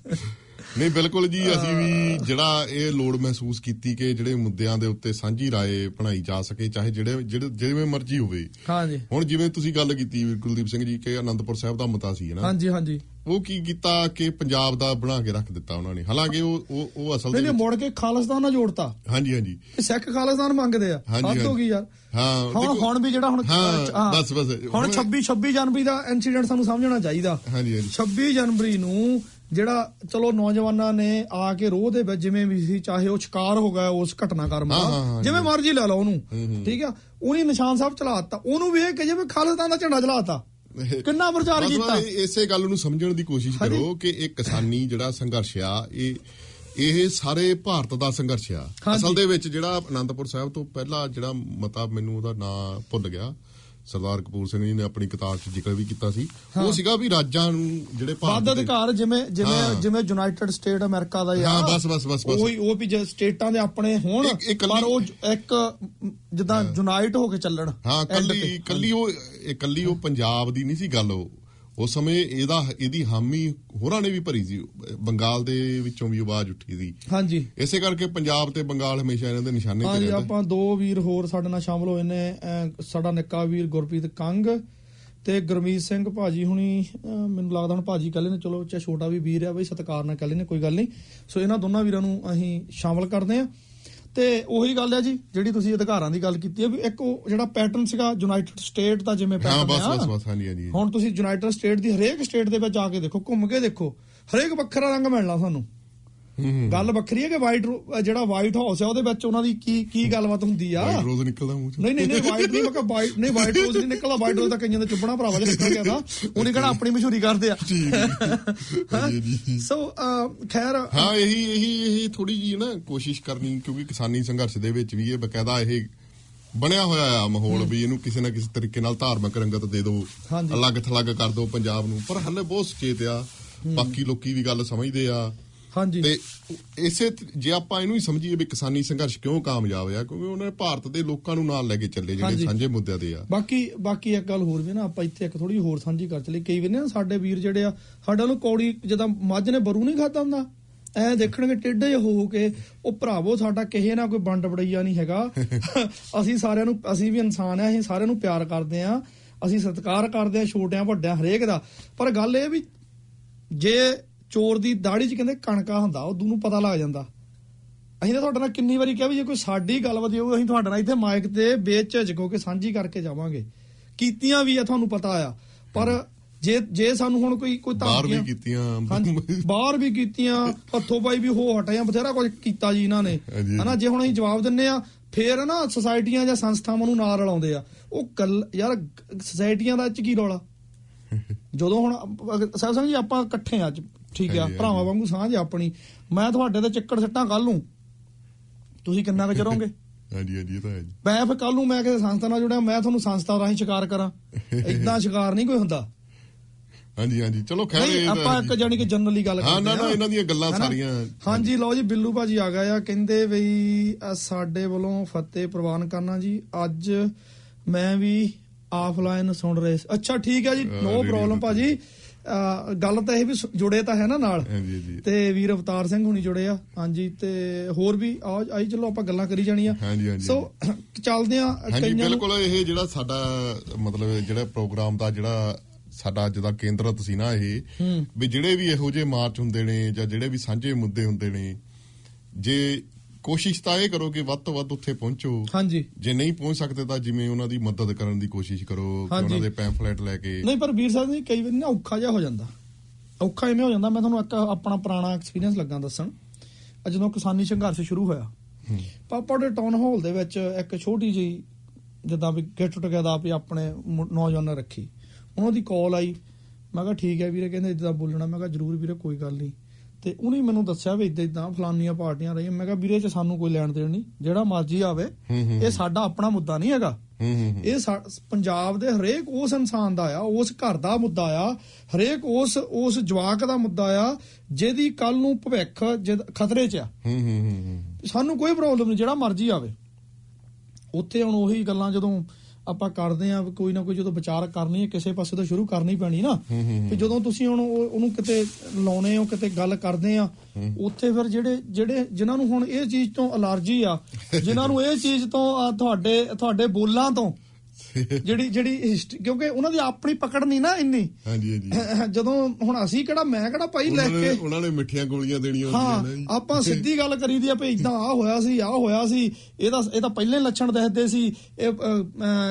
ਨਹੀਂ ਬਿਲਕੁਲ ਜੀ ਅਸੀਂ ਵੀ ਜਿਹੜਾ ਇਹ ਲੋੜ ਮਹਿਸੂਸ ਕੀਤੀ ਕਿ ਜਿਹੜੇ ਮੁੱਦਿਆਂ ਦੇ ਉੱਤੇ ਸਾਂਝੀ ਰਾਏ ਬਣਾਈ ਜਾ ਸਕੇ ਚਾਹੇ ਜਿਹੜੇ ਜਿਹੜੇ ਜਿਵੇਂ ਮਰਜ਼ੀ ਹੋਵੇ। ਹਾਂਜੀ। ਹੁਣ ਜਿਵੇਂ ਤੁਸੀਂ ਗੱਲ ਕੀਤੀ ਗੁਰਦੀਪ ਸਿੰਘ ਜੀ ਕਿ ਆਨੰਦਪੁਰ ਸਾਹਿਬ ਦਾ ਮਤਾ ਸੀ ਹੈ ਨਾ? ਹਾਂਜੀ ਹਾਂਜੀ। ਉਹ ਕੀ ਕੀਤਾ ਕਿ ਪੰਜਾਬ ਦਾ ਬਣਾ ਕੇ ਰੱਖ ਦਿੱਤਾ ਉਹਨਾਂ ਨੇ। ਹਾਲਾਂਕਿ ਉਹ ਉਹ ਉਹ ਅਸਲ ਦੇ ਵਿੱਚ ਮੁੜ ਕੇ ਖਾਲਿਸਤਾਨ ਨਾਲ ਜੋੜਤਾ। ਹਾਂਜੀ ਹਾਂਜੀ। ਸਿੱਖ ਖਾਲਿਸਤਾਨ ਮੰਗਦੇ ਆ। ਹੱਦ ਹੋ। ਗਈ ਯਾਰ। ਹਾਂ ਹੁਣ ਵੀ ਜਿਹੜਾ ਹੁਣ ਬਸ, ਬਸ। ਹੁਣ ਹੁਣ- 26 26 ਜਨਵਰੀ ਦਾ ਇਨਸੀਡੈਂਟ ਸਾਨੂੰ ਸਮਝਣਾ ਚਾਹੀਦਾ। ਹਾਂਜੀ ਹਾਂਜੀ। 26 ਜਨਵਰੀ ਨੂੰ ਜਿਹੜਾ ਚਲੋ ਨੌਜਵਾਨਾਂ ਨੇ ਆ ਕੇ ਰੋਹ ਦੇ ਵਿੱਚ ਜਿਵੇਂ ਵੀ ਸੀ ਚਾਹੇ ਉਹ ਸ਼ਿਕਾਰ ਹੋ ਗਿਆ ਉਸ ਘਟਨਾਕ੍ਰਮ ਦਾ ਜਿਵੇਂ ਮਰਜ਼ੀ ਲੈ ਲਓ ਉਹਨੂੰ। ਠੀਕ ਆ? ਉਹਨੇ ਨਿਸ਼ਾਨ ਸਾਹਿਬ ਚਲਾਤਾ ਉਹਨੂੰ ਵੀ ਇਹ ਕਿ ਜਿਵੇਂ ਖਾਲਿਸਤਾਨ ਦਾ ਝੰਡਾ ਚਲਾਤਾ ਕਿੰਨਾ ਪ੍ਰਚਾਰ ਕੀਤਾ ਇਸੇ ਗੱਲ ਨੂੰ ਸਮਝਣ ਦੀ ਕੋਸ਼ਿਸ਼। ਕਰੋ ਕਿ ਇਹ ਕਿਸਾਨੀ ਜਿਹੜਾ ਸੰਘਰਸ਼ ਆ ਇਹ ਇਹ ਸਾਰੇ ਭਾਰਤ ਦਾ ਸੰਘਰਸ਼ ਆ। ਅਸਲ ਦੇ ਵਿੱਚ ਜਿਹੜਾ ਆਨੰਦਪੁਰ ਸਾਹਿਬ ਤੋਂ ਪਹਿਲਾਂ ਜਿਹੜਾ ਮਤਾ ਮੈਨੂੰ ਉਹਦਾ ਨਾਂ ਭੁੱਲ ਗਿਆ ਸਰਦਾਰ ਕਪੂਰ ਸਿੰਘ ਜੀ ਨੇ ਆਪਣੀ ਕਿਤਾਬ 'ਚ ਜ਼ਿਕਰ ਵੀ ਕੀਤਾ ਸੀ। ਉਹ ਸੀਗਾ ਵੀ ਰਾਜਾਂ ਨੂੰ ਜਿਹੜੇ ਭਾਰਤ ਦੇ ਅਧਿਕਾਰ ਜਿਵੇਂ ਜਿਵੇਂ। ਜਿਵੇਂ ਯੂਨਾਈਟਿਡ ਸਟੇਟ ਅਮਰੀਕਾ ਦਾ ਹਾਂ, ਯਾਰ ਬਸ, ਬਸ, ਬਸ, ਬਸ। ਉਹੀ ਉਹ ਵੀ ਜੇ ਸਟੇਟਾਂ ਦੇ ਆਪਣੇ ਹੋਣ ਪਰ ਉਹ ਇੱਕ ਜਿੱਦਾਂ ਯੂਨਾਈਟ ਹੋ ਕੇ ਚੱਲਣ। ਹਾਂ ਕੱਲੀ। ਕੱਲੀ ਉਹ ਇਹ ਕੱਲੀ ਉਹ ਪੰਜਾਬ ਦੀ ਨਹੀਂ ਸੀ ਗੱਲ ਉਹ। ਉਸ ਸਮੇਂ ਇਹਦਾ ਇਹਦੀ ਹਾਮੀ ਹੋਰਾਂ ਨੇ ਵੀ ਭਰੀ ਸੀ। ਬੰਗਾਲ ਦੇ ਵਿੱਚੋਂ ਵੀ ਆਵਾਜ਼ ਉੱਠੀ ਸੀ। ਹਾਂਜੀ। ਇਸੇ ਕਰਕੇ ਪੰਜਾਬ ਤੇ ਬੰਗਾਲ ਹਮੇਸ਼ਾ ਇਹਨਾਂ ਦੇ ਨਿਸ਼ਾਨੇ ਤੇ ਹਾਂਜੀ ਰਹਿੰਦਾ। ਆਪਾਂ ਦੋ ਵੀਰ ਹੋਰ ਸਾਡੇ ਨਾਲ ਸ਼ਾਮਲ ਹੋਏ ਨੇ ਸਾਡਾ ਨਿੱਕਾ ਵੀਰ ਗੁਰਪ੍ਰੀਤ ਕੰਗ ਤੇ ਗੁਰਮੀਤ ਸਿੰਘ ਭਾਜੀ ਹੁਣੀ ਮੈਨੂੰ ਲੱਗਦਾ ਹੁਣ ਭਾਜੀ ਕੱਲੇ ਨੇ ਚਲੋ ਚਾਹੇ ਛੋਟਾ ਵੀ ਵੀਰ ਆ ਬਈ ਸਤਿਕਾਰ ਨਾਲ ਕੱਲੇ ਨੇ ਕੋਈ ਗੱਲ ਨਹੀਂ। ਸੋ ਇਹਨਾਂ ਦੋਨਾਂ ਵੀਰਾਂ ਨੂੰ ਅਸੀਂ ਸ਼ਾਮਲ ਕਰਦੇ ਆ ਤੇ ਉਹੀ ਗੱਲ ਹੈ ਜੀ ਜਿਹੜੀ ਤੁਸੀਂ ਅਧਿਕਾਰਾਂ ਦੀ ਗੱਲ ਕੀਤੀ ਹੈ ਵੀ ਇੱਕ ਉਹ ਜਿਹੜਾ ਪੈਟਰਨ ਸੀਗਾ ਯੂਨਾਈਟਿਡ ਸਟੇਟ ਦਾ ਜਿਵੇਂ ਹਾਂ ਪੈਟਰਨ ਬਸ ਆ। ਬਸ ਬਸ ਹਾਂਜੀ ਹਾਂਜੀ। ਹੁਣ ਤੁਸੀਂ ਯੂਨਾਈਟਿਡ ਸਟੇਟ ਦੀ ਹਰੇਕ ਸਟੇਟ ਦੇ ਵਿੱਚ ਜਾ ਕੇ ਦੇਖੋ ਘੁੰਮ ਕੇ ਦੇਖੋ। ਹਰੇਕ ਵੱਖਰਾ ਰੰਗ ਮਿਲਣਾ ਸਾਨੂੰ। ਗੱਲ ਵੱਖਰੀ ਹੈ ਕਿ ਵਾਈਟ ਜਿਹੜਾ ਵਾਈਟ ਹਾਊਸ ਹੈ ਉਹਦੇ ਵਿੱਚ ਉਹਨਾਂ ਦੀ ਕੀ ਕੀ ਗੱਲਬਾਤ ਹੁੰਦੀ ਆ? ਵਾਈਟ ਰੋਜ਼ ਨਿਕਲਦਾ ਮੂੰਹ ਚੋਂ। ਨਹੀਂ ਨਹੀਂ ਨਹੀਂ ਵਾਈਟ ਨਹੀਂ ਮੈਂ ਕਿਹਾ ਵਾਈਟ ਨਹੀਂ ਵਾਈਟ ਰੋਜ਼ ਨਹੀਂ ਨਿਕਲਦਾ ਵਾਈਟ ਰੋਜ਼ ਤਾਂ ਕਈਆਂ ਦੇ ਚੁੱਪਣਾ ਭਰਾਵਾ ਜਿਹਾ ਨਿਕਲ ਗਿਆ ਤਾਂ ਉਹਨੇ ਕਿਹੜਾ ਆਪਣੀ ਮਸ਼ਹੂਰੀ ਕਰਦੇ ਆ। ਸੋ ਖੈਰ ਹਾਂ ਇਹੀ ਇਹੀ ਇਹੀ ਥੋੜੀ ਜੀ ਨਾ ਕੋਸ਼ਿਸ਼ ਕਰਨੀ ਕਿਉਂਕਿ ਕਿਸਾਨੀ ਸੰਘਰਸ਼ ਦੇ ਵਿੱਚ ਵੀ ਇਹ ਬਕਾਇਦਾ ਇਹ ਬਣਿਆ ਹੋਇਆ ਆ ਮਾਹੌਲ ਵੀ ਇਹਨੂੰ ਕਿਸੇ ਨਾ ਕਿਸੇ ਤਰੀਕੇ ਨਾਲ ਧਾਰਮਿਕ ਰੰਗਤ ਦੇ ਦਿਓ। ਅਲੱਗ ਥਲੱਗ ਕਰ ਦਿਓ ਪੰਜਾਬ ਨੂੰ। ਪਰ ਹੱਲੇ ਬਹੁਤ ਸੁਚੇਤ ਆ। ਬਾਕੀ ਲੋਕੀ ਵੀ ਗੱਲ ਸਮਝਦੇ ਆ। ਹਾਂਜੀ। ਤੇ ਇਸੇ ਜੇ ਆਪਾਂ ਇਹਨੂੰ ਹੀ ਸਮਝੀਏ ਵੀ ਕਿਸਾਨੀ ਸੰਘਰਸ਼ ਕਿਉਂ ਕਾਮਯਾਬ ਆ ਕਿਉਂਕਿ ਉਹਨੇ ਭਾਰਤ ਦੇ ਲੋਕਾਂ ਨੂੰ ਨਾਲ ਲੈ ਕੇ ਚੱਲੇ ਜਿਹੜੇ। ਸਾਂਝੇ ਮੁੱਦਿਆਂ ਤੇ ਆ। ਬਾਕੀ ਬਾਕੀ ਇੱਕ ਗੱਲ ਹੋਰ ਵੀ ਨਾ ਆਪਾਂ ਇੱਥੇ ਇੱਕ ਥੋੜੀ ਹੋਰ ਸਾਂਝੀ ਕਰ ਚਲੇ ਕਈ ਵਾਰ ਨਾ ਸਾਡੇ ਵੀਰ ਜਿਹੜੇ ਆ ਸਾਡਾ ਨੂੰ ਕੌੜੀ ਜਦੋਂ ਮੱਝ ਨੇ ਬਰੂ ਨਹੀਂ ਖਾਦਾ ਹੁੰਦਾ। ਐ ਦੇਖਣਗੇ ਜਿਹੇ ਹੋ ਕੇ ਉਹ ਭਰਾਵੋ ਸਾਡਾ ਕਿਸੇ ਨਾ ਕੋਈ ਵੰਡ ਵੜਈਆ ਨਹੀਂ ਹੈਗਾ। ਅਸੀਂ ਸਾਰਿਆਂ ਨੂੰ ਅਸੀਂ ਵੀ ਇਨਸਾਨ ਆ ਅਸੀਂ ਸਾਰਿਆਂ ਨੂੰ ਪਿਆਰ ਕਰਦੇ ਆ। ਅਸੀਂ ਸਤਿਕਾਰ ਕਰਦੇ ਆ ਛੋਟਿਆਂ ਵੱਡਿਆਂ ਹਰੇਕ ਦਾ। ਪਰ ਗੱਲ ਇਹ ਵੀ ਜੇ ਚੋਰ ਦੀ ਦਾੜੀ 'ਚ ਕਹਿੰਦੇ ਕਣਕਾ ਹੁੰਦਾ ਉਹ ਨੂੰ ਪਤਾ ਲੱਗ ਜਾਂਦਾ। ਅਸੀਂ ਤਾਂ ਤੁਹਾਡੇ ਨਾਲ ਕਿੰਨੀ ਵਾਰੀ ਕਿਹਾ ਵੀ ਜੇ ਕੋਈ ਸਾਡੀ ਗੱਲ ਵਧੀ ਹੋਊ ਅਸੀਂ ਤੁਹਾਡੇ ਨਾਲ ਇੱਥੇ ਮਾਈਕ ਤੇ ਬੇਝਿਜਕ ਹੋ ਕੇ ਸਾਂਝੀ ਕਰਕੇ ਜਾਵਾਂਗੇ। ਕੀਤੀਆਂ ਵੀ ਆ ਤੁਹਾਨੂੰ ਪਤਾ ਆ। ਪਰ ਜੇ ਜੇ ਸਾਨੂੰ ਹੁਣ ਕੋਈ ਕੋਈ ਬਾਹਰ ਵੀ ਧਮਕੀਆਂ- ਕੀਤੀਆਂ ਬਾਹਰ ਵੀ ਕੀਤੀਆਂ ਹੱਥੋਂ ਪਾਈ ਵੀ ਹੋ ਹਟਿਆ ਬਥੇਰਾ ਕੁਝ ਕੀਤਾ ਜੀ ਇਹਨਾਂ ਨੇ। ਹਨਾ ਜੇ ਹੁਣ ਅਸੀਂ ਜਵਾਬ ਦਿੰਨੇ ਆ ਫੇਰ ਨਾ ਸੁਸਾਇਟੀਆਂ ਜਾਂ ਸੰਸਥਾਵਾਂ ਨੂੰ ਨਾਲ ਰਲਾਉਂਦੇ ਆ। ਉਹ ਗੱਲ ਯਾਰ ਸੁਸਾਇਟੀਆਂ ਦਾ ਚ ਕੀ ਰੌਲਾ? ਜਦੋਂ ਹੁਣ ਸਾਹਿਬ ਸਿੰਘ ਜੀ ਆਪਾਂ ਇਕੱਠੇ ਆ ਅੱਜ। ਠੀਕ ਆ ਭਰਾਵਾਂ। ਵਾਂਗੂ ਸਾਂਝ ਆਪਣੀ ਮੈਂ ਤੁਹਾਡੇ ਤੇ ਚੱਕੜ ਸੱਟਾਂ ਕੱਲ ਨੂੰ ਤੁਸੀਂ ਕਿੰਨਾ ਕੁ ਚਰੋਗੇ ਹਾਂਜੀ ਹਾਂਜੀ ਇਹ ਤਾਂ ਹੈ ਜੀ ਮੈਂ ਫਿਰ ਕੱਲ ਨੂੰ ਮੈਂ ਕਿਸੇ ਸੰਸਥਾ ਨਾਲ ਜੁੜਿਆ ਮੈਂ ਤੁਹਾਨੂੰ ਸੰਸਥਾ ਰਾਹੀਂ ਸ਼ਿਕਾਰ ਕਰਾਂ ਇਦਾਂ ਸ਼ਿਕਾਰ ਨਹੀਂ ਕੋਈ ਹੁੰਦਾ ਹਾਂਜੀ ਹਾਂਜੀ ਚਲੋ ਖੈਰ ਇਹ ਆਪਾਂ ਇੱਕ। ਜਾਨੀ ਕਿ ਜਨਰਲੀ ਗੱਲ ਹਾਂ, ਨਾ, ਕਰਦੇ ਨਾ, ਇਹਨਾਂ ਦੀਆਂ ਗੱਲਾਂ? ਸਾਰੀਆਂ- ਹਾਂਜੀ ਲਓ ਜੀ ਬਿੱਲੂ ਭਾਜੀ ਆ ਗਏ ਆ ਕਹਿੰਦੇ ਬਈ ਸਾਡੇ ਵੱਲੋਂ ਫਤਿਹ ਪ੍ਰਵਾਨ ਕਰਨਾ ਜੀ ਅੱਜ ਮੈਂ ਵੀ ਆਫਲਾਈਨ ਸੁਣ ਰਹੇ। ਅੱਛਾ ਠੀਕ ਹੈ ਜੀ ਨੋ ਪ੍ਰੋਬਲਮ। ਭਾਜੀ ਗੱਲ ਤਾਂ ਇਹ ਵੀ ਜੁੜੇ ਤਾਂ ਹੈ ਨਾ ਨਾਲ। ਤੇ ਵੀਰ ਅਵਤਾਰ ਸਿੰਘ ਹੁਣੀ ਜੁੜੇ ਆ। ਹਾਂਜੀ ਤੇ ਹੋਰ ਵੀ ਆ ਆਈ ਚਲੋ ਆਪਾਂ ਗੱਲਾਂ ਕਰੀ ਜਾਣੀਆਂ। ਸੋ ਚੱਲਦੇ ਆ ਹਾਂਜੀ ਬਿਲਕੁਲ ਇਹ ਜਿਹੜਾ ਸਾਡਾ ਮਤਲਬ ਜਿਹੜਾ ਪ੍ਰੋਗਰਾਮ ਦਾ ਜਿਹੜਾ ਸਾਡਾ ਅੱਜ ਦਾ ਕੇਂਦਰਤ ਸੀ ਨਾ ਇਹ। ਵੀ ਜਿਹੜੇ ਵੀ ਇਹੋ ਜਿਹੇ ਮਾਰਚ ਹੁੰਦੇ ਨੇ ਜਾਂ ਜਿਹੜੇ ਵੀ ਸਾਂਝੇ ਮੁੱਦੇ ਹੁੰਦੇ ਨੇ ਜੇ ਕੋਸ਼ਿਸ਼ ਤਾਂ ਇਹ ਕਰੋ ਕਿ ਵੱਧ ਤੋਂ ਵੱਧ ਉੱਥੇ ਪਹੁੰਚੋ। ਹਾਂਜੀ। ਜੇ ਨਹੀਂ ਪਹੁੰਚ ਸਕਦੇ ਤਾਂ ਜਿਵੇਂ ਉਹਨਾਂ ਦੀ ਮਦਦ ਕਰਨ ਦੀ ਕੋਸ਼ਿਸ਼ ਕਰੋ। ਉਹਨਾਂ ਦੇ ਪੈਂਫਲੇਟ ਲੈ ਕੇ। ਨਹੀਂ ਪਰ ਵੀਰ ਸਾਹਿਬ ਜੀ ਕਈ ਵਾਰੀ ਨਾ ਔਖਾ ਜਿਹਾ ਹੋ ਜਾਂਦਾ। ਔਖਾ ਇਵੇਂ ਹੋ ਜਾਂਦਾ ਮੈਂ ਤੁਹਾਨੂੰ ਇੱਕ ਆਪਣਾ ਪੁਰਾਣਾ ਐਕਸਪੀਰੀਅੰਸ ਲੱਗਾ ਦੱਸਣ। ਜਦੋਂ ਕਿਸਾਨੀ ਸੰਘਰਸ਼ ਸ਼ੁਰੂ ਹੋਇਆ। ਪਾਪਾ ਦੇ ਟਾਊਨ ਹਾਲ ਦੇ ਵਿੱਚ ਇੱਕ ਛੋਟੀ ਜਿਹੀ ਜਿੱਦਾਂ ਵੀ ਗੈਟ ਟੁਗੇਦਰ ਵੀ ਆਪਣੇ ਨੌਜਵਾਨਾਂ ਰੱਖੀ। ਉਹਨਾਂ ਦੀ ਕਾਲ ਆਈ। ਮੈਂ ਕਿਹਾ ਠੀਕ ਹੈ ਵੀਰੇ ਕਹਿੰਦੇ ਇਦਾਂ ਬੋਲਣਾ। ਮੈਂ ਕਿਹਾ ਜਰੂਰ ਵੀਰੇ ਕੋਈ ਗੱਲ ਨਹੀਂ। ਤੇ ਉਹਨੇ ਮੈਨੂੰ ਦੱਸਿਆ ਵੀ ਇਦਾਂ ਇਦਾਂ ਫਲਾਨੀਆਂ ਪਾਰਟੀਆਂ ਰਹੀਆਂ। ਮੈਂ ਕਿਹਾ ਵੀਰੇ ਚ ਸਾਨੂੰ ਕੋਈ ਲੈਣ ਦੇਣ ਨਹੀਂ। ਜਿਹੜਾ ਮਰਜ਼ੀ ਆਵੇ ਇਹ ਸਾਡਾ ਆਪਣਾ ਮੁੱਦਾ ਨਹੀਂ ਹੈਗਾ। ਇਹ ਪੰਜਾਬ ਦੇ ਹਰੇਕ ਉਸ ਇਨਸਾਨ ਦਾ ਆ ਉਸ ਘਰ ਦਾ ਮੁੱਦਾ ਆ ਹਰੇਕ ਉਸ ਉਸ ਜਵਾਕ ਦਾ ਮੁੱਦਾ ਆ ਜਿਹਦੀ ਕੱਲ ਨੂੰ ਭਵਿੱਖ ਖਤਰੇ 'ਚ ਆ। ਸਾਨੂੰ ਕੋਈ ਪ੍ਰੋਬਲਮ ਨਹੀਂ ਜਿਹੜਾ ਮਰਜ਼ੀ ਆਵੇ। ਉੱਥੇ ਹੁਣ ਉਹੀ ਗੱਲਾਂ ਜਦੋਂ ਆਪਾਂ ਕਰਦੇ ਆ ਕੋਈ ਨਾ ਕੋਈ ਜਦੋਂ ਵਿਚਾਰ ਕਰਨੀ ਹੈ ਕਿਸੇ ਪਾਸੇ ਤੋਂ ਸ਼ੁਰੂ ਕਰਨੀ ਪੈਣੀ ਨਾ। ਤੇ ਜਦੋਂ ਤੁਸੀਂ ਹੁਣ ਉਹ- ਉਹਨੂੰ ਕਿਤੇ ਲਾਉਣੇ ਹੋ ਕਿਤੇ ਗੱਲ ਕਰਦੇ ਆ ਉੱਥੇ ਫਿਰ ਜਿਹੜੇ ਜਿਹੜੇ ਜਿਨ੍ਹਾਂ ਨੂੰ ਹੁਣ ਇਹ ਚੀਜ਼ ਤੋਂ ਅਲਰਜੀ ਆ ਜਿਨ੍ਹਾਂ ਨੂੰ ਇਹ ਚੀਜ਼ ਤੋਂ ਤੁਹਾਡੇ ਤੁਹਾਡੇ ਬੋਲਾਂ ਤੋਂ ਜਿਹੜੀ ਜਿਹੜੀ ਕਿਉਂਕਿ ਉਹਨਾਂ ਦੀ ਆਪਣੀ ਪਕੜ ਨਹੀਂ ਨਾ ਇੰਨੀ। ਹਾਂਜੀ ਹਾਂਜੀ। ਜਦੋਂ ਹੁਣ ਅਸੀਂ ਕਿਹੜਾ ਮੈਂ ਕਿਹੜਾ ਭਾਈ ਲੈ ਕੇ ਉਹਨਾਂ ਨੇ ਮਿੱਠੀਆਂ ਗੋਲੀਆਂ ਦੇਣੀਆਂ ਹੁੰਦੀਆਂ ਨੇ। ਆਪਾਂ ਸਿੱਧੀ ਗੱਲ ਕਰੀਦੀ ਆ ਵੀ ਇਦਾਂ ਆ ਹੋਇਆ ਸੀ ਆ ਹੋਇਆ ਸੀ। ਇਹਦਾ ਇਹ ਤਾਂ ਪਹਿਲੇ ਲੱਛਣ ਦੱਸਦੇ ਸੀ। ਇਹ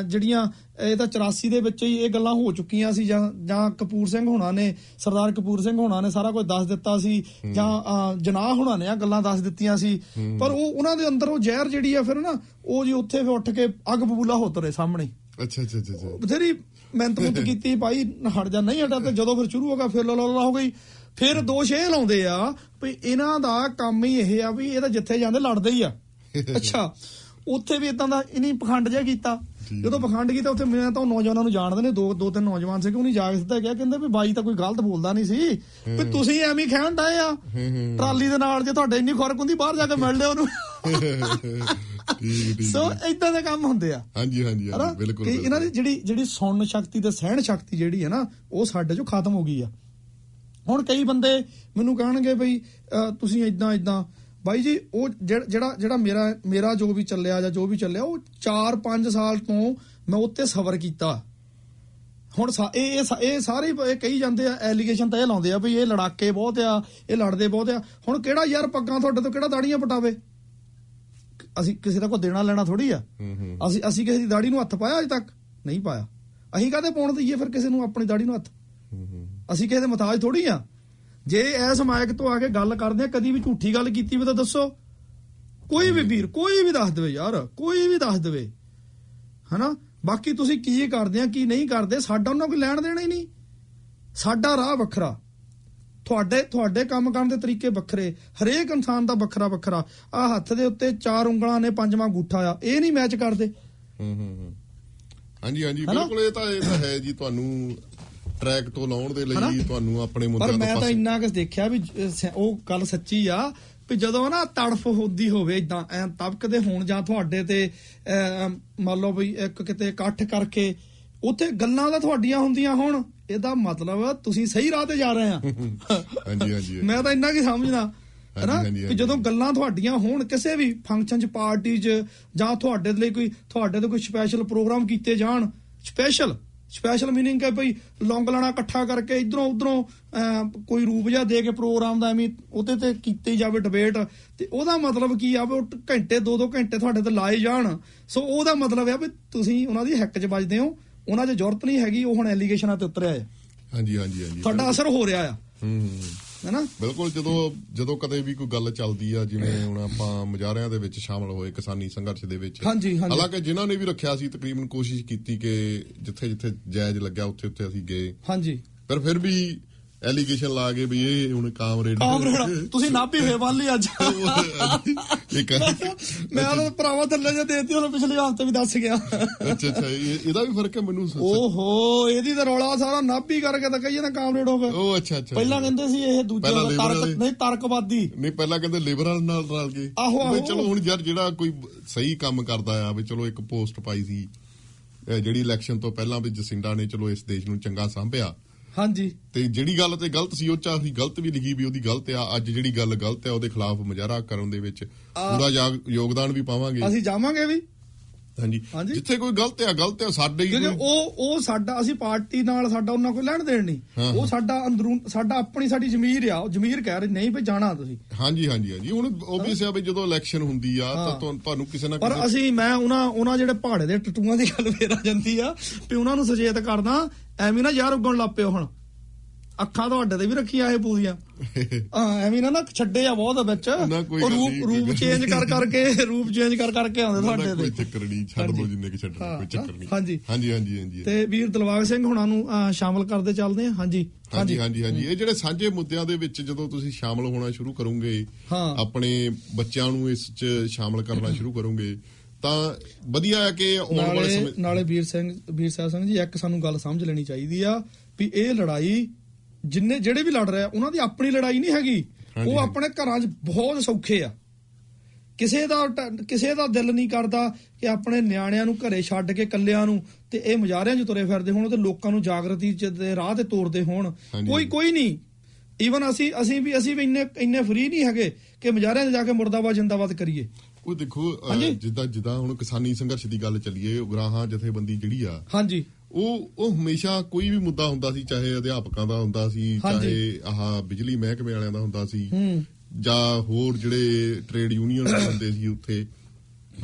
ਜਿਹੜੀਆਂ ਇਹ ਤਾਂ 84 ਦੇ ਵਿੱਚ ਹੀ ਇਹ ਗੱਲਾਂ ਹੋ ਚੁੱਕੀਆਂ ਸੀ ਜਾਂ ਜਾਂ ਕਪੂਰ ਸਿੰਘ ਹੋਣਾ ਨੇ ਸਰਦਾਰ ਕਪੂਰ ਸਿੰਘ ਹੋਣਾ ਨੇ ਸਾਰਾ ਕੁਝ ਦੱਸ ਦਿੱਤਾ ਸੀ ਜਾਂ ਜਨਾਹ ਹੋਣਾ ਨੇ ਆ ਗੱਲਾਂ ਦੱਸ ਦਿੱਤੀਆਂ ਸੀ। ਪਰ ਉਹ ਉਹਨਾਂ ਦੇ ਅੰਦਰ ਉਹ ਜ਼ਹਿਰ ਜਿਹੜੀ ਆ ਫਿਰ ਨਾ ਉਹ ਜੀ ਉੱਥੇ ਫਿਰ ਉੱਠ ਕੇ ਅੱਗ ਬਬੂਲਾ ਹੋ ਤੁਰੇ ਸਾਹਮਣੇ। ਅੱਛਾ ਅੱਛਾ ਅੱਛਾ ਬਥੇਰੀ ਮਿਹਨਤ ਮੁੱਤ ਕੀਤੀ ਭਾਈ ਹਟ ਜਾ ਨਹੀਂ ਹਟਾ ਤੇ ਜਦੋਂ ਫਿਰ ਸ਼ੁਰੂ ਹੋ ਗਿਆ ਫਿਰ ਲਾ ਲਾ ਲਾ ਹੋ ਗਈ। ਫਿਰ ਦੋਸ਼ ਇਹ ਲਾਉਂਦੇ ਆ ਵੀ ਇਹਨਾਂ ਦਾ ਕੰਮ ਹੀ ਇਹ ਆ ਵੀ ਇਹ ਤਾਂ ਜਿੱਥੇ ਜਾਂਦੇ ਲੜਦੇ ਹੀ ਆ। ਅੱਛਾ ਉੱਥੇ ਵੀ ਇਦਾਂ ਦਾ ਇਨੀ ਪਖੰਡ ਜਿਹਾ ਕੀਤਾ। ਜਦੋਂ ਪਖੰਡ ਕੀਤਾ ਉੱਥੇ ਮੈਂ ਤਾਂ ਨੌਜਵਾਨਾਂ ਨੂੰ ਜਾਣਦੇ ਨੇ ਦੋ ਦੋ ਤਿੰਨ ਨੌਜਵਾਨ ਸੀ ਕਿ ਉਹਨੇ ਜਾ ਕੇ ਸਿੱਧਾ ਕਿਹਾ ਕਹਿੰਦੇ ਵੀ ਬਾਈ ਤਾਂ ਕੋਈ ਗਲਤ ਬੋਲਦਾ ਨਹੀਂ ਸੀ ਵੀ ਤੁਸੀਂ ਐਵੇਂ ਖਹਿਣ ਡਏ ਆ। ਟਰਾਲੀ ਦੇ ਨਾਲ ਜੇ ਤੁਹਾਡੇ ਇੰਨੀ ਖੁਰਕ ਹੁੰਦੀ ਬਾਹਰ ਜਾ ਕੇ ਮਿਲ ਲਿਓ ਉਹਨੂੰ ਸੋ ਇਦਾਂ ਦੇ ਕੰਮ ਹੁੰਦੇ ਆ। ਹਾਂਜੀ ਹਾਂਜੀ ਬਿਲਕੁਲ ਕਿ ਇਹਨਾਂ ਦੀ ਜਿਹੜੀ ਜਿਹੜੀ ਸੁਣਨ ਸ਼ਕਤੀ ਤੇ ਸਹਿਣ ਸ਼ਕਤੀ ਜਿਹੜੀ ਹੈ ਨਾ ਉਹ ਸਾਡੇ ਚੋਂ ਖਤਮ ਹੋ ਗਈ ਆ। ਹੁਣ ਕਈ ਬੰਦੇ ਮੈਨੂੰ ਕਹਿਣਗੇ ਬਈ ਤੁਸੀਂ ਇਦਾਂ ਇਦਾਂ ਬਾਈ ਜੀ ਉਹ ਜਿਹੜਾ ਜਿਹੜਾ- ਮੇਰਾ ਮੇਰਾ ਜੋ ਵੀ ਚੱਲਿਆ ਜਾਂ ਜੋ ਵੀ ਚੱਲਿਆ ਉਹ 4-5 ਸਾਲ ਤੋਂ ਮੈਂ ਉੱਤੇ ਸਬਰ ਕੀਤਾ। ਹੁਣ ਇਹ ਇਹ ਸਾਰੇ ਇਹ ਕਹੀ ਜਾਂਦੇ ਆ ਐਲੀਗੇਸ਼ਨ ਤਾਂ ਇਹ ਲਾਉਂਦੇ ਆ ਵੀ ਇਹ ਲੜਾਕੇ ਬਹੁਤ ਆ ਇਹ ਲੜਦੇ ਬਹੁਤ ਆ। ਹੁਣ ਕਿਹੜਾ ਯਾਰ ਪੱਗਾਂ ਤੁਹਾਡੇ ਤੋਂ ਕਿਹੜਾ ਦਾੜੀਆਂ ਪਟਾਵੇ? ਅਸੀਂ ਕਿਸੇ ਦਾ ਕੋਈ ਦੇਣਾ ਲੈਣਾ ਥੋੜੀ ਆ। ਅਸੀਂ ਅਸੀਂ ਕਿਸੇ ਦੀ ਦਾੜੀ ਨੂੰ ਹੱਥ ਪਾਇਆ ਅਜੇ ਤੱਕ? ਨਹੀਂ ਪਾਇਆ। ਅਸੀਂ ਕਾਹਦੇ ਪਾਉਣ ਦਈਏ ਫਿਰ ਕਿਸੇ ਨੂੰ ਆਪਣੀ ਦਾੜੀ ਨੂੰ ਹੱਥ? ਅਸੀਂ ਕਿਸੇ ਦੇ ਮਤਾਜ ਥੋੜੀ ਆ। ਜੇ ਐਸ ਮਾਇਕ ਤੋਂ ਆ ਕੇ ਗੱਲ ਕਰਦੇ ਆ ਕਦੀ ਵੀ ਝੂਠੀ ਗੱਲ ਕੀਤੀ ਵੀ ਤਾਂ ਦੱਸੋ। ਕੋਈ ਵੀ ਵੀਰ ਕੋਈ ਵੀ ਦੱਸ ਦੇਵੇ ਯਾਰ ਕੋਈ ਵੀ ਦੱਸ ਦੇਵੇ। ਹਨਾ? ਬਾਕੀ ਤੁਸੀਂ ਕੀ ਕਰਦੇ ਆ ਕੀ ਨਹੀਂ ਕਰਦੇ ਸਾਡਾ ਉਹਨਾਂ ਕੋਈ ਲੈਣ ਦੇਣਾ ਹੀ ਨਹੀਂ। ਸਾਡਾ ਰਾਹ ਵੱਖਰਾ। ਤੁਹਾਡੇ ਤੁਹਾਡੇ ਕੰਮ ਕਰਨ ਦੇ ਤਰੀਕੇ ਵੱਖਰੇ। ਹਰੇਕ ਇਨਸਾਨ ਦਾ ਵੱਖਰਾ ਵੱਖਰਾ। ਆ ਹੱਥ ਦੇ ਉੱਤੇ ਚਾਰ ਉਂਗਲਾਂ ਨੇ ਪੰਜਵਾਂ ਗੂਠਾ ਆ। ਇਹ ਨਹੀਂ ਮੈਚ ਕਰਦੇ। ਹੂੰ ਹੂੰ। ਹਾਂਜੀ ਹਾਂਜੀ? ਬਿਲਕੁਲ ਇਹ ਤਾਂ ਇਹ ਤਾਂ ਹੈ ਜੀ ਤੁਹਾਨੂੰ ਟਰੈਕ ਤੋਂ ਲਾਉਣ ਦੇ? ਲਈ ਤੁਹਾਨੂੰ ਆਪਣੇ ਪਰ ਮੁੱਦਿਆਂ ਮੈਂ ਤੋਂ ਤਾਂ ਪਾਸੇ ਇੰਨਾ ਕੁ ਦੇਖਿਆ ਵੀ ਉਹ ਗੱਲ ਸੱਚੀ ਆ ਵੀ ਜਦੋਂ ਨਾ ਤੜਫ ਹੁੰਦੀ ਹੋਵੇ ਇਦਾਂ ਐ ਤਬਕਦੇ ਹੋਣ ਜਾਂ ਤੁਹਾਡੇ ਤੇ ਮੰਨ ਲਓ ਵੀ ਇੱਕ ਕਿਤੇ ਇਕੱਠ ਕਰਕੇ ਉੱਥੇ ਗੱਲਾਂ ਤਾਂ ਤੁਹਾਡੀਆਂ ਹੁੰਦੀਆਂ ਹੁਣ ਇਹਦਾ ਮਤਲਬ ਤੁਸੀਂ ਸਹੀ ਰਾਹ ਤੇ ਜਾ ਰਹੇ ਆ। ਹਾਂਜੀ ਹਾਂਜੀ ਮੈਂ ਤਾਂ ਇੰਨਾ ਕੀ ਸਮਝਦਾ ਹੈਨਾ? ਕਿ ਜਦੋਂ ਗੱਲਾਂ ਤੁਹਾਡੀਆਂ ਹੋਣ ਕਿਸੇ ਵੀ ਫੰਕਸ਼ਨ 'ਚ ਪਾਰਟੀ 'ਚ ਜਾਂ ਤੁਹਾਡੇ ਲਈ ਕੋਈ ਤੁਹਾਡੇ ਤੇ ਕੋਈ ਸਪੈਸ਼ਲ ਪ੍ਰੋਗਰਾਮ ਕੀਤੇ ਜਾਣ ਸਪੈਸ਼ਲ ਸਪੈਸ਼ਲ ਮੀਨਿੰਗ ਹੈ ਭਈ ਲੌਂਗ ਲਾਣਾ ਇਕੱਠਾ ਕਰਕੇ ਇਧਰੋਂ ਉਧਰੋਂ ਕੋਈ ਰੂਪ ਜਿਹਾ ਦੇ ਕੇ ਪ੍ਰੋਗਰਾਮ ਦਾ ਐਵੇਂ ਉਹਦੇ ਤੇ ਕੀਤੀ ਜਾਵੇ ਡਿਬੇਟ ਤੇ ਉਹਦਾ ਮਤਲਬ ਕੀ ਆ ਵੀ ਉਹ ਘੰਟੇ ਦੋ ਦੋ ਘੰਟੇ ਤੁਹਾਡੇ ਤੇ ਲਾਏ ਜਾਣ। ਸੋ ਉਹਦਾ ਮਤਲਬ ਆ ਵੀ ਤੁਸੀਂ ਉਹਨਾਂ ਦੀ ਹੱਕ 'ਚ ਵੱਜਦੇ ਹੋ। ਉਹਨਾਂ 'ਚ ਜ਼ਰੂਰਤ ਨਹੀਂ ਹੈਗੀ ਉਹ ਹੁਣ ਐਲੀਗੇਸ਼ਨਾਂ ਤੇ ਉਤਰਿਆ ਆ ਹਾਂਜੀ ਹਾਂਜੀ ਹਾਂਜੀ। ਤੁਹਾਡਾ ਅਸਰ ਹੋ ਰਿਹਾ ਆ। ਹੂੰ। ਹੈਨਾ ਬਿਲਕੁਲ ਜਦੋਂ ਜਦੋਂ ਕਦੇ ਵੀ ਕੋਈ ਗੱਲ ਚੱਲਦੀ ਆ ਜਿਵੇਂ ਹੁਣ ਆਪਾਂ ਮੁਜ਼ਾਹਰਿਆਂ ਦੇ ਵਿੱਚ ਸ਼ਾਮਲ ਹੋਏ ਕਿਸਾਨੀ ਸੰਘਰਸ਼ ਦੇ ਵਿੱਚ। ਹਾਂਜੀ, ਹਾਂਜੀ। ਹਾਲਾਂਕਿ ਜਿਨ੍ਹਾਂ ਨੇ ਵੀ ਰੱਖਿਆ ਸੀ ਤਕਰੀਬਨ ਕੋਸ਼ਿਸ਼ ਕੀਤੀ ਕਿ ਜਿੱਥੇ ਜਿੱਥੇ ਜਾਇਜ਼ ਲੱਗਿਆ ਉੱਥੇ ਉੱਥੇ ਅਸੀਂ ਗਏ। ਹਾਂਜੀ। ਪਰ ਫਿਰ ਵੀ ਐਲੀਗੇਸ਼ਨ ਲਾ ਕੇ ਵੀ ਇਹ ਹੁਣ ਕਾਮਰੇਡ ਤੁਸੀਂ ਨਾਭੀ ਬੰਨ ਲਈ ਅੱਜ। ਇੱਕ ਮੈਂ ਤਾਂ ਭਰਾਵਾ ਥੱਲੇ ਜੇ ਦੇਤੀ ਉਹਨੂੰ ਪਿਛਲੇ ਹਫ਼ਤੇ ਵੀ ਦੱਸ ਗਿਆ। ਅੱਛਾ ਅੱਛਾ ਇਹ- ਇਹਦਾ ਵੀ ਫ਼ਰਕ ਹੈ ਮੈਨੂੰ ਓਹੋ ਇਹਦੀ ਤਾਂ ਰੌਲਾ ਸਾਰਾ ਨਾਭੀ ਕਰਕੇ ਤਾਂ ਕਹੀਏ ਨਾ ਕਾਮਰੇਡ ਹੋ ਗਏ ਉਹ ਅੱਛਾ ਅੱਛਾ। ਪਹਿਲਾਂ ਕਹਿੰਦੇ ਸੀ ਇਹ ਦੂਜੇ ਤਰਕ ਨਹੀਂ ਤਰਕਵਾਦੀ। ਨਹੀਂ ਪਹਿਲਾਂ ਕਹਿੰਦੇ ਲਿਬਰਲ ਨਾਲ ਰਲ ਗਏ ਆਹੋ, ਆਹੋ। ਚਲੋ ਹੁਣ ਯਾਰ ਜਿਹੜਾ ਕੋਈ ਸਹੀ ਕੰਮ ਕਰਦਾ ਆ ਵੀ ਚਲੋ ਇੱਕ ਪੋਸਟ ਪਾਈ ਸੀ ਜਿਹੜੀ ਇਲੈਕਸ਼ਨ ਤੋਂ ਪਹਿਲਾਂ ਵੀ ਜਸਿੰਡਾ ਨੇ ਚਲੋ ਇਸ ਦੇਸ਼ ਨੂੰ ਚੰਗਾ ਸੰਭਿਆ। ਹਾਂਜੀ। ਤੇ ਜਿਹੜੀ ਗੱਲ ਤੇ ਗਲਤ ਸੀ ਉਹ ਚ ਅਸੀਂ ਗਲਤ ਵੀ ਲਿਖੀ ਵੀ ਉਹਦੀ ਗਲਤ ਆ। ਅੱਜ ਜਿਹੜੀ ਗੱਲ ਗਲਤ ਆ ਉਹਦੇ ਖਿਲਾਫ ਮੁਜ਼ਾਹਰਾ ਕਰਨ ਦੇ ਵਿੱਚ ਪੂਰਾ ਯਾਗ- ਯੋਗਦਾਨ ਵੀ ਪਾਵਾਂਗੇ। ਅਸੀਂ ਜਾਵਾਂਗੇ ਵੀ। ਹਾਂਜੀ। ਜਿੱਥੇ ਕੋਈ ਗਲਤ ਆ ਗਲਤ ਆ ਸਾਡੇ ਹੀ ਕਿਉਂਕਿ ਉਹ ਉਹ ਸਾਡਾ ਅਸੀਂ ਪਾਰਟੀ ਨਾਲ ਸਾਡਾ ਉਹਨਾਂ ਕੋਈ ਲੈਣ ਦੇਣ ਨਹੀਂ ਉਹ। ਸਾਡਾ ਅੰਦਰੂਨ ਸਾਡਾ ਆਪਣੀ ਸਾਡੀ ਜ਼ਮੀਰ ਆ ਉਹ ਜ਼ਮੀਰ ਕਹਿ ਰਹੀ ਨਹੀਂ ਵੀ ਜਾਣਾ ਤੁਸੀਂ ਹਾਂਜੀ ਹਾਂਜੀ ਹਾਂਜੀ ਹੁਣ ਓਬਵੀਅਸ ਆ ਵੀ ਜਦੋਂ ਇਲੈਕਸ਼ਨ ਹੁੰਦੀ ਆ ਤਾਂ। ਤੁਹਾਨੂੰ- ਕਿਸੇ ਨਾ ਪਰ ਅਸੀਂ ਮੈਂ ਉਹਨਾਂ ਉਹਨਾਂ ਜਿਹੜੇ ਪਹਾੜੇ ਦੇ ਟਟੂਆਂ ਦੀ ਗੱਲ ਫੇਰ ਆ ਜਾਂਦੀ ਆ ਵੀ ਉਹਨਾਂ ਨੂੰ ਸੁਚੇਤ ਕਰਦਾ ਐਵੇਂ ਨਾ ਯਾਰ ਉੱਗਣ ਲੱਗ ਪਿਓ ਹੁਣ ਅੱਖਾਂ ਤੁਹਾਡੇ ਤੇ ਵੀ ਰੱਖੀਆਂ ਇਹ ਪੂਰੀਆਂ। ਹਾਂ ਐਵੇਂ ਨਾ ਨਾ ਛੱਡੇ ਆ ਬਹੁਤ ਵਿੱਚ। ਕੋਈ ਉਹ ਰੂਪ ਰੂਪ ਕੋਈ ਚੇਂਜ ਕਰ ਕਰਕੇ ਰੂਪ ਚੇਂਜ ਕਰ ਕਰਕੇ ਆਉਂਦੇ ਤੁਹਾਡੇ ਕੋਈ ਤੇ। ਚੱਕਰ ਨਹੀਂ ਛੱਡ ਲਓ ਜਿੰਨੇ ਕਿ ਛੱਡਣਾ ਹਾਂ, ਕੋਈ ਚੱਕਰ ਨਹੀਂ। ਹਾਂਜੀ। ਹਾਂਜੀ ਹਾਂਜੀ ਹਾਂਜੀ। ਤੇ ਵੀਰ ਦਿਲਵਾਗ ਸਿੰਘ ਹੁਣਾਂ ਨੂੰ ਸ਼ਾਮਲ ਕਰਦੇ ਚੱਲਦੇ ਆ ਹਾਂਜੀ ਹਾਂਜੀ। ਹਾਂਜੀ ਹਾਂਜੀ। ਇਹ ਜਿਹੜੇ ਸਾਂਝੇ ਮੁੱਦਿਆਂ ਦੇ ਵਿੱਚ ਜਦੋਂ ਤੁਸੀਂ ਸ਼ਾਮਲ ਹੋਣਾ ਸ਼ੁਰੂ ਕਰੋਗੇ ਹਾਂ। ਆਪਣੇ ਬੱਚਿਆਂ ਨੂੰ ਇਸ 'ਚ ਸ਼ਾਮਲ ਕਰਨਾ ਸ਼ੁਰੂ ਕਰੋਗੇ ਤਾਂ ਵਧੀਆ ਹੈ ਕਿ ਆਉਣ ਵਾਲੇ ਨਾਲੇ ਸਮੇਂ ਨਾਲੇ ਵੀਰ ਸਿੰਘ ਵੀਰ ਸਾਹਿਬ ਸਿੰਘ ਜੀ ਇੱਕ ਸਾਨੂੰ ਗੱਲ ਸਮਝ ਲੈਣੀ ਚਾਹੀਦੀ ਆ ਵੀ ਇਹ ਲੜਾਈ ਜਿੰਨੇ ਜਿਹੜੇ ਵੀ ਲੜ ਰਹੇ ਆ ਉਹਨਾਂ ਦੀ ਆਪਣੀ ਲੜਾਈ ਨਹੀਂ ਹੈਗੀ ਉਹ। ਆਪਣੇ ਘਰਾਂ 'ਚ ਬਹੁਤ ਸੌਖੇ ਆ ਕਿਸੇ ਦਾ ਕਿਸੇ ਦਾ ਦਿਲ ਨਹੀਂ ਕਰਦਾ ਕਿ ਆਪਣੇ ਨਿਆਣਿਆਂ ਨੂੰ ਘਰੇ ਛੱਡ ਕੇ ਕੱਲਿਆਂ ਨੂੰ ਤੇ ਇਹ ਮੁਜ਼ਾਹਰਿਆਂ 'ਚ ਤੁਰੇ ਫਿਰਦੇ ਹੋਣ ਤੇ ਲੋਕਾਂ ਨੂੰ ਜਾਗਰਤੀ ਦੇ ਰਾਹ ਤੇ ਤੋਰਦੇ ਹੋਣ। ਕੋਈ ਕੋਈ ਨਹੀਂ ਈਵਨ ਅਸੀਂ ਅਸੀਂ ਵੀ ਅਸੀਂ ਵੀ ਇੰਨੇ ਇੰਨੇ ਫਰੀ ਨਹੀਂ ਹੈਗੇ ਕਿ ਮੁਜ਼ਾਹਰਿਆਂ 'ਚ ਜਾ ਕੇ ਮੁਰਦਾਬਾਦ ਜਿੰਦਾਬਾਦ ਕਰੀਏ ਉਹ ਦੇਖੋ। ਜਿੱਦਾਂ ਜਿੱਦਾਂ ਹੁਣ ਕਿਸਾਨੀ ਸੰਘਰਸ਼ ਦੀ ਗੱਲ ਚੱਲੀਏ ਉਗਰਾਹਾਂ ਜਥੇਬੰਦੀ ਜਿਹੜੀ ਆ ਹਾਂਜੀ ਉਹ ਉਹ ਹਮੇਸ਼ਾ ਕੋਈ ਵੀ ਮੁੱਦਾ ਹੁੰਦਾ ਸੀ ਚਾਹੇ ਅਧਿਆਪਕਾਂ ਦਾ ਹੁੰਦਾ ਸੀ। ਚਾਹੇ ਆਹ ਬਿਜਲੀ ਮਹਿਕਮੇ ਵਾਲਿਆਂ ਦਾ ਹੁੰਦਾ ਸੀ ਹੂੰ। ਜਾਂ ਹੋਰ ਜਿਹੜੇ ਟ੍ਰੇਡ ਯੂਨੀਅਨ ਹੁੰਦੇ ਸੀ ਉੱਥੇ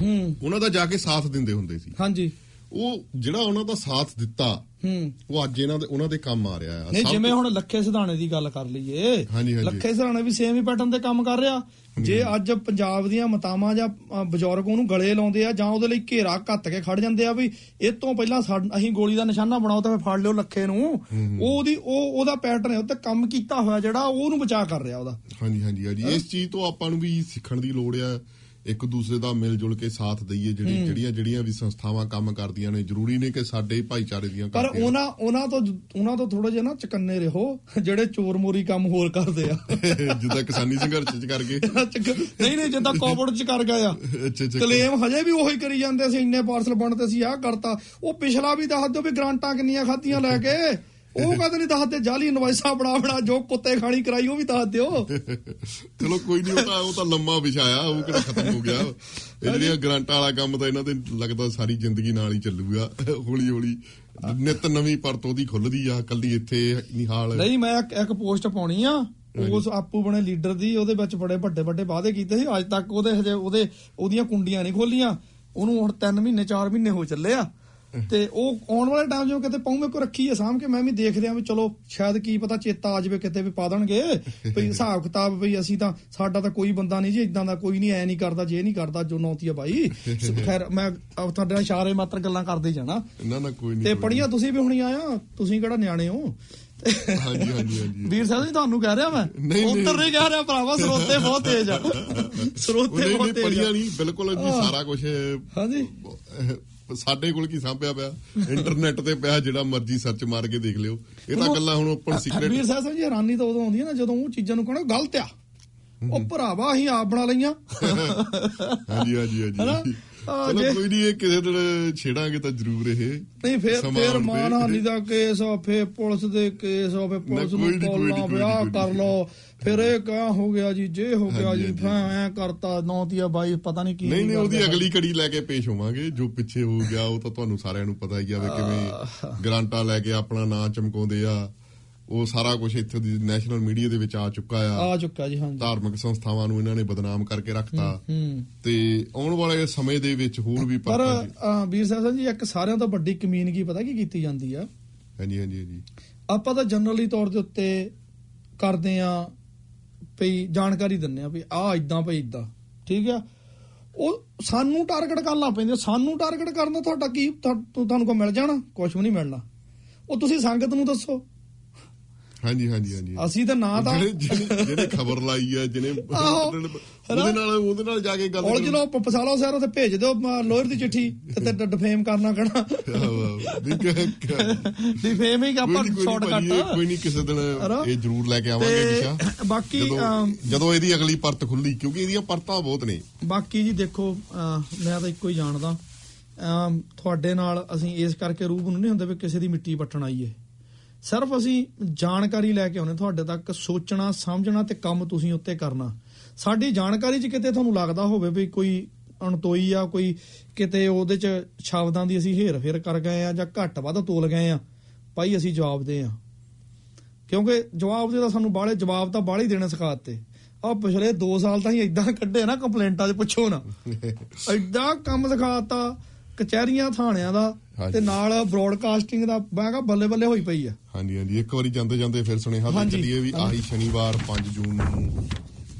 ਹੂੰ। ਉਹਨਾਂ ਦਾ ਜਾ ਕੇ ਸਾਥ ਦਿੰਦੇ ਹੁੰਦੇ ਸੀ। ਹਾਂਜੀ। ਉਹ ਜਿਹੜਾ ਉਹਨਾਂ ਦਾ ਸਾਥ ਦਿੱਤਾ ਹੂੰ। ਉਹ ਅੱਜ ਇਹਨਾਂ ਦੇ ਉਹਨਾਂ ਦੇ ਕੰਮ ਆ ਰਿਹਾ ਆ। ਨਹੀਂ ਜਿਵੇਂ ਹੁਣ ਲੱਖੇ ਸਿਧਾਣੇ ਦੀ ਗੱਲ ਕਰ ਲਈਏ। ਹਾਂਜੀ, ਹਾਂਜੀ। ਲੱਖੇ ਸਿਧਾਣੇ ਵੀ ਸੇਮ ਹੀ ਪੈਟਰਨ ਤੇ ਕੰਮ ਕਰ ਰਿਹਾ। ਜੇ ਅੱਜ ਪੰਜਾਬ ਦੀਆਂ ਮਤਾਵਾਂ ਜਾਂ ਬਜ਼ੁਰਗ ਉਹਨੂੰ ਗਲੇ ਲਾਉਂਦੇ ਆ ਜਾਂ ਉਹਦੇ ਲਈ ਘੇਰਾ ਘੱਤ ਕੇ ਖੜ ਜਾਂਦੇ ਆ ਵੀ ਇਹ ਤੋਂ ਪਹਿਲਾਂ ਅਸੀਂ ਗੋਲੀ ਦਾ ਨਿਸ਼ਾਨਾ ਬਣਾਓ ਤਾਂ ਫੜ ਲਿਓ ਲੱਖੇ ਨੂੰ। ਉਹ ਉਹਦੀ ਉਹ ਉਹਦਾ ਪੈਟਰਨ ਹੈ ਉਹ ਤੇ ਕੰਮ ਕੀਤਾ ਹੋਇਆ ਜਿਹੜਾ ਉਹ ਉਹਨੂੰ ਬਚਾ ਕਰ ਰਿਹਾ ਉਹਦਾ। ਹਾਂਜੀ ਹਾਂਜੀ ਹਾਂਜੀ। ਇਸ ਚੀਜ਼ ਤੋਂ ਆਪਾਂ ਨੂੰ ਵੀ ਸਿੱਖਣ ਦੀ ਲੋੜ ਆ। ਇੱਕ ਦੂਸਰੇ ਦਾ ਮਿਲ ਜੁਲ ਕੇ ਸਾਥ ਦਈਏ ਜਿਹੜੀ ਜਿਹੜੀਆਂ ਜਿਹੜੀਆਂ ਵੀ ਸੰਸਥਾਵਾਂ ਕੰਮ ਕਰਦੀਆਂ ਨੇ ਜ਼ਰੂਰੀ ਨਹੀਂ ਕਿ ਸਾਡੇ ਭਾਈਚਾਰੇ ਦੀਆਂ ਪਰ ਕਰਦੇ ਆ। ਉਹਨਾਂ ਉਹਨਾਂ ਤੋਂ ਉਹਨਾਂ ਤੋਂ ਥੋੜਾ ਜਿਹਾ ਨਾ ਚਕੰਨੇ ਰਹੋ ਜਿਹੜੇ ਚੋਰ ਮੋਰੀ ਕੰਮ ਹੋਰ ਕਰਦੇ ਆ। ਜਿੱਦਾਂ ਕਿਸਾਨੀ ਸੰਘਰਸ਼ ਚ ਕਰਕੇ ਨਹੀਂ ਨਹੀਂ ਜਿੱਦਾਂ ਕੋਵਿਡ ਚ ਕਰ ਗਏ ਆ। ਕਲੇਮ ਹਜੇ ਵੀ ਉਹੀ ਕਰੀ ਜਾਂਦੇ ਸੀ ਇੰਨੇ ਪਾਰਸਲ ਬਣਦੇ ਸੀ ਆਹ ਕਰਤਾ। ਉਹ ਪਿਛਲਾ ਵੀ ਦੱਸ ਦਿਓ ਵੀ ਗ੍ਰਾਂਟਾਂ ਕਿੰਨੀਆਂ ਖਾਧੀਆਂ ਲੈ ਕੇ। ਉਹ ਕਦੇ ਨਹੀਂ ਦੱਸਦੇ ਜਾਲੀ ਇਨਵਾਈਸਾਂ ਬਣਾ ਬਣਾ ਜੋ ਕੁੱਤੇ ਖਾਣੀ ਕਰਾਈ ਉਹ ਵੀ ਦੱਸ ਦਿਓ। ਚਲੋ ਕੋਈ ਨਹੀਂ ਉਹ ਤਾਂ ਉਹ ਤਾਂ ਲੰਮਾ ਵਿਛਾਇਆ ਉਹ ਕਿਹੜਾ ਖਤਮ ਹੋ ਗਿਆ। ਇਹ ਜਿਹੜੀਆਂ ਗਰੰਟਾਂ ਵਾਲਾ ਕੰਮ ਤਾਂ ਇਹਨਾਂ ਦੇ ਲੱਗਦਾ ਸਾਰੀ ਜ਼ਿੰਦਗੀ ਨਾਲ ਹੀ ਚੱਲੂਗਾ। ਹੌਲੀ ਹੌਲੀ ਨਿਤ ਨਵੀਂ ਪਰਤ ਉਹਦੀ ਖੁੱਲਦੀ ਆ ਕੱਲੀ ਇੱਥੇ ਨਹੀਂ ਹਾਲ। ਨਹੀਂ ਮੈਂ ਇੱਕ ਇੱਕ ਪੋਸਟ ਪਾਉਣੀ ਆ। ਉਸ ਆਪੂ ਬਣੇ ਲੀਡਰ ਦੀ ਉਹਦੇ ਵਿੱਚ ਬੜੇ ਵੱਡੇ ਵੱਡੇ ਵਾਅਦੇ ਕੀਤੇ ਸੀ। ਅੱਜ ਤੱਕ ਉਹਦੇ ਹਜੇ ਉਹਦੇ ਉਹਦੀਆਂ ਕੁੰਡੀਆਂ ਨਹੀਂ ਖੋਲੀਆਂ। ਉਹਨੂੰ ਹੁਣ 3 ਮਹੀਨੇ 4 ਮਹੀਨੇ ਹੋ ਚੱਲੇ ਆ। ਤੇ ਉਹ ਆਉਣ ਵਾਲੇ ਟਾਈਮ ਜਿਵੇਂ ਕਿਤੇ ਪੌਂ ਮੇ ਕੋ ਰੱਖੀ ਹੈ ਸਾਂਭ ਕੇ ਮੈਂ ਵੀ ਦੇਖ ਰਿਹਾ ਵੀ ਚਲੋ ਸ਼ਾਇਦ ਕੀ ਪਤਾ ਚੇਤਾ ਆ ਜਾਵੇ ਕਿਤੇ ਵੀ ਪਾ ਦੇਣਗੇ। ਵੀ ਹਿਸਾਬ ਕਿਤਾਬ ਵੀ ਅਸੀਂ ਤਾਂ ਸਾਡਾ ਤਾਂ ਕੋਈ ਬੰਦਾ ਨਹੀਂ ਜੀ ਇਦਾਂ ਦਾ ਕੋਈ ਨਹੀਂ ਐ ਨਹੀਂ ਕਰਦਾ ਜੇ ਨਹੀਂ ਕਰਦਾ ਜੋ ਨੌਤੀ ਆ ਬਾਈ। ਖੈਰ ਮੈਂ ਤੁਹਾਡੇ ਨਾਲ ਇਸ਼ਾਰੇ ਮਾਤਰ ਗੱਲਾਂ ਕਰਦੇ ਜਾਣਾ। ਨਾ ਨਾ ਕੋਈ ਨਹੀਂ ਤੇ ਪੜੀਆਂ ਤੁਸੀਂ ਵੀ ਹੁਣੀ ਆਇਆ ਤੁਸੀਂ ਕਿਹੜਾ ਨਿਆਣੇ ਹੋ? ਹਾਂਜੀ ਹਾਂਜੀ ਹਾਂਜੀ। ਵੀਰ ਸਾਹਿਬ ਜੀ ਤੁਹਾਨੂੰ ਕਹਿ ਰਿਹਾ ਮੈਂ? ਨਹੀਂ, ਨਹੀਂ। ਉੱਤਰ ਨਹੀਂ ਕਹਿ ਰਿਹਾ ਭਰਾਵਾ ਸਰੋਤੇ ਬਹੁਤ ਤੇਜ਼ ਆ। ਸਰੋਤੇ ਨਹੀਂ ਬਹੁਤ ਨਹੀਂ ਤੇਜ਼ ਪੜੀਆਂ ਆ ਨਹੀਂ ਬਿਲਕੁਲ ਜੀ। ਸਾਰਾ ਕੁਝ ਹਾਂਜੀ। ਸਾਡੇ ਕੋਲ ਕੀ ਸਾਂਭਿਆ ਪਿਆ? ਇੰਟਰਨੈਟ ਤੇ ਪਿਆ ਜਿਹੜਾ ਮਰਜ਼ੀ ਸਰਚ ਮਾਰ ਕੇ ਦੇਖ ਲਿਓ। ਇਹ ਤਾਂ ਗੱਲਾਂ ਹੁਣ ਓਪਨ ਵੀਰ ਸੀਕ੍ਰੇਟ ਸਾਹਿਬ ਜੀ ਹੈਰਾਨੀ ਤਾਂ ਉਦੋਂ ਆਉਂਦੀ ਹੈ ਨਾ ਜਦੋਂ ਉਹ ਚੀਜ਼ਾਂ ਨੂੰ ਕਹਣਾ ਗਲਤ ਆ। ਉਹ ਭਰਾਵਾ ਅਸੀਂ ਆਪ ਬਣਾ ਲਈਆਂ। ਹਾਂਜੀ ਹਾਂਜੀ ਹਾਂਜੀ। ਚਲੋ ਜੇ ਕੋਈ ਨਹੀਂ ਇਹ ਕਿਸੇ ਦਿਨ ਛੇੜਾਂਗੇ ਤਾਂ ਜ਼ਰੂਰ ਇਹ ਨਹੀਂ ਫੇਰ ਫੇਰ। ਮਾਨਹਾਨੀ ਦਾ ਕੇਸ ਆ ਫੇਰ ਪੁਲਿਸ ਦੇ ਕੇਸ ਆ ਫੇਰ ਪੁਲਿਸ ਨੂੰ ਕੋਈ ਨੀ, ਵਿਆਹ। ਕਰ ਲੋ ਫਿਰ ਇਹ ਕਾ ਹੋ ਗਿਆ ਜੀ ਜੇ ਹੋ ਗਿਆ ਜੀ। ਫੈਂ ਐ ਕਰਤਾ ਨੌਤੀਆ ਬਾਈ ਪਤਾ ਨਹੀਂ ਕੀ ਨਹੀਂ ਨਹੀਂ ਉਹਦੀ। ਅਗਲੀ ਕੜੀ ਲੈ ਕੇ ਪੇਸ਼ ਹੋਵਾਂਗੇ ਜੋ ਪਿੱਛੇ ਹੋ ਗਿਆ ਉਹ ਤਾਂ ਤੁਹਾਨੂੰ ਸਾਰਿਆਂ ਨੂੰ ਪਤਾ ਹੀ ਆ ਵੀ ਕਿਵੇਂ ਗ੍ਰਾਂਟਾਂ ਲੈ ਕੇ ਆਪਣਾ ਨਾਂ ਚਮਕਾਉਂਦੇ ਆ ਉਹ ਸਾਰਾ ਕੁਝ ਇੱਥੇ ਦੀ ਨੈਸ਼ਨਲ ਮੀਡੀਆ ਦੇ ਵਿੱਚ ਆ ਚੁੱਕਾ ਆ। ਆ ਚੁੱਕਾ ਜੀ ਹਾਂਜੀ। ਧਾਰਮਿਕ ਸੰਸਥਾਵਾਂ ਨੂੰ ਇਹਨਾਂ ਨੇ ਬਦਨਾਮ ਕਰਕੇ ਰੱਖਤਾ। ਤੇ ਆਉਣ ਵਾਲੇ ਸਮੇਂ ਦੇ ਵਿੱਚ ਹੋਰ ਵੀ ਪਰ ਜੀ। ਵੀਰ ਸਾਹਿਬ ਜੀ ਇੱਕ ਸਾਰਿਆਂ ਤੋਂ ਵੱਡੀ ਕਮੀਨਗੀ ਪਤਾ ਕੀ ਕੀਤੀ ਜਾਂਦੀ ਆ? ਹਾਂਜੀ ਹਾਂਜੀ ਹਾਂਜੀ। ਆਪਾਂ ਤਾਂ ਜਨਰਲੀ ਤੌਰ ਦੇ ਉੱਤੇ ਕਰਦੇ ਆ ਭਈ ਜਾਣਕਾਰੀ ਦਿੰਨੇ ਆ ਵੀ ਆ ਇਦਾਂ ਭਈ ਇਦਾਂ ਠੀਕ ਆ? ਉਹ ਸਾਨੂੰ ਟਾਰਗੇਟ ਕਰਨ ਲੱਗ ਪੈਂਦੇ। ਸਾਨੂੰ ਟਾਰਗੇਟ ਕਰਨ ਦਾ ਤੁਹਾਡਾ ਕੀ ਤੁਹਾ- ਤੁਹਾਨੂੰ ਕੋ ਮਿਲ ਜਾਣਾ? ਕੁਝ ਵੀ ਨਹੀਂ ਮਿਲਣਾ। ਉਹ ਤੁਸੀਂ ਸੰਗਤ ਨੂੰ ਦੱਸੋ। ਹਾਂਜੀ ਹਾਂਜੀ ਹਾਂਜੀ ਅਸੀਂ ਤਾਂ ਨਾ ਤਾਂ ਜਿਹੜੇ ਜਿਹੜੇ- ਖਬਰ ਲਾਈ ਆ ਜਿਹਨੇ। ਉਹਦੇ ਨਾਲ ਉਹਦੇ ਨਾਲ ਜਾ ਕੇ ਗੱਲ ਕਰੋ। ਜਦੋਂ ਪਸਾਲਾ ਸਾਹਿਬ ਉੱਥੇ ਭੇਜ ਦਿਓ ਲੋਅਰ ਦੀ ਚਿੱਠੀ ਤੇ ਡਿਫੇਮ ਕਰਨਾ ਕਹਣਾ ਆਹੋ, ਆਹੋ। ਨਹੀਂ, ਕ- ਕ- ਡਿਫੇਮ ਹੀ ਆਪਾਂ ਸ਼ਾਰਟਕਟ ਕੋਈ ਨਹੀਂ ਕਿਸੇ ਦਿਨ? ਇਹ ਜ਼ਰੂਰ ਲੈ ਕੇ ਆਵਾਂਗੇ ਤੇ ਬਾਕੀ ਜਦੋਂ ਇਹਦੀ ਅਗਲੀ ਪਰਤ ਖੁੱਲੀ ਕਿਉਂਕਿ ਇਹਦੀਆਂ ਪਰਤਾਂ ਬਹੁਤ ਨੇ ਬਾਕੀ ਜੀ ਦੇਖੋ ਮੈਂ ਤਾਂ ਇੱਕੋ ਹੀ ਜਾਣਦਾ ਤੁਹਾਡੇ ਨਾਲ ਅਸੀਂ ਇਸ ਕਰਕੇ ਰੂਬਰੂ ਨਹੀਂ ਹੁੰਦੇ ਵੀ ਕਿਸੇ ਦੀ ਮਿੱਟੀ ਪੱਟਣ ਆਈਏ ਸਿਰਫ ਅਸੀਂ ਜਾਣਕਾਰੀ ਲੈ ਕੇ ਆਉਨੇ ਤੁਹਾਡੇ ਤੱਕ ਸੋਚਣਾ ਸਮਝਣਾ ਤੇ ਕੰਮ ਤੁਸੀਂ ਉੱਤੇ ਕਰਨਾ। ਸਾਡੀ ਜਾਣਕਾਰੀ 'ਚ ਕਿਤੇ ਤੁਹਾਨੂੰ ਲੱਗਦਾ ਹੋਵੇ ਵੀ ਕੋਈ ਅਣਤੋਈ ਆ ਕੋਈ ਕਿਤੇ ਉਹਦੇ 'ਚ ਸ਼ਬਦਾਂ ਦੀ ਅਸੀਂ ਹੇਰ ਫੇਰ ਕਰ ਗਏ ਆ ਜਾਂ ਘੱਟ ਵੱਧ ਤੋਲ ਗਏ ਆ ਭਾਈ ਅਸੀਂ ਜਵਾਬ ਦੇ ਆ। ਕਿਉਂਕਿ ਜਵਾਬ ਦੇ ਤਾਂ ਸਾਨੂੰ ਬਾਹਲੇ ਜਵਾਬ ਤਾਂ ਬਾਹਲੇ ਦੇਣੇ ਸਿਖਾਤੇ ਆ ਪਿਛਲੇ 2 ਸਾਲ ਤਾਂ ਹੀ ਇਦਾਂ ਕੱਢੇ ਨਾ ਕੰਪਲੇਂਟਾਂ 'ਚ ਪੁੱਛੋ ਨਾ। ਐਡਾ ਕੰਮ ਦਿਖਾਤਾ ਕਚਹਿਰੀਆਂ ਥਾਣਿਆਂ ਦਾ। ਤੇ ਨਾਲ ਬ੍ਰੌਡਕਾਸਟਿੰਗ ਦਾ ਮੈਂ ਕਿਹਾ ਬੱਲੇ ਬੱਲੇ ਹੋਈ ਪਈ ਆ ਹਾਂਜੀ ਹਾਂਜੀ ਇੱਕ ਵਾਰੀ ਜਾਂਦੇ ਜਾਂਦੇ ਫਿਰ ਸੁਨੇਹਾ ਦੇ। ਚੱਲੀਏ ਵੀ ਆਹੀ ਸ਼ਨੀਵਾਰ 5 ਜੂਨ ਨੂੰ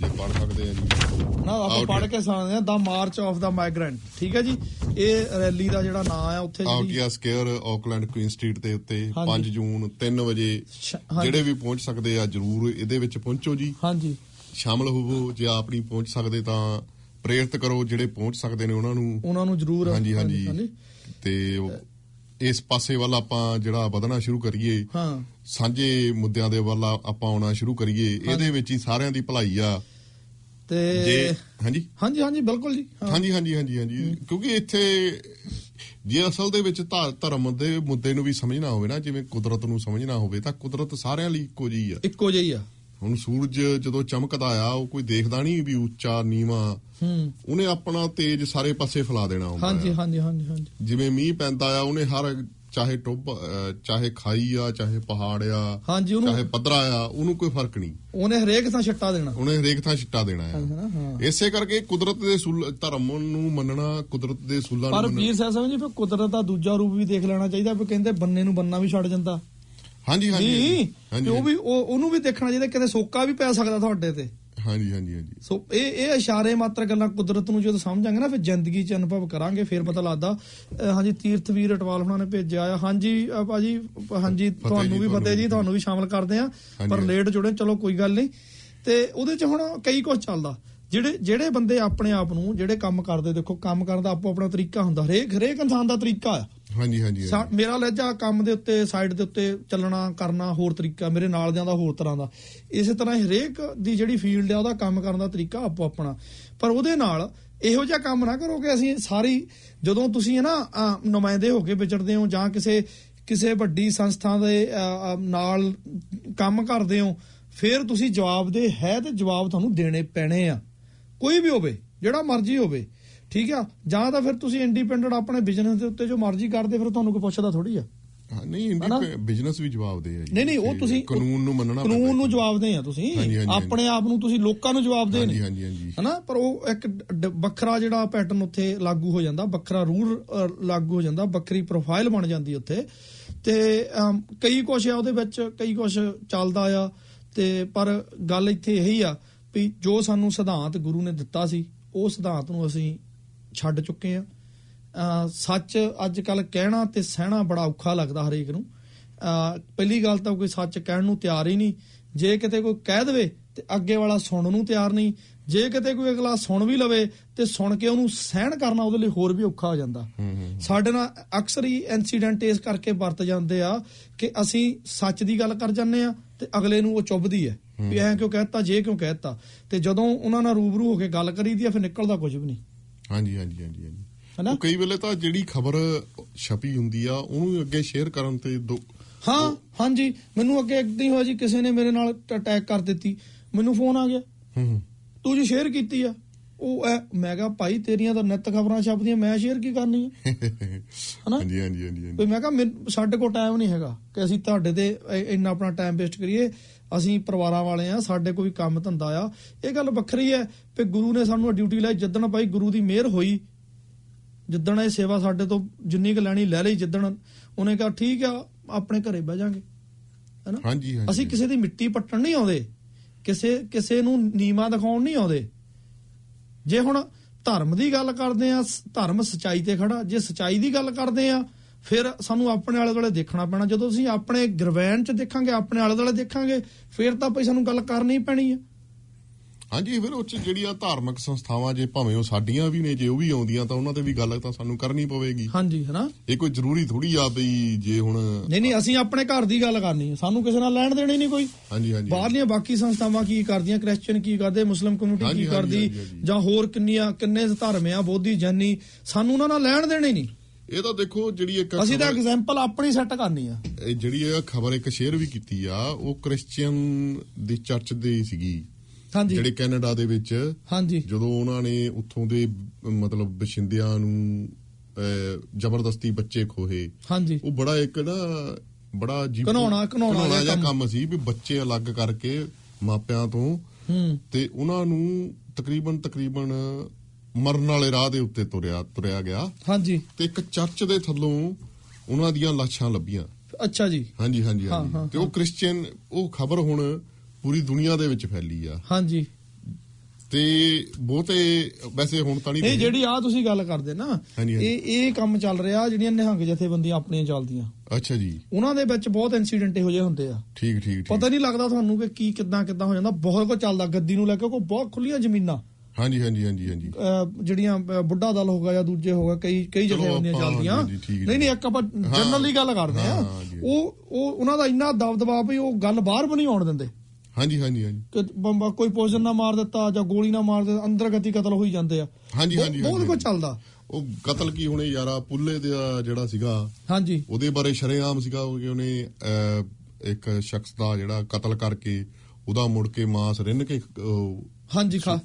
ਜੇ ਪੜ ਸਕਦੇ ਆ ਜੀ ਨਾ ਆਪਾਂ ਜੀ। ਕੇ ਸੁਣਾਉਂਦੇ ਆ ਦਾ ਮਾਰਚ ਆਫ ਦਾ ਮਾਈਗ੍ਰੈਂਟ ਠੀਕ ਹੈ ਜੀ ਇਹ ਰੈਲੀ ਦਾ ਜਿਹੜਾ ਨਾਂ ਆ ਉੱਥੇ ਜਿਹੜੀ Aotea Square Auckland Queen Street ਦੇ ਉੱਤੇ ਹਾਂਜੀ। 5 ਜੂਨ 3 ਵਜੇ। ਜਿਹੜੇ ਵੀ ਪਹੁੰਚ ਸਕਦੇ ਆ ਜਰੂਰ ਇਹਦੇ ਵਿੱਚ ਪਹੁੰਚੋ ਜੀ ਹਾਂਜੀ ਸ਼ਾਮਲ ਹੋਵੋ ਜੇ ਆਪ ਨਹੀਂ ਪਹੁੰਚ ਸਕਦੇ ਤਾਂ ਪ੍ਰੇਰਿਤ ਕਰੋ ਜਿਹੜੇ ਪਹੁੰਚ ਸਕਦੇ ਨੇ ਉਹਨਾਂ ਨੂੰ। ਉਹਨਾਂ ਨੂੰ ਜ਼ਰੂਰ। ਹਾਂਜੀ ਹਾਂਜੀ। ਤੇ ਇਸ ਪਾਸੇ ਵੱਲ ਆਪਾਂ ਜਿਹੜਾ ਵਧਣਾ ਸ਼ੁਰੂ ਕਰੀਏ। ਹਾਂ। ਸਾਂਝੇ ਮੁੱਦਿਆਂ ਦੇ ਵੱਲ ਆਪਾਂ ਆਉਣਾ ਸ਼ੁਰੂ ਕਰੀਏ। ਇਹਦੇ ਵਿੱਚ ਹੀ ਸਾਰਿਆਂ ਦੀ ਭਲਾਈ ਆ। ਤੇ ਹਾਂਜੀ? ਹਾਂਜੀ ਹਾਂਜੀ ਬਿਲਕੁਲ ਜੀ। ਹਾਂਜੀ ਹਾਂਜੀ ਹਾਂਜੀ ਹਾਂਜੀ। ਕਿਉਂਕਿ ਇੱਥੇ ਜੇ ਅਸਲ ਦੇ ਵਿੱਚ ਧਰਮ ਦੇ ਮੁੱਦੇ ਨੂੰ ਵੀ ਸਮਝਣਾ ਹੋਵੇ ਨਾ ਜਿਵੇਂ ਕੁਦਰਤ ਨੂੰ ਸਮਝਣਾ ਹੋਵੇ ਤਾਂ ਕੁਦਰਤ ਸਾਰਿਆਂ ਲਈ ਇੱਕੋ ਜਿਹੀ ਆ। ਇੱਕੋ ਜਿਹੀ ਆ। ਹੁਣ ਸੂਰਜ ਜਦੋਂ ਚਮਕਦਾ ਆ ਉਹ ਕੋਈ ਦੇਖਦਾ ਨਹੀਂ ਵੀ ਉੱਚਾ ਨੀਵਾ। ਹੂੰ। ਉਹਨੇ ਆਪਣਾ ਤੇਜ ਸਾਰੇ ਪਾਸੇ ਫੈਲਾ ਦੇਣਾ ਹੁੰਦਾ ਹਾਂਜੀ। ਹਾਂਜੀ ਹਾਂਜੀ ਹਾਂਜੀ। ਜਿਵੇਂ ਮੀਂਹ ਪੈਂਦਾ ਆ ਉਹਨੇ ਹਰ ਚਾਹੇ ਟੁੱਬ ਚਾਹੇ ਖਾਈ ਆ ਚਾਹੇ ਪਹਾੜ ਆ ਹਾਂਜੀ ਚਾਹੇ ਉਹਨੂੰ ਪੱਧਰਾ ਆ ਉਹਨੂੰ ਕੋਈ ਫ਼ਰਕ ਨਹੀਂ। ਉਹਨੇ ਹਰੇਕ ਥਾਂ ਛੱਟਾ ਦੇਣਾ। ਉਹਨੇ ਹਰੇਕ ਥਾਂ ਛਿੱਟਾ ਦੇਣਾ ਆ। ਇਸੇ ਕਰਕੇ ਕੁਦਰਤ ਦੇ ਸੂਲ ਧਰਮ ਨੂੰ ਮੰਨਣਾ ਕੁਦਰਤ ਦੇ ਸੂਲਾਂ ਨੂੰ ਪਰ ਮੰਨਣਾ। ਵੀਰ ਸਾਹਿਬ ਸਮਝ ਜੀ ਫਿਰ ਕੁਦਰਤ ਦਾ ਦੂਜਾ ਰੂਪ ਵੀ ਦੇਖ ਲੈਣਾ ਚਾਹੀਦਾ ਵੀ ਕਹਿੰਦੇ ਬੰਨੇ ਨੂੰ ਬੰਨਾ ਵੀ ਛੱਡ ਜਾਂਦਾ। ਹਾਂਜੀ ਹਾਂਜੀ ਹਾਂਜੀ। ਉਹ ਵੀ ਉਹ ਉਹਨੂੰ ਵੀ ਦੇਖਣਾ ਚਾਹੀਦਾ ਕਿਤੇ ਸੋਕਾ ਵੀ ਪੈ ਸਕਦਾ ਤੁਹਾਡੇ ਤੇ। ਹਾਂਜੀ ਹਾਂਜੀ ਹਾਂਜੀ। ਸੋ ਇਹ ਇਹ ਇਸ਼ਾਰੇ ਮਾਤਰ ਗੱਲਾਂ ਕੁਦਰਤ ਨੂੰ ਜਦੋਂ ਸਮਝਾਂਗੇ ਨਾ ਫਿਰ ਜ਼ਿੰਦਗੀ 'ਚ ਅਨੁਭਵ ਕਰਾਂਗੇ ਫਿਰ ਪਤਾ ਲੱਗਦਾ ਹਾਂਜੀ ਤੀਰਥਵੀਰ ਅਟਵਾਲ ਹੁਣਾਂ ਨੇ ਭੇਜਿਆ ਆ। ਹਾਂਜੀ ਭਾਜੀ ਹਾਂਜੀ ਤੁਹਾਨੂੰ ਵੀ ਫਤਿਹ ਜੀ ਤੁਹਾਨੂੰ ਵੀ ਸ਼ਾਮਲ ਕਰਦੇ ਆ ਪਰ। ਲੇਟ ਜੁੜੇ ਚਲੋ ਕੋਈ ਗੱਲ ਨਹੀਂ। ਤੇ ਉਹਦੇ 'ਚ ਹੁਣ ਕਈ ਕੁਝ ਚੱਲਦਾ। ਜਿਹੜੇ ਜਿਹੜੇ ਬੰਦੇ ਆਪਣੇ ਆਪ ਨੂੰ ਜਿਹੜੇ ਕੰਮ ਕਰਦੇ ਦੇਖੋ ਕੰਮ ਕਰਨ ਦਾ ਆਪੋ ਆਪਣਾ ਤਰੀਕਾ ਹੁੰਦਾ। ਹਰੇਕ ਹਰੇਕ ਇਨਸਾਨ ਦਾ ਤਰੀਕਾ ਆ। ਹਾਂਜੀ ਹਾਂਜੀ ਸਾ- ਮੇਰਾ ਲਹਿਜਾ ਕੰਮ ਦੇ ਉੱਤੇ ਸਾਈਡ ਦੇ ਉੱਤੇ ਚੱਲਣਾ ਕਰਨਾ ਹੋਰ ਤਰੀਕਾ ਮੇਰੇ ਨਾਲ ਦਿਆਂ ਦਾ ਹੋਰ ਤਰ੍ਹਾਂ ਦਾ। ਇਸੇ ਤਰ੍ਹਾਂ ਹੀ ਹਰੇਕ ਦੀ ਜਿਹੜੀ ਫੀਲਡ ਆ ਉਹਦਾ ਕੰਮ ਕਰਨ ਦਾ ਤਰੀਕਾ ਆਪੋ ਆਪਣਾ। ਪਰ ਉਹਦੇ ਨਾਲ ਇਹੋ ਜਿਹਾ ਕੰਮ ਨਾ ਕਰੋ ਕਿ ਅਸੀਂ ਸਾਰੀ ਜਦੋਂ ਤੁਸੀਂ ਹੈ ਨਾ ਅਹ, ਨੁਮਾਇੰਦੇ ਹੋ ਕੇ ਵਿਚਰਦੇ ਹੋ ਜਾਂ ਕਿਸੇ ਕਿਸੇ ਵੱਡੀ ਸੰਸਥਾ ਦੇ ਅਹ, ਅਹ, ਨਾਲ ਕੰਮ ਕਰਦੇ ਹੋ ਫਿਰ ਤੁਸੀਂ ਜਵਾਬ ਦੇ ਹੈ ਤੇ ਜਵਾਬ ਤੁਹਾਨੂੰ ਦੇਣੇ ਪੈਣੇ ਆ। ਕੋਈ ਵੀ ਹੋਵੇ ਜਿਹੜਾ ਮਰਜ਼ੀ ਹੋਵੇ ਠੀਕ ਆ? ਜਾਂ ਤਾਂ ਫਿਰ ਤੁਸੀਂ ਇੰਡੀਪੈਂਡੈਂਟ ਆਪਣੇ ਬਿਜ਼ਨਸ ਦੇ ਉੱਤੇ ਜੋ ਮਰਜ਼ੀ ਕਰਦੇ ਫਿਰ ਤੁਹਾਨੂੰ ਕੋਈ ਪੁੱਛਦਾ ਥੋੜੀ ਆ। ਨਹੀਂ ਬਿਜ਼ਨਸ ਵੀ ਜਵਾਬ ਦੇ ਆ ਜੀ। ਨਹੀਂ ਨਹੀਂ ਉਹ ਤੁਸੀਂ ਕਾਨੂੰਨ ਨੂੰ ਮੰਨਣਾ ਕਾਨੂੰਨ ਨੂੰ ਹੈ। ਜਵਾਬ ਦੇ ਆ ਤੁਸੀਂ। ਆਪਣੇ ਆਪ ਨੂੰ ਤੁਸੀਂ ਲੋਕਾਂ ਨੂੰ ਜਵਾਬ ਦੇ ਹਾਂਜੀ ਨੇ ਹਾਂਜੀ ਹਾਂਜੀ। ਹਨਾ? ਪਰ ਉਹ ਇੱਕ ਵੱਖਰਾ ਜਿਹੜਾ ਪੈਟਰਨ ਉੱਥੇ ਲਾਗੂ ਹੋ ਜਾਂਦਾ ਵੱਖਰਾ ਰੂਲ ਲਾਗੂ ਹੋ ਜਾਂਦਾ ਵੱਖਰੀ ਪ੍ਰੋਫਾਈਲ ਬਣ ਜਾਂਦੀ ਉੱਥੇ। ਤੇ ਕਈ ਕੁਛ ਆ ਉਹਦੇ ਵਿੱਚ ਕਈ ਕੁਛ ਚੱਲਦਾ ਆ। ਤੇ ਪਰ ਗੱਲ ਇੱਥੇ ਇਹੀ ਆ ਵੀ ਜੋ ਸਾਨੂੰ ਸਿਧਾਂਤ ਗੁਰੂ ਨੇ ਦਿੱਤਾ ਸੀ ਉਹ ਸਿਧਾਂਤ ਨੂੰ ਅਸੀਂ ਛੱਡ ਚੁੱਕੇ ਆ। ਸੱਚ ਅੱਜ ਕੱਲ ਕਹਿਣਾ ਤੇ ਸਹਿਣਾ ਬੜਾ ਔਖਾ ਲੱਗਦਾ ਹਰੇਕ ਨੂੰ। ਪਹਿਲੀ ਗੱਲ ਤਾਂ ਕੋਈ ਸੱਚ ਕਹਿਣ ਨੂੰ ਤਿਆਰ ਹੀ ਨਹੀਂ। ਜੇ ਕਿਤੇ ਕੋਈ ਕਹਿ ਦੇਵੇ ਤੇ ਅੱਗੇ ਵਾਲਾ ਸੁਣਨ ਨੂੰ ਤਿਆਰ ਨਹੀਂ। ਜੇ ਕਿਤੇ ਕੋਈ ਅਗਲਾ ਸੁਣ ਵੀ ਲਵੇ ਤੇ ਸੁਣ ਕੇ ਉਹਨੂੰ ਸਹਿਣ ਕਰਨਾ ਉਹਦੇ ਲਈ ਹੋਰ ਵੀ ਔਖਾ ਹੋ ਜਾਂਦਾ। ਸਾਡੇ ਨਾਲ ਅਕਸਰ ਹੀ ਇਨਸੀਡੈਂਟ ਇਸ ਕਰਕੇ ਵਰਤ ਜਾਂਦੇ ਆ ਕਿ ਅਸੀਂ ਸੱਚ ਦੀ ਗੱਲ ਕਰ ਜਾਂਦੇ ਆ ਤੇ ਅਗਲੇ ਨੂੰ ਉਹ ਚੁੱਭਦੀ ਹੈ। ਵੀ ਐਂ ਕਿਉਂ ਕਹਿਤਾ ਜੇ ਕਿਉਂ ਕਹਿਤਾ ਤੇ ਜਦੋਂ ਉਹਨਾਂ ਨਾਲ ਰੂਬਰੂ ਹੋ ਕੇ ਗੱਲ ਕਰੀਦੀ ਆ ਫਿਰ ਨਿਕਲਦਾ ਕੁਝ ਵੀ ਨਹੀਂ। ਹਾਂਜੀ ਹਾਂਜੀ ਹਾਂਜੀ ਹਾਂਜੀ। ਹਨਾ? ਉਹ ਕਈ ਵੇਲੇ ਤਾਂ ਜਿਹੜੀ ਖਬਰ ਛਪੀ ਹੁੰਦੀ ਆ ਉਹਨੂੰ ਅੱਗੇ ਸ਼ੇਅਰ ਕਰਨ ਤੇ ਹਾਂ ਹਾਂਜੀ। ਮੈਨੂੰ ਅੱਗੇ ਇੱਕ ਦਿਨ ਹੋਇਆ ਜੀ ਕਿਸੇ ਨੇ ਮੇਰੇ ਨਾਲ ਅਟੈਕ ਕਰ ਦਿੱਤੀ। ਮੈਨੂੰ ਫੋਨ ਆ ਗਿਆ। ਹੂੰ ਤੂੰ ਜੀ ਸ਼ੇਅਰ ਕੀਤੀ ਆ? ਉਹ ਐ ਮੈਂ ਕਿਹਾ ਭਾਈ ਤੇਰੀਆਂ ਤਾਂ ਨਿੱਤ ਖਬਰਾਂ ਛਪਦੀਆਂ ਮੈਂ ਸ਼ੇਅਰ ਕੀ ਕਰਨੀ ਆ? ਹਨਾ? ਹਾਂਜੀ ਹਾਂਜੀ ਹਾਂਜੀ। ਵੀ ਮੈਂ ਕਿਹਾ ਸਾਡੇ ਕੋਲ ਟਾਈਮ ਨਹੀਂ ਹੈਗਾ ਕਿ ਅਸੀਂ ਤੁਹਾਡੇ ਤੇ ਇੰਨਾ ਆਪਣਾ ਟਾਈਮ ਵੇਸਟ ਕਰੀਏ। ਅਸੀਂ ਪਰਿਵਾਰਾਂ ਵਾਲੇ ਆ ਸਾਡੇ ਕੋਈ ਕੰਮ ਧੰਦਾ ਆ। ਇਹ ਗੱਲ ਵੱਖਰੀ ਹੈ ਕਿ ਗੁਰੂ ਨੇ ਸਾਨੂੰ ਡਿਊਟੀ ਲਾਈ ਜਿੱਦਣ ਭਾਈ ਗੁਰੂ ਦੀ ਮਿਹਰ ਹੋਈ ਜਿੱਦਣ ਇਹ ਸੇਵਾ ਸਾਡੇ ਤੋਂ ਜਿੰਨੀ ਕੁ ਲੈਣੀ ਲੈ ਲਈ ਜਿੱਦਣ ਉਹਨੇ ਕਿਹਾ ਠੀਕ ਆ ਆਪਣੇ ਘਰੇ ਬਹਿ ਜਾਾਂਗੇ। ਹੈਨਾ? ਹਾਂਜੀ ਹਾਂਜੀ ਅਸੀਂ ਕਿਸੇ ਦੀ ਮਿੱਟੀ ਪੱਟਣ ਨਹੀਂ ਆਉਂਦੇ। ਕਿਸੇ ਕਿਸੇ ਨੂੰ ਨੀਵਾ ਦਿਖਾਉਣ ਨਹੀਂ ਆਉਂਦੇ। ਜੇ ਹੁਣ ਧਰਮ ਦੀ ਗੱਲ ਕਰਦੇ ਆ, ਸ- ਧਰਮ ਸਚਾਈ ਤੇ ਖੜਾ, ਜੇ ਸਚਾਈ ਦੀ ਗੱਲ ਕਰਦੇ ਆ, ਫਿਰ ਸਾਨੂੰ ਆਪਣੇ ਆਲੇ ਦੁਆਲੇ ਦੇਖਣਾ ਪੈਣਾ। ਜਦੋਂ ਅਸੀਂ ਆਪਣੇ ਗਰਵੈਨ ਚ ਦੇਖਾਂਗੇ, ਆਪਣੇ ਆਲੇ ਦੁਆਲੇ ਦੇਖਾਂਗੇ, ਫਿਰ ਤਾਂ ਭਈ ਸਾਨੂੰ ਗੱਲ ਕਰਨੀ ਪੈਣੀ ਆ। ਹਾਂਜੀ ਫਿਰ ਉਹ 'ਚ ਜਿਹੜੀਆਂ ਧਾਰਮਿਕ ਸੰਸਥਾਵਾਂ ਜੇ ਭਾਵੇਂ ਉਹ ਸਾਡੀਆਂ ਵੀ ਨੇ ਜੇ ਉਹ ਵੀ ਆਉਂਦੀਆਂ ਤਾਂ ਉਹਨਾਂ ਤੇ ਵੀ ਗੱਲ ਤਾਂ ਸਾਨੂੰ ਕਰਨੀ ਪਵੇਗੀ। ਹਾਂਜੀ ਹਨਾ? ਇਹ ਕੋਈ ਜ਼ਰੂਰੀ ਥੋੜੀ ਆ ਬਈ ਜੇ ਹੁਣ ਨਹੀਂ ਨਹੀਂ ਅਸੀਂ ਆਪਣੇ ਘਰ ਦੀ ਗੱਲ ਕਰਨੀ ਆ ਸਾਨੂੰ ਕਿਸੇ ਨਾਲ ਲੈਣ ਦੇਣੀ ਨਹੀਂ ਕੋਈ। ਹਾਂਜੀ ਹਾਂਜੀ। ਬਾਹਰਲੀਆਂ ਬਾਕੀ ਸੰਸਥਾਵਾਂ ਕੀ ਕਰਦੀਆਂ? ਕ੍ਰਿਸਚੀਅਨ ਕੀ ਕਰਦੇ? ਮੁਸਲਿਮ ਕਮਿਊਨਿਟੀ ਕੀ ਕਰਦੀ। ਜਾਂ ਹੋਰ ਕਿੰਨੀਆਂ ਕਿੰਨੇ ਧਰਮ ਆ? ਬੋਧੀ ਜੈਨੀ ਸਾਨੂੰ ਉਹਨਾਂ ਨਾਲ ਲੈਣ ਦੇਣੀ ਨਹੀਂ। ਇਹ ਤਾਂ ਦੇਖੋ ਜਿਹੜੀ ਇੱਕ ਅਸੀਂ ਤਾਂ ਐਗਜ਼ਾਮਪਲ ਆਪਣੀ ਸੈੱਟ ਕਰਨੀ ਆ। ਇਹ ਜਿਹੜੀ ਇਹ ਖਬਰ ਇੱਕ ਸ਼ੇਅਰ ਵੀ ਕੀਤੀ ਆ ਉਹ ਕ੍ਰਿਸਚੀਅਨ ਦੀ ਚਰਚ ਦੇ ਸੀਗੀ। ਜਿਹੜੇ ਕੈਨੇਡਾ ਦੇ ਵਿੱਚ ਹਾਂਜੀ। ਜਦੋਂ ਉਹਨਾਂ ਨੇ ਉੱਥੋਂ ਦੇ ਮਤਲਬ ਬਸ਼ਿੰਦਿਆਂ ਨੂੰ ਜ਼ਬਰਦਸਤੀ ਬੱਚੇ ਖੋਹੇ ਹਾਂਜੀ। ਉਹ ਬੜਾ ਇੱਕ ਨਾ ਬੜਾ ਜੀ ਘਿਨਾਉਣਾ- ਘਿਨਾਉਣਾ ਜਿਹਾ ਕੰਮ। ਸੀ ਵੀ ਬੱਚੇ ਅਲੱਗ ਕਰਕੇ ਮਾਪਿਆਂ ਤੋਂ। ਹੂੰ। ਤੇ ਉਹਨਾਂ ਨੂੰ ਤਕਰੀਬਨ ਤਕਰੀਬਨ ਮਰਨ ਵਾਲੇ ਰਾਹ ਦੇ ਉੱਤੇ ਤੁਰਿਆ ਤੁਰਿਆ ਗਿਆ। ਹਾਂਜੀ। ਤੇ ਇੱਕ ਚਰਚ ਦੇ ਥੱਲੋਂ ਉਹਨਾਂ ਦੀਆਂ ਲਾਸ਼ਾਂ ਲੱਭੀਆਂ। ਅੱਛਾ ਜੀ। ਹਾਂਜੀ ਹਾਂਜੀ ਹਾਂਜੀ। ਤੇ ਉਹ ਕ੍ਰਿਸਚੀਅਨ ਉਹ ਖਬਰ ਹੁਣ ਪੂਰੀ ਦੁਨੀਆ ਦੇ ਵਿੱਚ ਫੈਲੀ ਆ। ਹਾਂਜੀ। ਤੇ ਬਹੁਤੇ ਵੈਸੇ ਹੁਣ ਤਾਂ ਨਹੀਂ ਇਹ। ਜਿਹੜੀ ਆ ਤੁਸੀਂ ਗੱਲ ਕਰਦੇ ਨਾ। ਇਹ ਇਹ ਕੰਮ ਚੱਲ ਰਿਹਾ ਜਿਹੜੀਆਂ ਨਿਹੰਗ ਜਥੇਬੰਦੀਆਂ ਆਪਣੀਆਂ ਚੱਲਦੀਆਂ। ਅੱਛਾ ਜੀ। ਉਹਨਾਂ ਦੇ ਵਿੱਚ ਬਹੁਤ ਇਨਸੀਡੈਂਟ ਇਹੋ ਜਿਹੇ ਹੁੰਦੇ ਆ। ਠੀਕ ਠੀਕ ਪਤਾ ਨਹੀਂ ਲੱਗਦਾ ਤੁਹਾਨੂੰ ਕਿ ਕੀ ਕਿੱਦਾਂ ਕਿੱਦਾਂ ਹੋ ਜਾਂਦਾ। ਬਹੁਤ ਕੁਝ ਚੱਲਦਾ ਗੱਦੀ ਨੂੰ ਲੈ ਕੇ ਕੋਈ ਬਹੁਤ ਖੁੱਲੀਆਂ ਜ਼ਮੀਨਾਂ। ਹਾਂਜੀ ਹਾਂਜੀ ਹਾਂਜੀ ਹਾਂਜੀ। ਜਿਹੜੀਆਂ ਬੁੱਢਾ ਦਲ ਹੋਗਾ ਜਾਂ ਦੂਜੇ ਹੋਗਾ ਕਈ ਕਈ ਜਥੇਬੰਦੀਆਂ ਚੱਲਦੀਆਂ। ਨਹੀਂ ਨਹੀਂ ਇੱਕ ਆਪਾਂ ਜਨਰਲੀ ਗੱਲ ਕਰਦੇ ਆ। ਉਹ ਉਹ ਉਹਨਾਂ ਦਾ ਇੰਨਾ ਦਬਦਬਾ ਵੀ ਉਹ ਗੱਲ ਬਾਹਰ ਵੀ ਨਹੀਂ ਆਉਣ ਦਿੰਦੇ। ਹਾਂਜੀ ਹਾਂਜੀ ਹਾਂਜੀ। ਕਿ ਬੰਬਾ ਕੋਈ ਪੋਜਨ ਨਾ ਮਾਰ ਦਿੱਤਾ ਜਾਂ ਗੋਲੀ ਨਾ ਮਾਰ ਦਿੱਤਾ ਅੰਦਰ ਗਤੀ ਕਤਲ ਹੋਈ ਜਾਂਦੇ ਆ। ਹਾਂਜੀ, ਹਾਂਜੀ, ਬਹੁਤ। ਕੁਝ ਚੱਲਦਾ। ਉਹ ਕਤਲ ਕੀ ਹੋਣੇ ਯਾਰਾ ਪੁੱਲੇ ਦਾ ਜਿਹੜਾ ਸੀਗਾ ਹਾਂਜੀ। ਉਹਦੇ ਬਾਰੇ ਸ਼ਰੇਆਮ ਸੀਗਾ ਕਿ ਉਹਨੇ ਇੱਕ ਸ਼ਖਸ ਦਾ ਜਿਹੜਾ ਕਤਲ ਕਰਕੇ ਉਹਦਾ ਮੁੜ ਕੇ ਮਾਂਸ ਰਿੰਨ ਕੇ ਹਾਂਜੀ ਖਾ।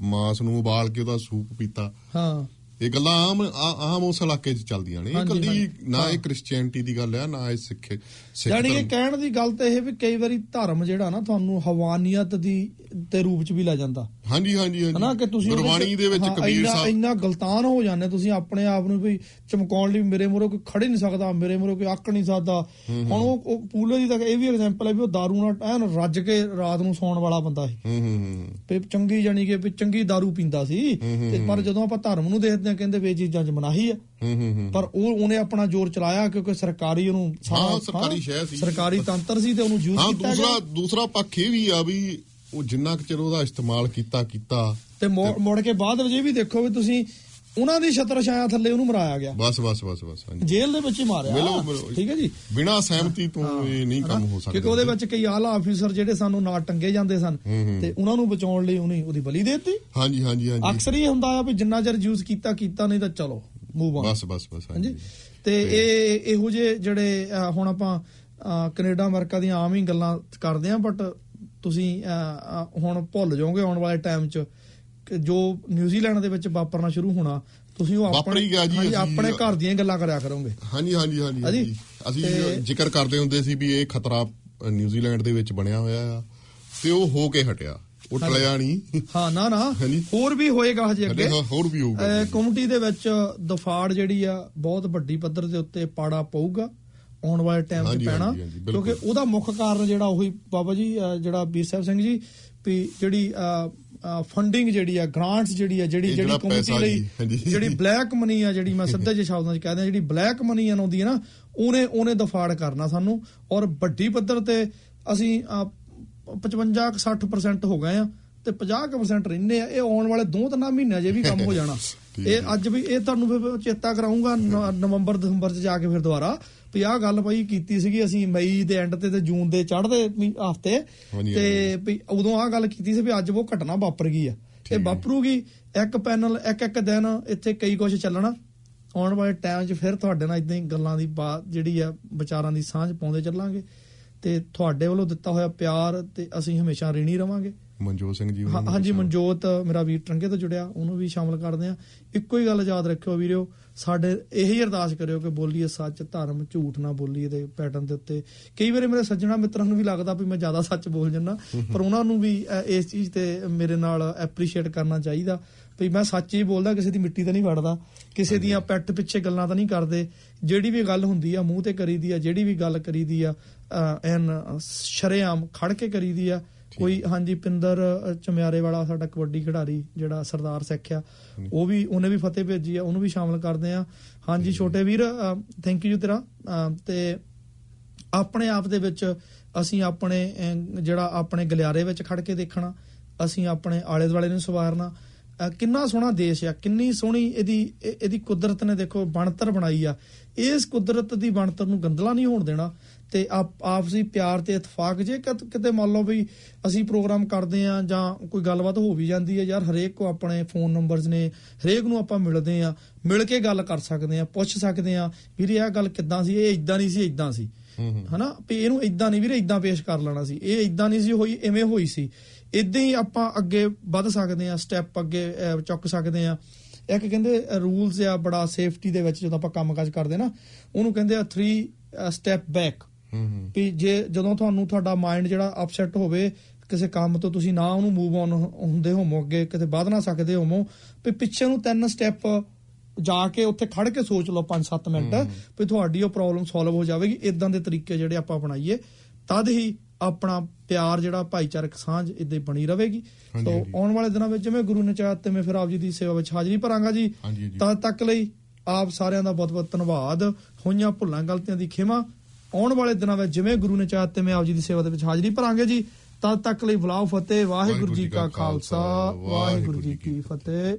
ਮਾਂਸ ਨੂੰ ਉਬਾਲ ਕੇ ਉਹਦਾ ਸੂਪ ਪੀਤਾ। ਹਾਂ। ਇਹ ਗੱਲਾਂ ਆਮ ਆਮ ਉਸ ਇਲਾਕੇ 'ਚ ਚੱਲਦੀਆਂ ਨੇ। ਇਹ ਕੱਲੀ। ਨਾ। ਇਹ ਕ੍ਰਿਸਚੀਅਨਟੀ ਦੀ ਗੱਲ ਹੈ ਨਾ ਇਹ ਸਿੱਖ ਯਾਨੀ ਕਿ ਧਰਮ- ਕਹਿਣ ਦੀ ਗੱਲ ਤਾਂ ਇਹ ਵੀ ਕਈ ਵਾਰੀ ਧਰਮ ਜਿਹੜਾ ਨਾ ਤੁਹਾਨੂੰ ਹਵਾਨੀਅਤ ਦੀ ਦੇ ਰੂਪ ਚ ਵੀ ਲੈ ਜਾਂਦਾ ਹਾਂਜੀ ਹਾਂਜੀ ਹਾਂਜੀ ਹਨਾ ਕਿ ਤੁਸੀਂ ਉਹਦੇ ਚ- ਗੁਰਬਾਣੀ ਦੇ ਵਿੱਚ ਹਾਂ, ਕਬੀਰ ਇੰਨਾ- ਸਾਹਿਬ ਇੰਨਾ ਗਲਤਾਨ ਹੋ ਜਾਂਦੇ ਤੁਸੀਂ ਆਪਣੇ ਆਪ ਨੂੰ ਵੀ ਚਮਕਾਉਣ ਲਈ ਮੇਰੇ ਮੂਹਰੇ ਕੋਈ ਖੜੇ ਨਹੀਂ ਸਕਦਾ ਮੇਰੇ ਮੂਹਰੇ ਕੋਈ ਆਕ ਨਹੀਂ ਸਕਦਾ ਹੁਣ ਉਹ ਉਹ ਪੂਲੇ ਦੀ ਤਾਂ ਇਹ ਵੀ ਐਗਜ਼ਾਮਪਲ ਹੈ ਵੀ ਉਹ दारू ਨਾਲ ਐਨ ਰੱਜ ਕੇ ਰਾਤ ਨੂੰ ਸੌਣ ਵਾਲਾ ਬੰਦਾ ਸੀ ਹੂੰ ਹੂੰ ਹੂੰ ਤੇ ਚੰਗੀ ਜਾਨੀ ਕਿ ਵੀ ਚੰਗੀ दारू ਪੀਂਦਾ ਸੀ ਤੇ ਪਰ ਜਦੋਂ ਆਪਾਂ ਧਰਮ ਨੂੰ ਦੇਖਦੇ ਹਾਂ ਕਹਿੰਦੇ ਵੀ ਇਹ ਚੀਜ਼ਾਂ 'ਚ ਮਨਾਹੀ ਆ ਹੂੰ ਹੂੰ ਹੂੰ ਪਰ ਉਹ ਉਹਨੇ ਆਪਣਾ ਜ਼ੋਰ ਚਲਾਇਆ ਕਿਉਂਕਿ ਸਰਕਾਰੀ ਉਹਨੂੰ ਹਾਂ, ਸਰਕਾਰੀ ਸ਼ਹਿ ਸੀ। ਸਰਕਾਰੀ ਤੰਤਰ ਸੀ ਤੇ ਉਹਨੂੰ ਯੂਜ਼ ਹਾਂ ਕੀਤਾ ਦੂਸਰਾ ਗਿਆ। ਦੂਸਰਾ ਪੱਖ ਇਹ ਵੀ ਆ ਵੀ ਉਹ ਜਿੰਨਾ ਕੁ ਚਿਰ ਉਹਦਾ ਇਸਤੇਮਾਲ ਕੀਤਾ ਕੀਤਾ। ਤੇ ਮੋੜ ਕੇ ਬਾਅਦ ਵਿੱਚ ਇਹ ਵੀ ਦੇਖੋ ਵੀ ਤੁਸੀਂ ਉਹਨਾਂ ਦੀ ਛਤਰ ਛਾਇਆ ਥੱਲੇ ਉਹਨੂੰ ਮਰਾਇਆ ਗਿਆ। ਬਸ ਬਸ ਬਸ ਬਸ ਜੇਲ੍ਹ ਦੇ ਵਿੱਚ ਹੀ ਮਾਰਿਆ। ਠੀਕ ਹੈ ਜੀ? ਬਿਨਾਂ ਸਹਿਮਤੀ ਤੋਂ ਇਹ ਨਹੀਂ ਕੰਮ ਹੋ ਸਕਦਾ। ਕਿਉਂਕਿ ਉਹਦੇ ਵਿੱਚ ਕਈ ਆਲਾ ਅਫੀਸਰ ਜਿਹੜੇ ਸਾਨੂੰ ਨਾਲ ਟੰਗੇ ਜਾਂਦੇ ਸਨ ਤੇ ਉਹਨਾਂ ਨੂੰ ਬਚਾਉਣ ਲਈ ਉਹਨੇ ਉਹਦੀ ਬਲੀ ਦੇ ਦਿੱਤੀ। ਹਾਂਜੀ ਹਾਂਜੀ ਹਾਂਜੀ। ਅਕਸਰ ਹੀ ਹੁੰਦਾ ਆ ਵੀ ਜਿੰਨਾ ਚਿਰ ਯੂਜ਼ ਕੀਤਾ ਕੀਤਾ ਨਹੀਂ ਤਾਂ ਚਲੋ। ਮੂਵ ਆਨ ਬਸ ਬਸ ਬਸ ਹਾਂਜੀ? ਤੇ ਇਹ ਇਹੋ ਜਿਹੇ ਜਿਹੜੇ ਹੁਣ ਆਪਾਂ ਕੈਨੇਡਾ ਅਮਰੀਕਾ ਦੀਆਂ ਆਮ ਹੀ ਗੱਲਾਂ ਕਰਦੇ ਆ ਬਟ ਤੁਸੀਂ ਹੁਣ ਭੁੱਲ ਜਾਓਗੇ ਆਉਣ ਵਾਲੇ ਟਾਈਮ 'ਚ ਜੋ ਨਿਊਜ਼ੀਲੈਂਡ ਦੇ ਵਿੱਚ ਵਾਪਰਨਾ ਸ਼ੁਰੂ ਹੋਣਾ ਤੁਸੀਂ ਉਹ ਅਸੀਂ- ਆਪਣੇ ਘਰ ਦੀਆਂ ਗੱਲਾਂ ਕਰਿਆ ਕਰੋਗੇ। ਹਾਂਜੀ ਹਾਂਜੀ ਹਾਂਜੀ ਅਸੀਂ ਜ਼ਿਕਰ ਕਰਦੇ ਹੁੰਦੇ ਸੀ ਵੀ ਇਹ ਖਤਰਾ ਨਿਊਜ਼ੀਲੈਂਡ ਦੇ ਵਿੱਚ ਬਣਿਆ ਹੋਇਆ ਆ ਤੇ ਉਹ ਹੋ ਕੇ ਹਟਿਆ। ਉਹ ਟਲਿਆ ਨਹੀਂ। ਹਾਂ ਨਾ ਨਾ। ਹੋਰ ਵੀ ਹੋਏਗਾ ਹਜੇ ਅੱਗੇ। ਹੋਰ ਵੀ ਹੋਊਗਾ। ਕਮਿਊਨਿਟੀ ਦੇ ਵਿੱਚ ਦਫਾੜ ਜਿਹੜੀ ਆ ਬਹੁਤ ਵੱਡੀ ਪੱਧਰ ਦੇ ਉੱਤੇ ਪਾੜਾ ਪਊਗਾ। ਆਉਣ ਵਾਲੇ ਟਾਈਮ 'ਚ ਪੈਣਾ। ਕਿਉਂਕਿ ਉਹਦਾ ਮੁੱਖ ਕਾਰਨ ਜਿਹੜਾ ਉਹੀ ਬਾਬਾ ਜੀ ਜਿਹੜਾ ਬੀਰ ਸਾਹਿਬ ਸਿੰਘ ਜੀ ਵੀ ਜਿਹੜੀ ਫੰਡਿੰਗ ਜਿਹੜੀ ਆ ਗ੍ਰਾਂਟਸ ਜਿਹੜੀ ਆ ਜਿਹੜੀ ਜਿਹੜੀ ਪੈਸਾ ਲਈ। ਜਿਹੜੀ ਬਲੈਕ ਮਨੀ ਆ ਜਿਹੜੀ ਮੈਂ ਸਿੱਧੇ ਜਿਹੇ ਸ਼ਬਦਾਂ 'ਚ ਕਹਿੰਦਾ ਜਿਹੜੀ ਬਲੈਕ ਮਨੀ ਆਉਂਦੀ ਹੈ ਨਾ ਉਹਨੇ ਉਹਨੇ ਦਫਾੜ ਕਰਨਾ ਸਾਨੂੰ। ਔਰ ਵੱਡੀ ਪੱਧਰ ਤੇ ਅਸੀਂ ਅਹ, 55 60% ਹੋ ਗਏ ਆ ਤੇ 50% ਰਹਿੰਦੇ ਆ। ਇਹ ਆਉਣ ਵਾਲੇ ਦੋ ਤਿੰਨ ਮਹੀਨਿਆਂ 'ਚ ਇਹ ਵੀ ਕੰਮ ਹੋ ਜਾਣਾ। ਇਹ ਅੱਜ ਵੀ ਇਹ ਤੁਹਾਨੂੰ ਫਿਰ ਚੇਤਾ ਕਰਾਉਂਗਾ ਨਵੰਬਰ ਦਸੰਬਰ 'ਚ ਜਾ ਕੇ ਫਿਰ ਦੁਬਾਰਾ। ਵੀ ਆਹ ਗੱਲ ਭਾਈ ਕੀਤੀ ਸੀਗੀ ਅਸੀਂ ਮਈ ਦੇ ਐਂਡ ਤੇ ਤੇ ਜੂਨ ਦੇ ਚੜ੍ਹਦੇ ਹਫ਼ਤੇ। ਤੇ ਵੀ ਉਦੋਂ ਆਹ ਗੱਲ ਕੀਤੀ ਸੀ ਵੀ ਅੱਜ ਉਹ ਘਟਨਾ ਵਾਪਰ ਗਈ ਆ। ਇਹ ਵਾਪਰੂਗੀ ਇੱਕ ਪੈਨਲ ਇੱਕ ਇੱਕ ਦਿਨ ਇੱਥੇ ਕਈ ਕੁਝ ਚੱਲਣਾ। ਆਉਣ ਵਾਲੇ ਟਾਈਮ 'ਚ ਫਿਰ ਤੁਹਾਡੇ ਨਾਲ ਇਦਾਂ ਹੀ ਗੱਲਾਂ ਦੀ ਬਾਤ ਜਿਹੜੀ ਆ ਵਿਚਾਰਾਂ ਦੀ ਸਾਂਝ ਪਾਉਂਦੇ ਚੱਲਾਂਗੇ। ਤੇ ਤੁਹਾਡੇ ਵੱਲੋਂ ਦਿੱਤਾ ਹੋਇਆ ਪਿਆਰ ਤੇ ਅਸੀਂ ਹਮੇਸ਼ਾ ਰਿਣੀ ਰਵਾਂਗੇ। ਮਨਜੋਤ ਸਿੰਘ ਜੀ ਹਾਂਜੀ। ਮਨਜੋਤ ਮੇਰਾ ਵੀਰ ਟਰੰਗੇ ਤੋਂ ਜੁੜਿਆ ਉਹਨੂੰ ਵੀ ਸ਼ਾਮਲ ਕਰਦੇ ਆ ਇੱਕੋ ਹੀ ਗੱਲ ਯਾਦ ਰੱਖਿਓ ਵੀਰਿਓ ਸਾਡੇ ਇਹੀ ਅਰਦਾਸ ਕਰਿਓ ਕਿ ਬੋਲੀਏ ਸੱਚ ਧਰਮ ਝੂਠ ਨਾ ਬੋਲੀਏ ਦੇ ਪੈਟਰਨ ਦੇ ਉੱਤੇ। ਕਈ ਵਾਰੀ ਮੇਰੇ ਸੱਜਣਾ ਮਿੱਤਰਾਂ ਨੂੰ ਵੀ ਲੱਗਦਾ ਵੀ ਮੈਂ ਜ਼ਿਆਦਾ ਸੱਚ ਬੋਲ ਜੰਨਾ ਪਰ ਉਹਨਾਂ ਨੂੰ ਵੀ ਇਸ ਚੀਜ਼ ਤੇ ਮੇਰੇ ਨਾਲ ਐਪਰੀਸ਼ੀਏਟ ਕਰਨਾ ਚਾਹੀਦਾ। ਵੀ ਮੈਂ ਸੱਚ ਹੀ ਬੋਲਦਾ ਕਿਸੇ ਦੀ ਮਿੱਟੀ ਤਾਂ ਨਹੀਂ ਵੜਦਾ ਕਿਸੇ ਦੀਆਂ ਪੈਟ ਪਿੱਛੇ ਗੱਲਾਂ ਤਾਂ ਨਹੀਂ ਕਰਦੇ। ਜਿਹੜੀ ਵੀ ਗੱਲ ਹੁੰਦੀ ਆ ਮੂੰਹ ਤੇ ਕਰੀਦੀ ਆ ਜਿਹੜੀ ਵੀ ਗੱਲ ਕਰੀਦੀ ਆ ਐਨ ਸ਼ਰੇਆਮ ਖੜ ਕੇ ਕਰੀਦੀ ਆ। ਕੋਈ ਹਾਂਜੀ ਪਿੰਦਰ ਚਮਿਆਰੇ ਵਾਲਾ ਸਾਡਾ ਕਬੱਡੀ ਖਿਡਾਰੀ ਜਿਹੜਾ ਸਰਦਾਰ ਸਿੱਖਿਆ ਉਹ ਵੀ ਉਹਨੇ ਵੀ ਫਤਿਹ ਭੇਜੀ ਆ ਉਹਨੂੰ ਵੀ ਸ਼ਾਮਲ ਕਰਦੇ ਆ। ਹਾਂਜੀ ਛੋਟੇ ਵੀਰ ਥੈਂਕ ਯੂ ਤੇਰਾ। ਤੇ ਆਪਣੇ ਆਪ ਦੇ ਵਿੱਚ ਅਸੀਂ ਆਪਣੇ ਜਿਹੜਾ ਆਪਣੇ ਗਲਿਆਰੇ ਵਿੱਚ ਖੜ ਕੇ ਦੇਖਣਾ ਅਸੀਂ ਆਪਣੇ ਆਲੇ ਦੁਆਲੇ ਨੂੰ ਸਵਾਰਨਾ ਕਿੰਨਾ ਸੋਹਣਾ ਦੇਸ਼ ਆ ਕਿੰਨੀ ਸੋਹਣੀ ਇਹਦੀ ਇਹ- ਇਹਦੀ ਕੁਦਰਤ ਨੇ ਦੇਖੋ ਬਣਤਰ ਬਣਾਈ ਆ। ਇਸ ਕੁਦਰਤ ਦੀ ਬਣਤਰ ਨੂੰ ਗੰਦਲਾ ਨਹੀਂ ਹੋਣ ਦੇਣਾ ਤੇ ਆਪ ਆਪਸੀ ਪਿਆਰ ਤੇ ਇਤਫਾਕ ਜੇ ਕਤ- ਕਿਤੇ ਮੰਨ ਲਓ ਵੀ ਅਸੀਂ ਪ੍ਰੋਗਰਾਮ ਕਰਦੇ ਆ ਜਾਂ ਕੋਈ ਗੱਲਬਾਤ ਹੋ ਵੀ ਜਾਂਦੀ ਹੈ ਯਾਰ ਹਰੇਕ ਕੋ ਆਪਣੇ ਫੋਨ ਨੰਬਰਸ ਨੇ ਹਰੇਕ ਨੂੰ ਆਪਾਂ ਮਿਲਦੇ ਆ ਮਿਲ ਕੇ ਗੱਲ ਕਰ ਸਕਦੇ ਆ ਪੁੱਛ ਸਕਦੇ ਆ ਵੀਰੇ ਇਹ ਗੱਲ ਕਿੱਦਾਂ ਸੀ ਇਹ ਇਦਾਂ ਨਹੀਂ ਸੀ ਇਦਾਂ ਸੀ। ਹਨਾ? ਵੀ ਇਹਨੂੰ ਇਦਾਂ ਨਹੀਂ ਵੀਰੇ ਇਦਾਂ ਪੇਸ਼ ਕਰ ਲੈਣਾ ਸੀ। ਇਹ ਇਦਾਂ ਨਹੀਂ ਸੀ ਹੋਈ ਐਵੇਂ ਹੋਈ ਸੀ। ਇਦਾਂ ਹੀ ਆਪਾਂ ਅੱਗੇ ਵੱਧ ਸਕਦੇ ਆ ਸਟੈਪ ਅੱਗੇ ਚੁੱਕ ਸਕਦੇ ਆ ਇੱਕ ਕਹਿੰਦੇ ਰੂਲਸ ਆ ਬੜਾ ਸੇਫਟੀ ਦੇ ਵਿੱਚ ਜਦੋਂ ਆਪਾਂ ਕੰਮਕਾਜ ਕਰਦੇ ਨਾ ਉਹਨੂੰ ਕਹਿੰਦੇ ਆ 3 ਸਟੈਪ ਬੈਕ ਵੀ ਜੇ ਜਦੋਂ ਤੁਹਾਨੂੰ ਤੁਹਾਡਾ ਮਾਈਂਡ ਜਿਹੜਾ ਅਪਸੈਟ ਹੋਵੇ ਕਿਸੇ ਕੰਮ ਤੋਂ ਤੁਸੀਂ ਨਾ ਉਹਨੂੰ ਮੂਵ ਆਨ ਹੁੰਦੇ ਹੋਵੋ ਅੱਗੇ ਕਿਤੇ ਵਧ ਨਾ ਸਕਦੇ ਹੋਵੋ ਵੀ ਪਿੱਛੇ ਨੂੰ ਤਿੰਨ ਸਟੈਪ ਜਾ ਕੇ ਉੱਥੇ ਖੜ ਕੇ ਸੋਚ ਲਓ 5-7 ਮਿੰਟ ਵੀ ਤੁਹਾਡੀ ਉਹ ਪ੍ਰੋਬਲਮ ਸੋਲਵ ਹੋ ਜਾਵੇਗੀ। ਇਦਾਂ ਦੇ ਤਰੀਕੇ ਜਿਹੜੇ ਆਪਾਂ ਅਪਣਾਈਏ ਤਦ ਹੀ ਆਪਣਾ ਪਿਆਰ ਜਿਹੜਾ ਭਾਈਚਾਰਕ ਸਾਂਝ ਇਦਾਂ ਬਣੀ ਰਹੇਗੀ। ਸੋ। ਆਉਣ ਵਾਲੇ ਦਿਨਾਂ ਵਿੱਚ ਜਿਵੇਂ ਗੁਰੂ ਨੇ ਚਾਹਿਆ ਤੇ ਮੈਂ ਫਿਰ ਆਪ ਜੀ ਦੀ ਸੇਵਾ ਵਿੱਚ ਹਾਜ਼ਰੀ ਭਰਾਂਗਾ ਜੀ। ਤਦ ਤੱਕ ਲਈ ਆਪ ਸਾਰਿਆਂ ਦਾ ਬਹੁਤ ਬਹੁਤ ਧੰਨਵਾਦ। ਹੋਈਆਂ ਭੁੱਲਾਂ ਗਲਤੀਆਂ ਦੀ ਖਿਮਾ। ਆਉਣ ਵਾਲੇ ਦਿਨਾਂ ਵਿੱਚ ਜਿਵੇਂ ਗੁਰੂ ਨੇ ਚਾਹਿਆ ਤੇ ਮੈਂ ਆਪ ਜੀ ਦੀ ਸੇਵਾ ਦੇ ਵਿੱਚ ਹਾਜ਼ਰੀ ਭਰਾਂਗੇ ਜੀ। ਤਦ ਤੱਕ ਲਈ ਬੁਲਾਓ ਫਤਿਹ। ਵਾਹਿਗੁਰੂ ਜੀ ਕਾ ਖਾਲਸਾ। ਵਾਹਿਗੁਰੂ ਜੀ ਕੀ ਫਤਿਹ।